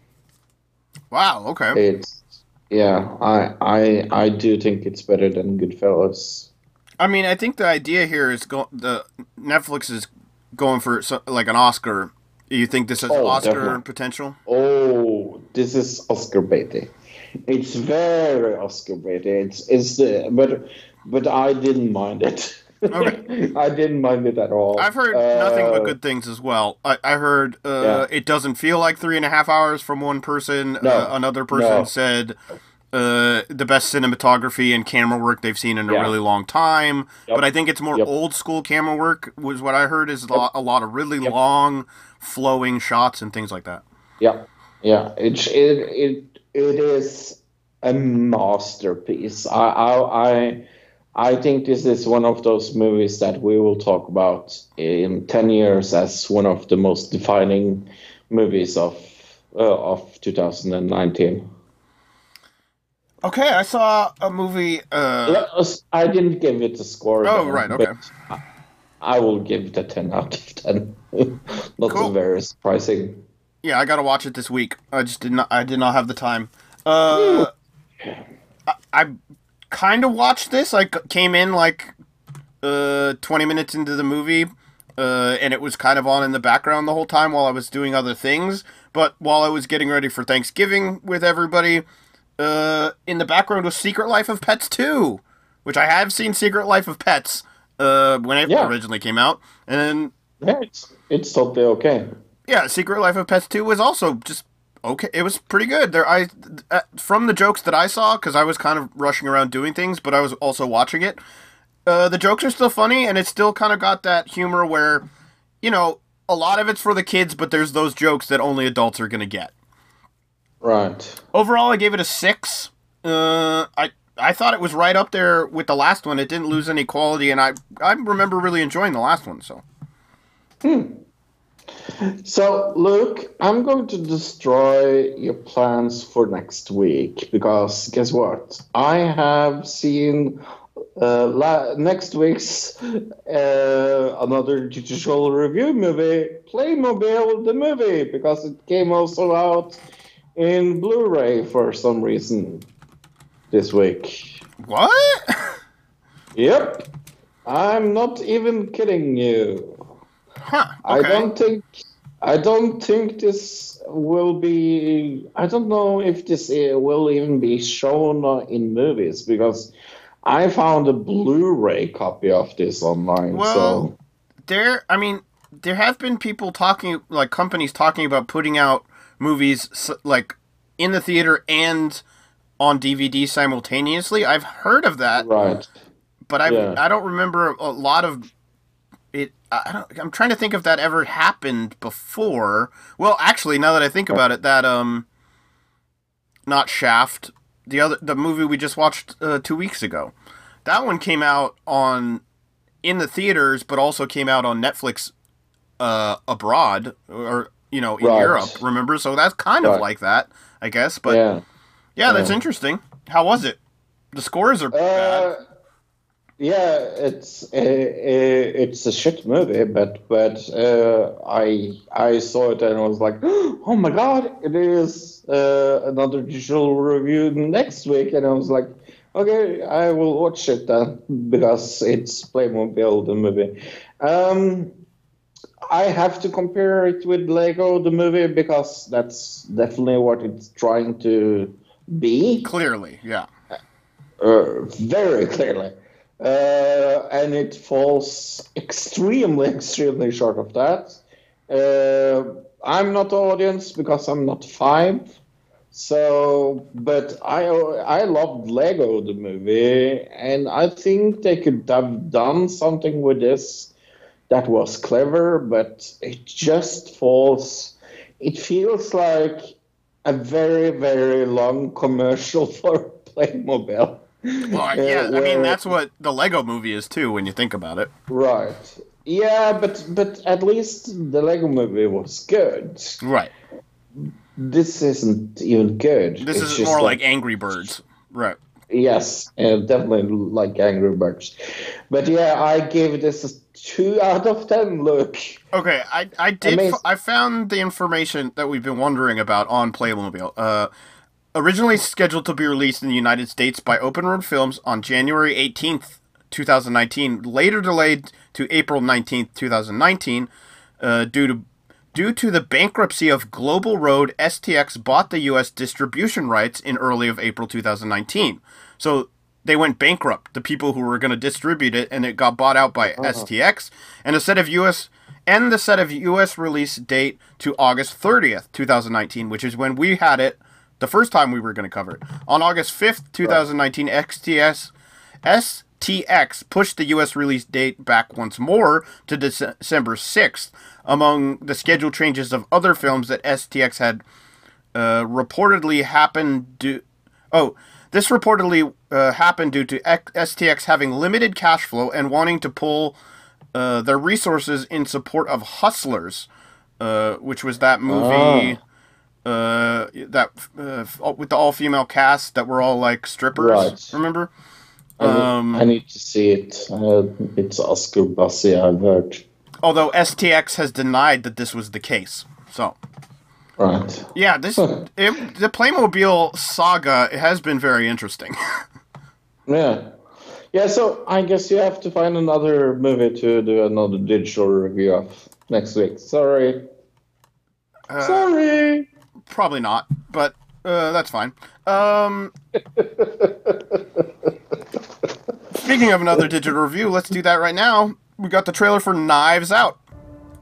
Wow. Okay. It's yeah, I I I do think it's better than Goodfellas. I mean, I think the idea here is go the Netflix is going for so, like an Oscar. You think this has Oh, Oscar definitely. potential? Oh, this is Oscar baity. It's very Oscar baity. It's it's uh, but but I didn't mind it. Okay. I didn't mind it at all. I've heard nothing but Uh, good things as well. I, I heard uh, Yeah. it doesn't feel like three and a half hours from one person. No. Uh, another person No. said uh, the best cinematography and camera work they've seen in a Yeah. really long time. Yep. But I think it's more Yep. old school camera work. Was what I heard is a lot, a lot of really Yep. long, flowing shots and things like that. Yeah, yeah. It it it it is a masterpiece. I I I I think this is one of those movies that we will talk about in ten years as one of the most defining movies of uh, of 2019. Okay, I saw a movie. Uh, I didn't give it a score. Oh, though, right, okay. I- will give it a ten out of ten. Not Cool. very surprising. Yeah, I gotta watch it this week. I just did not. I did not have the time. Uh, I, I kind of watched this. I came in like uh 20 minutes into the movie, uh, and it was kind of on in the background the whole time while I was doing other things. But while I was getting ready for Thanksgiving with everybody, uh, in the background was Secret Life of Pets 2, which I have seen Secret Life of Pets uh, when it Yeah. originally came out, and Yeah, it's it's totally okay. yeah, Secret Life of Pets 2 was also just okay. It was pretty good. There, I uh, from the jokes that I saw because I was kind of rushing around doing things, but I was also watching it. Uh, the jokes are still funny, and it's still kind of got that humor where, you know, a lot of it's for the kids, but there's those jokes that only adults are gonna get. Right. Overall, I gave it a six. Uh, I I thought it was right up there with the last one. It didn't lose any quality, and I I remember really enjoying the last one. So So, Luke, I'm going to destroy your plans for next week because guess what? I have seen uh, la- next week's uh, another digital review movie, Playmobil the movie, because it came also out in Blu-ray for some reason this week. what? Yep, I'm not even kidding you. Huh? I don't think I don't think this will be. I don't know if this uh, will even be shown in movies because I found a Blu-ray copy of this online. Well, so there i mean there have been people talking like companies talking about putting out movies like in the theater and on dvd simultaneously i've heard of that right, but i yeah. i don't remember a lot of I don't, i'm trying to think if that ever happened before well actually now that i think about it that um not shaft the other the movie we just watched uh, two weeks ago that one came out on in the theaters, but also came out on Netflix uh, abroad or you know in Right. Europe. Remember, so that's kind of like that, I guess. But yeah, yeah. that's Yeah. interesting. How was it? The scores are Uh, bad. Yeah, it's uh, uh, it's a shit movie, but but uh, I I saw it and I was like, oh my god, it is uh, another digital review next week, and I was like, okay, I will watch it then because it's Playmobil the movie. Um, I have to compare it with Lego the movie because that's definitely what it's trying to be Clearly, yeah. uh, very clearly. Uh, and it falls extremely, extremely short of that. Uh, I'm not audience because I'm not five. So, but I I loved Lego the movie, and I think they could have done something with this that was clever, but it just falls. It feels like a very very long commercial for Playmobil. Well, yeah, I mean that's what the Lego movie is too when you think about it. Right. Yeah, but but at least the Lego movie was good. Right. This isn't even good. This It's is more like Angry Birds. Right. Yes, uh, definitely like Angry Birds. But yeah, I gave this a two out of ten. Look, Okay, I I did f- I found the information that we've been wondering about on Playmobil. Uh, originally scheduled to be released in the United States by Open Road Films on January 18th, 2019, later delayed to April 19th, 2019, uh, due to due to the bankruptcy of Global Road, STX bought the U.S. distribution rights in early of April 2019. So they went bankrupt, the people who were going to distribute it, and it got bought out by STX. And a set of U.S. and the set of U.S. release date to August 30th, 2019, which is when we had it the first time we were going to cover it. On August 5th, 2019, XTS STX pushed the U.S. release date back once more to Dece- December 6th. Among the schedule changes of other films that STX had uh, reportedly happened due. Oh, this reportedly uh, happened due to X- STX having limited cash flow and wanting to pull uh, their resources in support of Hustlers, uh, which was that movie. Uh, that uh, with the all-female cast that were all like strippers. Right. Remember? I need, Um, I need to see it. Uh, it's Oscar Bussy, I've heard. Although STX has denied that this was the case. So Right. yeah, this it, the Playmobil saga has been very interesting. Yeah. Yeah, so I guess you have to find another movie to do another digital review of next week. Sorry. Uh, Sorry. Probably not, but uh, that's fine. Um, speaking of another digital review, let's do that right now. We got the trailer for Knives Out.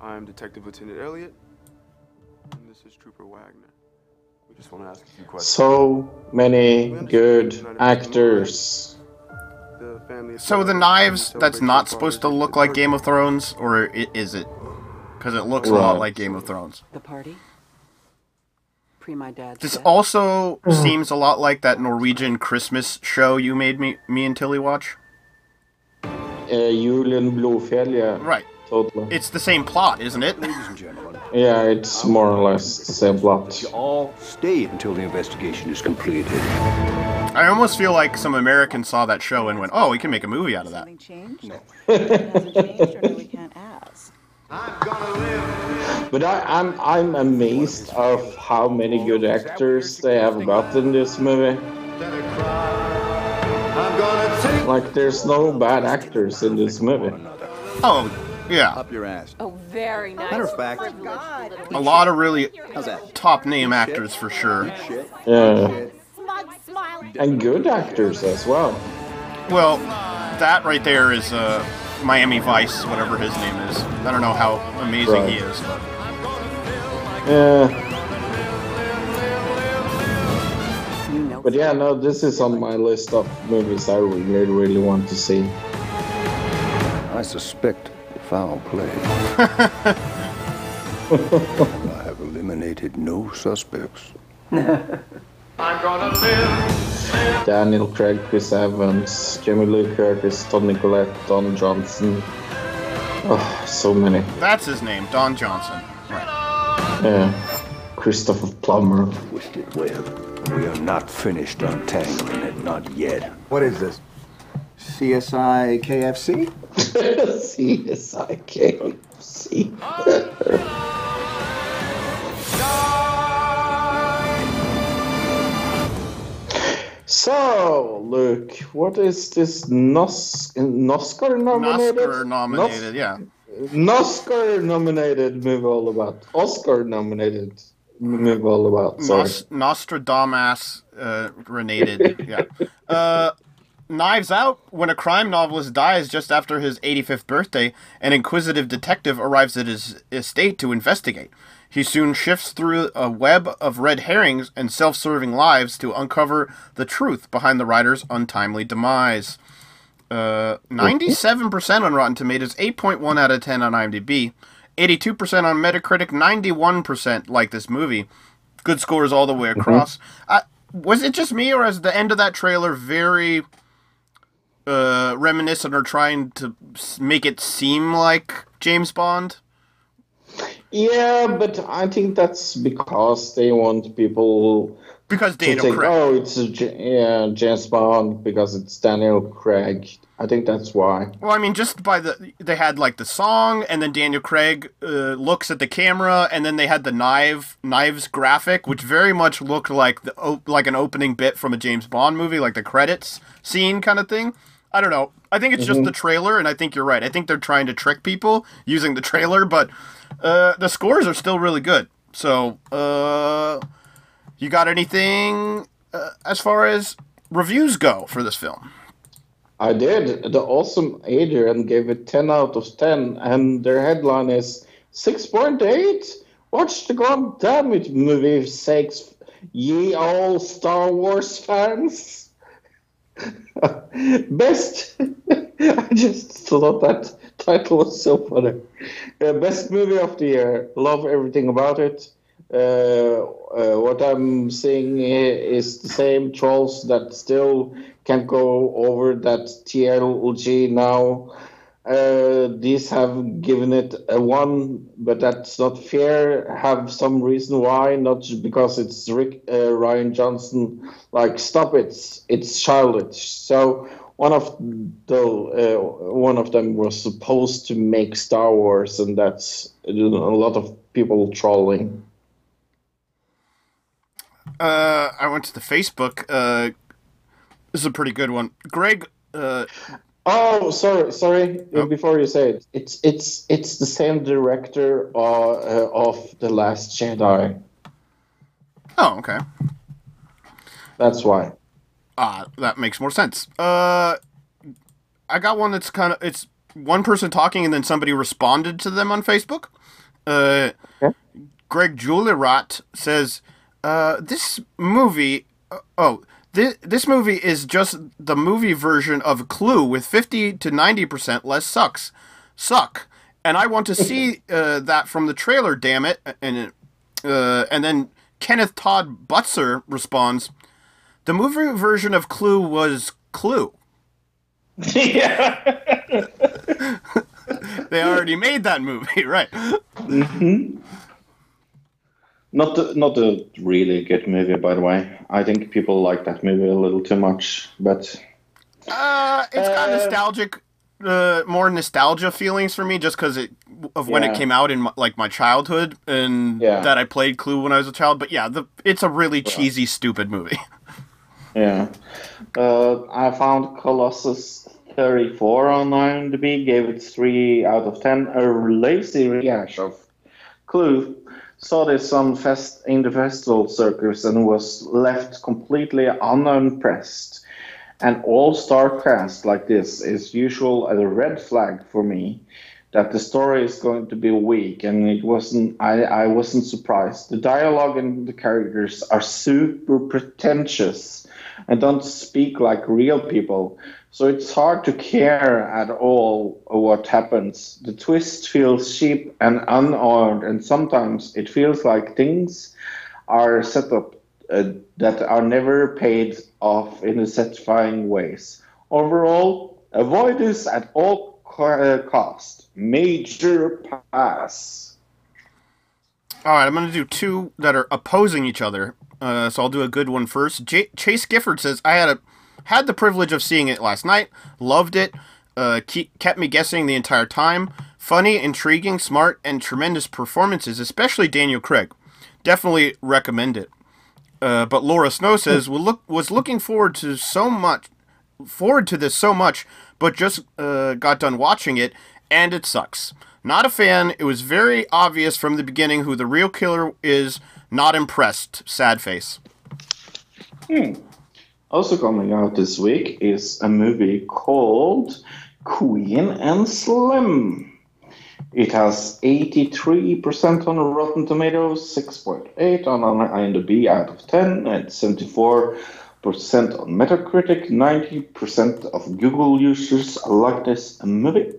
I'm Detective Lieutenant Elliott, and this is Trooper Wagner. We just want to ask a few questions. So many good actors. The family is So the knives, that's not supposed to look like. Game of Thrones, or is it? Because it looks a lot like Game of Thrones. The party? Pre my dad's This death? also seems a lot like that Norwegian Christmas show you made me, me and Tilly watch. Uh, Jul i Blodfjell, yeah. Right. Totally. It's the same plot, isn't it? Ladies and gentlemen, Yeah, it's more or less the same plot. you all stay until the investigation is completed. I almost feel like some Americans saw that show and went, "Oh, we can make a movie out of that." Something changed? No. it hasn't changed, or no, we can't ask. But I, I'm I'm amazed of how many good actors they have got in this movie. Like, there's no bad actors in this movie. Oh, yeah, Up your ass. Oh, very nice. Matter of fact, a lot of really top name actors for sure. Yeah, and good actors as well. Well, that right there is uh, Miami Vice, whatever his name is. I don't know how amazing he is, but Yeah, You know. but yeah, no, this is on my list of movies I really, really want to see. I suspect foul play. I have eliminated no suspects. Daniel Craig, Chris Evans, Jamie Lee Curtis, Toni Collette, Don Johnson. Oh, so many. that's his name, Don Johnson. Right. Yeah, Christopher Plummer. Twisted web. We are not finished untangling it, not yet. What is this? CSI KFC? CSI KFC. So, look, what is this Nos- Noscar nominated? Oscar nominated, yeah. Noscar nominated movie all about? Oscar nominated movie all about? Sorry. Nos- Nostradamus uh, renated, yeah. Uh, Knives Out, when a crime novelist dies just after his 85th birthday, an inquisitive detective arrives at his estate to investigate. He soon shifts through a web of red herrings and self serving lives to uncover the truth behind the writer's untimely demise. Uh, 97% on Rotten Tomatoes, 8.1 out of 10 on IMDb, 82% on Metacritic, 91% like this movie. Good scores all the way across. Uh, was it just me, or is the end of that trailer very uh, reminiscent or trying to make it seem like James Bond? Yeah, but I think that's because they want people Because to Daniel think, Craig. oh, it's yeah, James Bond because it's Daniel Craig. I think that's why. Well, I mean, just by the they had like the song, and then Daniel Craig uh, looks at the camera, and then they had the knife knives graphic, which very much looked like the like an opening bit from a James Bond movie, like the credits scene kind of thing. I don't know. I think it's just Mhm. the trailer, and I think you're right. I think they're trying to trick people using the trailer, but uh, the scores are still really good. So, uh, you got anything uh, as far as reviews go for this film? I did. The awesome Adrian gave it 10 out of 10, and their headline is 6.8. Watch the goddamn it movie sakes, ye all Star Wars fans. Best. I just thought that title was so funny. Uh, best movie of the year. Love everything about it. Uh, uh, what I'm seeing is the same trolls that still can't go over that TLG now. Uh, these have given it a one, but that's not fair. Have some reason why, not because it's Rick uh, Rian Johnson. Like, stop it! It's childish. So one of the uh, one of them was supposed to make Star Wars, and that's a lot of people trolling. Uh, I went to the Facebook. Uh, this is a pretty good one. Greg. Uh, Oh, sorry, sorry. uh, Before you say it, it's it's it's the same director uh, uh, of the Last Jedi. oh, okay. That's why. Ah, that makes more sense. Uh, I got one that's kind of it's one person talking and then somebody responded to them on Facebook. Uh, Greg Julirat says, uh, "This movie, uh, oh, this this movie is just the movie version of Clue with fifty to ninety percent less sucks, suck." And I want to see uh, that from the trailer. Damn it! And uh, and then Kenneth Todd Butzer responds, "The movie version of Clue was Clue." Yeah. they already made that movie, right? Mm-hmm. Not a, not a really good movie, by the way. I think people like that movie a little too much, but Uh, it's got nostalgic, uh, more nostalgia feelings for me, just because it of when it came out in my, like my childhood, and Yeah. that I played Clue when I was a child. But yeah, the it's a really cheesy, stupid movie. yeah. Uh, I found Colossus 34 on IMDb, gave it 3 out of 10. A lazy rehash of Clue. Saw this on fest in the festival circus and was left completely unimpressed. An all-star cast like this is usual a red flag for me that the story is going to be weak and it wasn't I, I wasn't surprised. The dialogue and the characters are super pretentious and don't speak like real people. So it's hard to care at all what happens. The twist feels cheap and unearned, and sometimes it feels like things are set up uh, that are never paid off in a satisfying ways. Overall, avoid this at all uh, cost. Major pass. All right, I'm going to do two that are opposing each other. Uh, so I'll do a good one first. J- Chase Gifford says I had a had the privilege of seeing it last night. Loved it. Uh, keep, kept me guessing the entire time. Funny, intriguing, smart, and tremendous performances, especially Daniel Craig. Definitely recommend it. Uh, but Laura Snow says we look was looking forward to so much forward to this so much, but just uh, got done watching it, and it sucks. Not a fan. It was very obvious from the beginning who the real killer is. Not impressed. Sad face. Hmm. Also coming out this week is a movie called Queen and Slim. It has 83% on Rotten Tomatoes, 6.8 on IMDb out of 10, and 74% on Metacritic. 90% of Google users like this movie.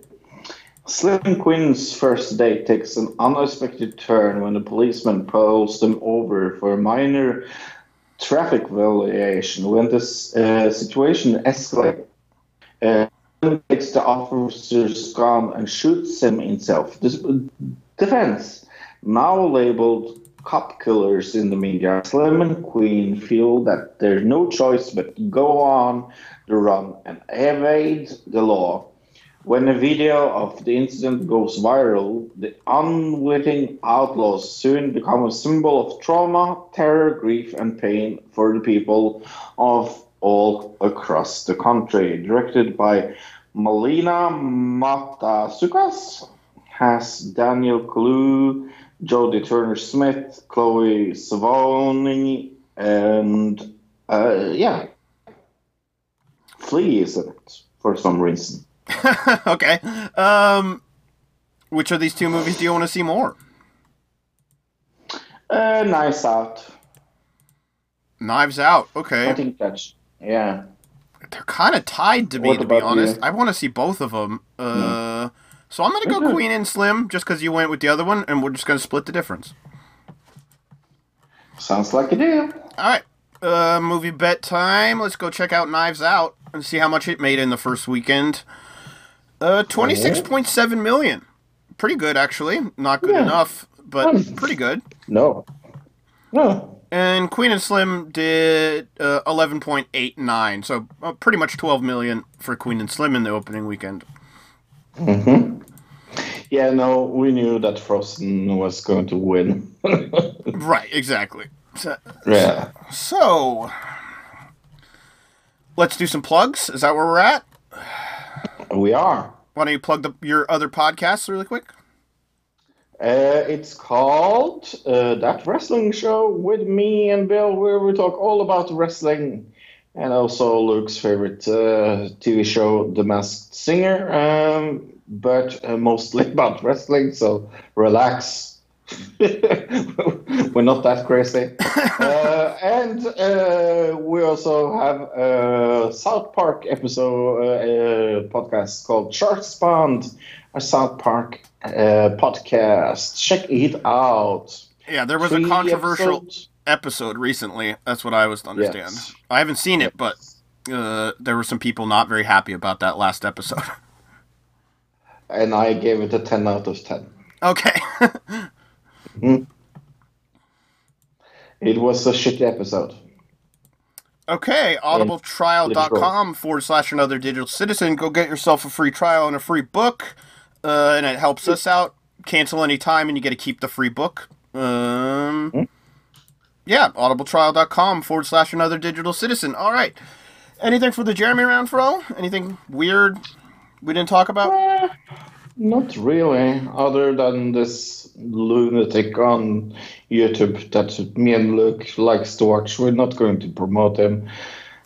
Slim Queen's first date takes an unexpected turn when a policeman pulls them over for a minor traffic violation. When this uh, situation escalates, uh, takes the officer's gun and shoots him in self-defense. Now labeled cop killers in the media, Slim and Queen feel that there's no choice but to go on the run and evade the law. When a video of the incident goes viral, the unwitting outlaws soon become a symbol of trauma, terror, grief, and pain for the people of all across the country. Directed by Melina Matsoukas, has Daniel Kaluuya, Jodie Turner Smith, Chloë Sevigny, and uh, yeah, Flea is it for some reason. okay. Um, which of these two movies do you want to see more? Uh, nice out. Knives Out. Okay. I think that's yeah. They're kind of tied to me, to be honest. you? I want to see both of them. Uh, So I'm going to go. Queen and Slim just because you went with the other one, and we're just going to split the difference. Sounds like a deal. All right. Uh, movie bet time. Let's go check out Knives Out and see how much it made in the first weekend. Uh, 26.7 million. Pretty good, actually. Not good Yeah. enough, but Hmm. pretty good. No. No. And Queen and Slim did uh, 11.89, so uh, pretty much 12 million for Queen and Slim in the opening weekend. Mm-hmm. Yeah, no, we knew that Frozen was going to win. Right, exactly. So, yeah. so, let's do some plugs. Is that where we're at? We are. Why don't you plug the, your other podcasts really quick? Uh, it's called uh, That Wrestling Show with me and Bill, where we talk all about wrestling and also Luke's favorite uh, TV show, The Masked Singer, um, but uh, mostly about wrestling, so relax. We're not that crazy. uh, and uh, we also have a South Park episode uh, uh, podcast called Shark Spawned, a South Park uh, podcast. Check it out. Yeah, there was a controversial episodes. episode recently. That's what I was to understand. Yes. I haven't seen it, but uh, there were some people not very happy about that last episode. And I gave it a 10 out of 10. okay. Mhm. It was a shitty episode. Okay, audibletrial.com forward slash another digital citizen. Go get yourself a free trial and a free book. Uh, and it helps us out. Cancel any time and you get to keep the free book. Um, yeah, audibletrial.com forward slash another digital citizen. All right. Anything for the Jeremy round, for all? Anything weird we didn't talk about? Not really, other than this lunatic on YouTube that me and Luke likes to watch. We're not going to promote him.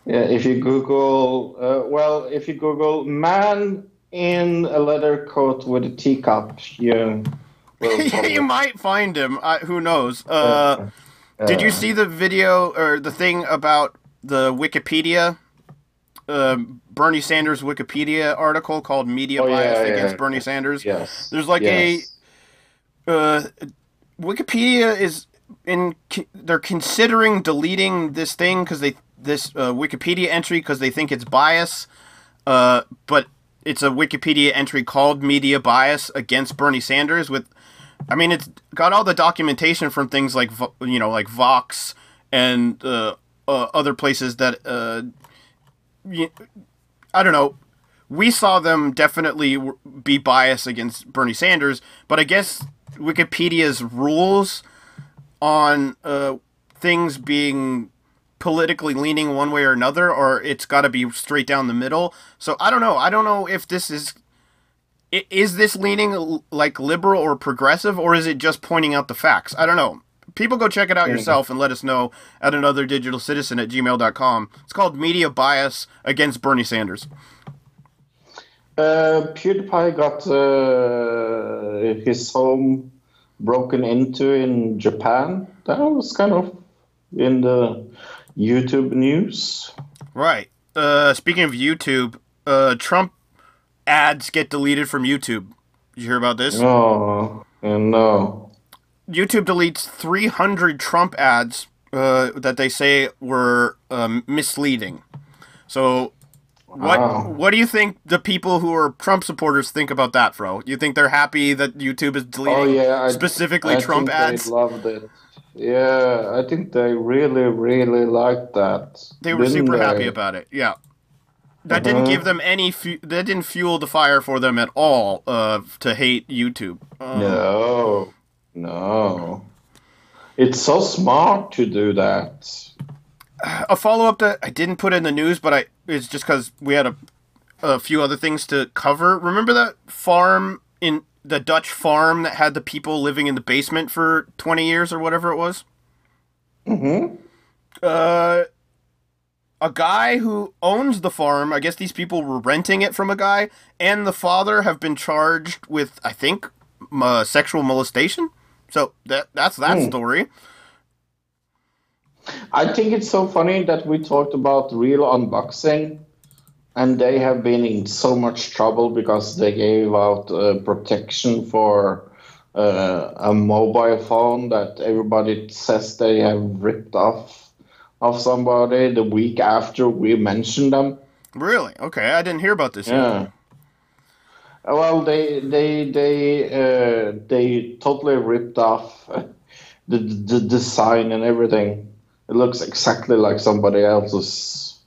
Yeah, if you Google, uh, well, if you Google man in a leather coat with a teacup, you will you might find him. Uh, who knows? Uh, did you see the video or the thing about the Wikipedia? Um, Bernie Sanders Wikipedia article called "Media Oh, Bias yeah, Against yeah. Bernie Sanders." Yes. There's like yes. a uh, Wikipedia is in. They're considering deleting this thing because they this uh, Wikipedia entry because they think it's bias. Uh, but it's a Wikipedia entry called "Media Bias Against Bernie Sanders." With, I mean, it's got all the documentation from things like you know, like Vox and uh, uh, other places that uh, I don't know. We saw them definitely be biased against Bernie Sanders, but I guess Wikipedia's rules on uh, things being politically leaning one way or another, or it's got to be straight down the middle. So I don't know. I don't know if this is is this leaning like liberal or progressive, or is it just pointing out the facts? I don't know. People go check it out yourself and let us know at another digital citizen at gmail.com. It's called Media Bias Against Bernie Sanders. Uh, PewDiePie got uh, his home broken into in Japan. That was kind of in the YouTube news. Right. Uh, speaking of YouTube, uh, Trump ads get deleted from YouTube. Did you hear about this? Oh, no. YouTube deletes 300 Trump ads uh, that they say were um, misleading. So, what what do you think the people who are Trump supporters think about that, Fro? You think they're happy that YouTube is deleting Oh yeah, specifically I Trump think ads? They loved it. Yeah, I think they really, really liked that. They were super they? happy about it. Yeah. That didn't Uh-huh. give them any. Fu- that didn't fuel the fire for them at all. Uh, to hate YouTube. Um, No, no. It's so smart to do that. a follow up that I didn't put in the news, but I it's just because we had a a few other things to cover. Remember that farm in the Dutch farm that had the people living in the basement for twenty years or whatever it was? Mm-hmm. Uh, a guy who owns the farm. I guess these people were renting it from a guy, and the father have been charged with, I think, uh, sexual molestation. So that that's that Hmm. story. I think it's so funny that we talked about real unboxing, and they have been in so much trouble because they gave out uh, protection for uh, a mobile phone that everybody says they have ripped off of somebody the week after we mentioned them. Really? Okay, I didn't hear about this. yet. Well, they they they uh, they totally ripped off the the design and everything. It looks exactly like somebody else's.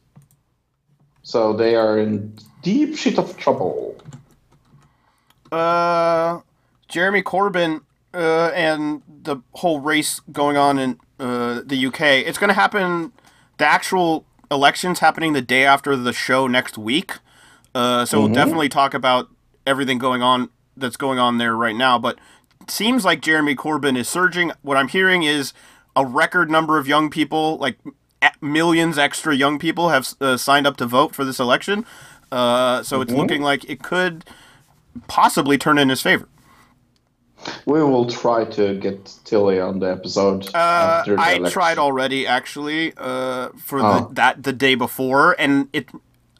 So they are in deep shit of trouble. uh, Jeremy Corbyn uh, and the whole race going on in uh, the UK. It's going to happen. The actual elections happening the day after the show next week. Uh, so we'll Mhm. definitely talk about everything going on that's going on there right now. But seems like Jeremy Corbyn is surging. What I'm hearing is a record number of young people, like millions extra young people, have uh, signed up to vote for this election. Uh, so it's Mhm. looking like it could possibly turn in his favor. We will try to get Tilly on the episode Uh, the I election. tried already, actually, uh, for Oh. the, that the day before, and it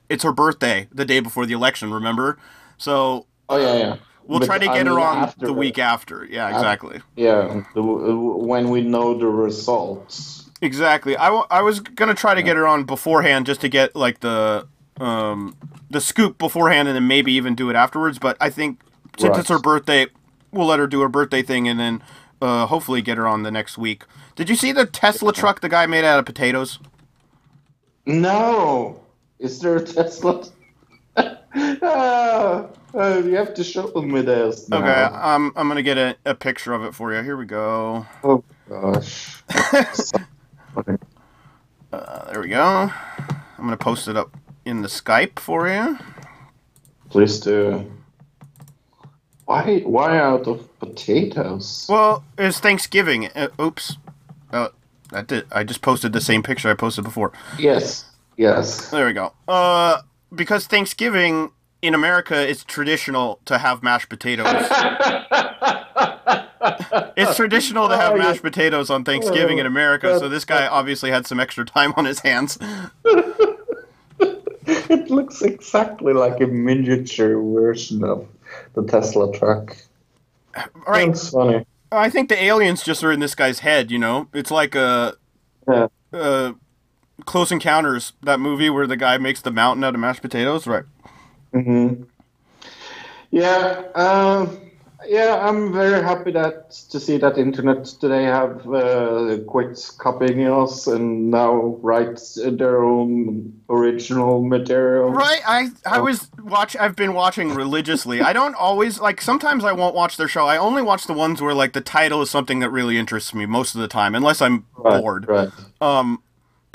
it's her birthday the day before the election. Remember? So Oh yeah, yeah. we'll But try to I get her on after the week after. Yeah, exactly. Yeah, the, when we know the results. Exactly. I, w- I was gonna try to get her on beforehand just to get like the um the scoop beforehand, and then maybe even do it afterwards. But I think since Right. it's her birthday, we'll let her do her birthday thing, and then uh, hopefully get her on the next week. Did you see the Tesla truck the guy made out of potatoes? No, is there a Tesla? Ah, uh, you have to show this. Now. Okay, um, I'm gonna get a, a picture of it for you. Here we go. Oh gosh. Uh, there we go. I'm gonna post it up in the Skype for you. Please do. Why? Why out of potatoes? Well, it's Thanksgiving. Uh, oops. Uh, I did. I just posted the same picture I posted before. Yes. Yes. There we go. Uh, because Thanksgiving in America is traditional to have mashed potatoes. it's traditional to have Oh, mashed potatoes on Thanksgiving in America, so this guy obviously had some extra time on his hands. it looks exactly like a miniature version of the Tesla truck. All right. That's funny. I think the aliens just are in this guy's head, you know? It's like a Yeah. uh Close Encounters, that movie where the guy makes the mountain out of mashed potatoes, right? Mm-hmm. Yeah, um, yeah, I'm very happy that to see that internet today have uh, quit copying us and now write their own original material. Right. I I was watch. I've been watching religiously. I don't always like. Sometimes I won't watch their show. I only watch the ones where like the title is something that really interests me most of the time, unless I'm Right, bored. Right. Um,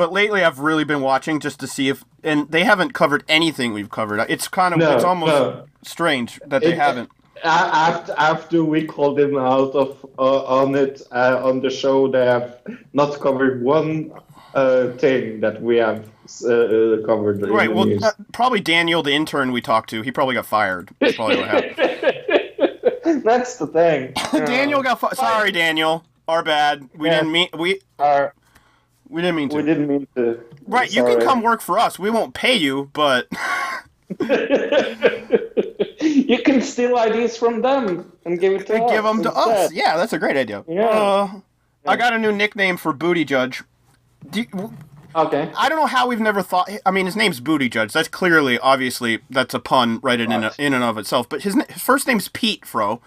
but lately I've really been watching just to see if, and they haven't covered anything we've covered. It's kind of No, it's almost no. strange that they It- haven't. after after we called him out of uh, on it uh, on the show, they have not covered one uh, thing that we have uh, covered. Right. Well, uh, probably Daniel, the intern we talked to, he probably got fired. That's probably what happened. That's the thing. Daniel got fi- sorry, Daniel. Our bad. We Yeah. didn't mean we Uh, we didn't mean to. we didn't mean to. right. You can come work for us. We won't pay you, but you can steal ideas from them and give it to us. give them to us. Yeah, that's a great idea. Yeah. Uh, I got a new nickname for Buttigieg. Do you- Okay. I don't know how we've never thought. I mean, his name's Buttigieg. That's clearly, obviously, that's a pun right in Right. in and of itself. But his, na- his first name's Pete, Fro.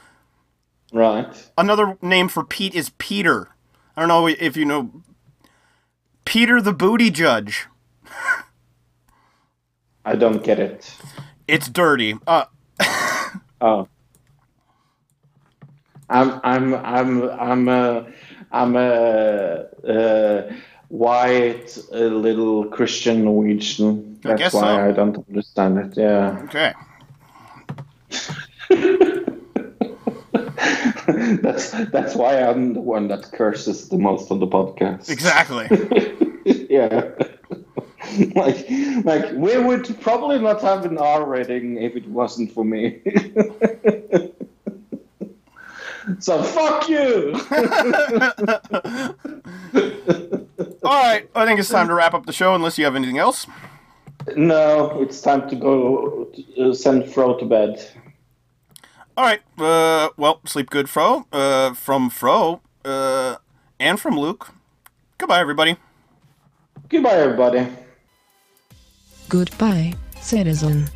Right. Another name for Pete is Peter. I don't know if you know Peter the Booty Judge. I don't get it. It's dirty. Uh, Oh. I'm I'm I'm I'm a I'm a, uh white uh, little Christian Norwegian. I That's guess why so. I don't understand it. Yeah. okay. that's that's why I'm the one that curses the most on the podcast. Exactly. yeah. like like we would probably not have an R rating if it wasn't for me. so fuck you. All right. I think it's time to wrap up the show unless you have anything else. no, it's time to go uh, send Fro to bed. All right. Uh, well, sleep good, Fro. Uh, from Fro, uh, and from Luke. Goodbye, everybody. Goodbye, everybody. Goodbye, citizen.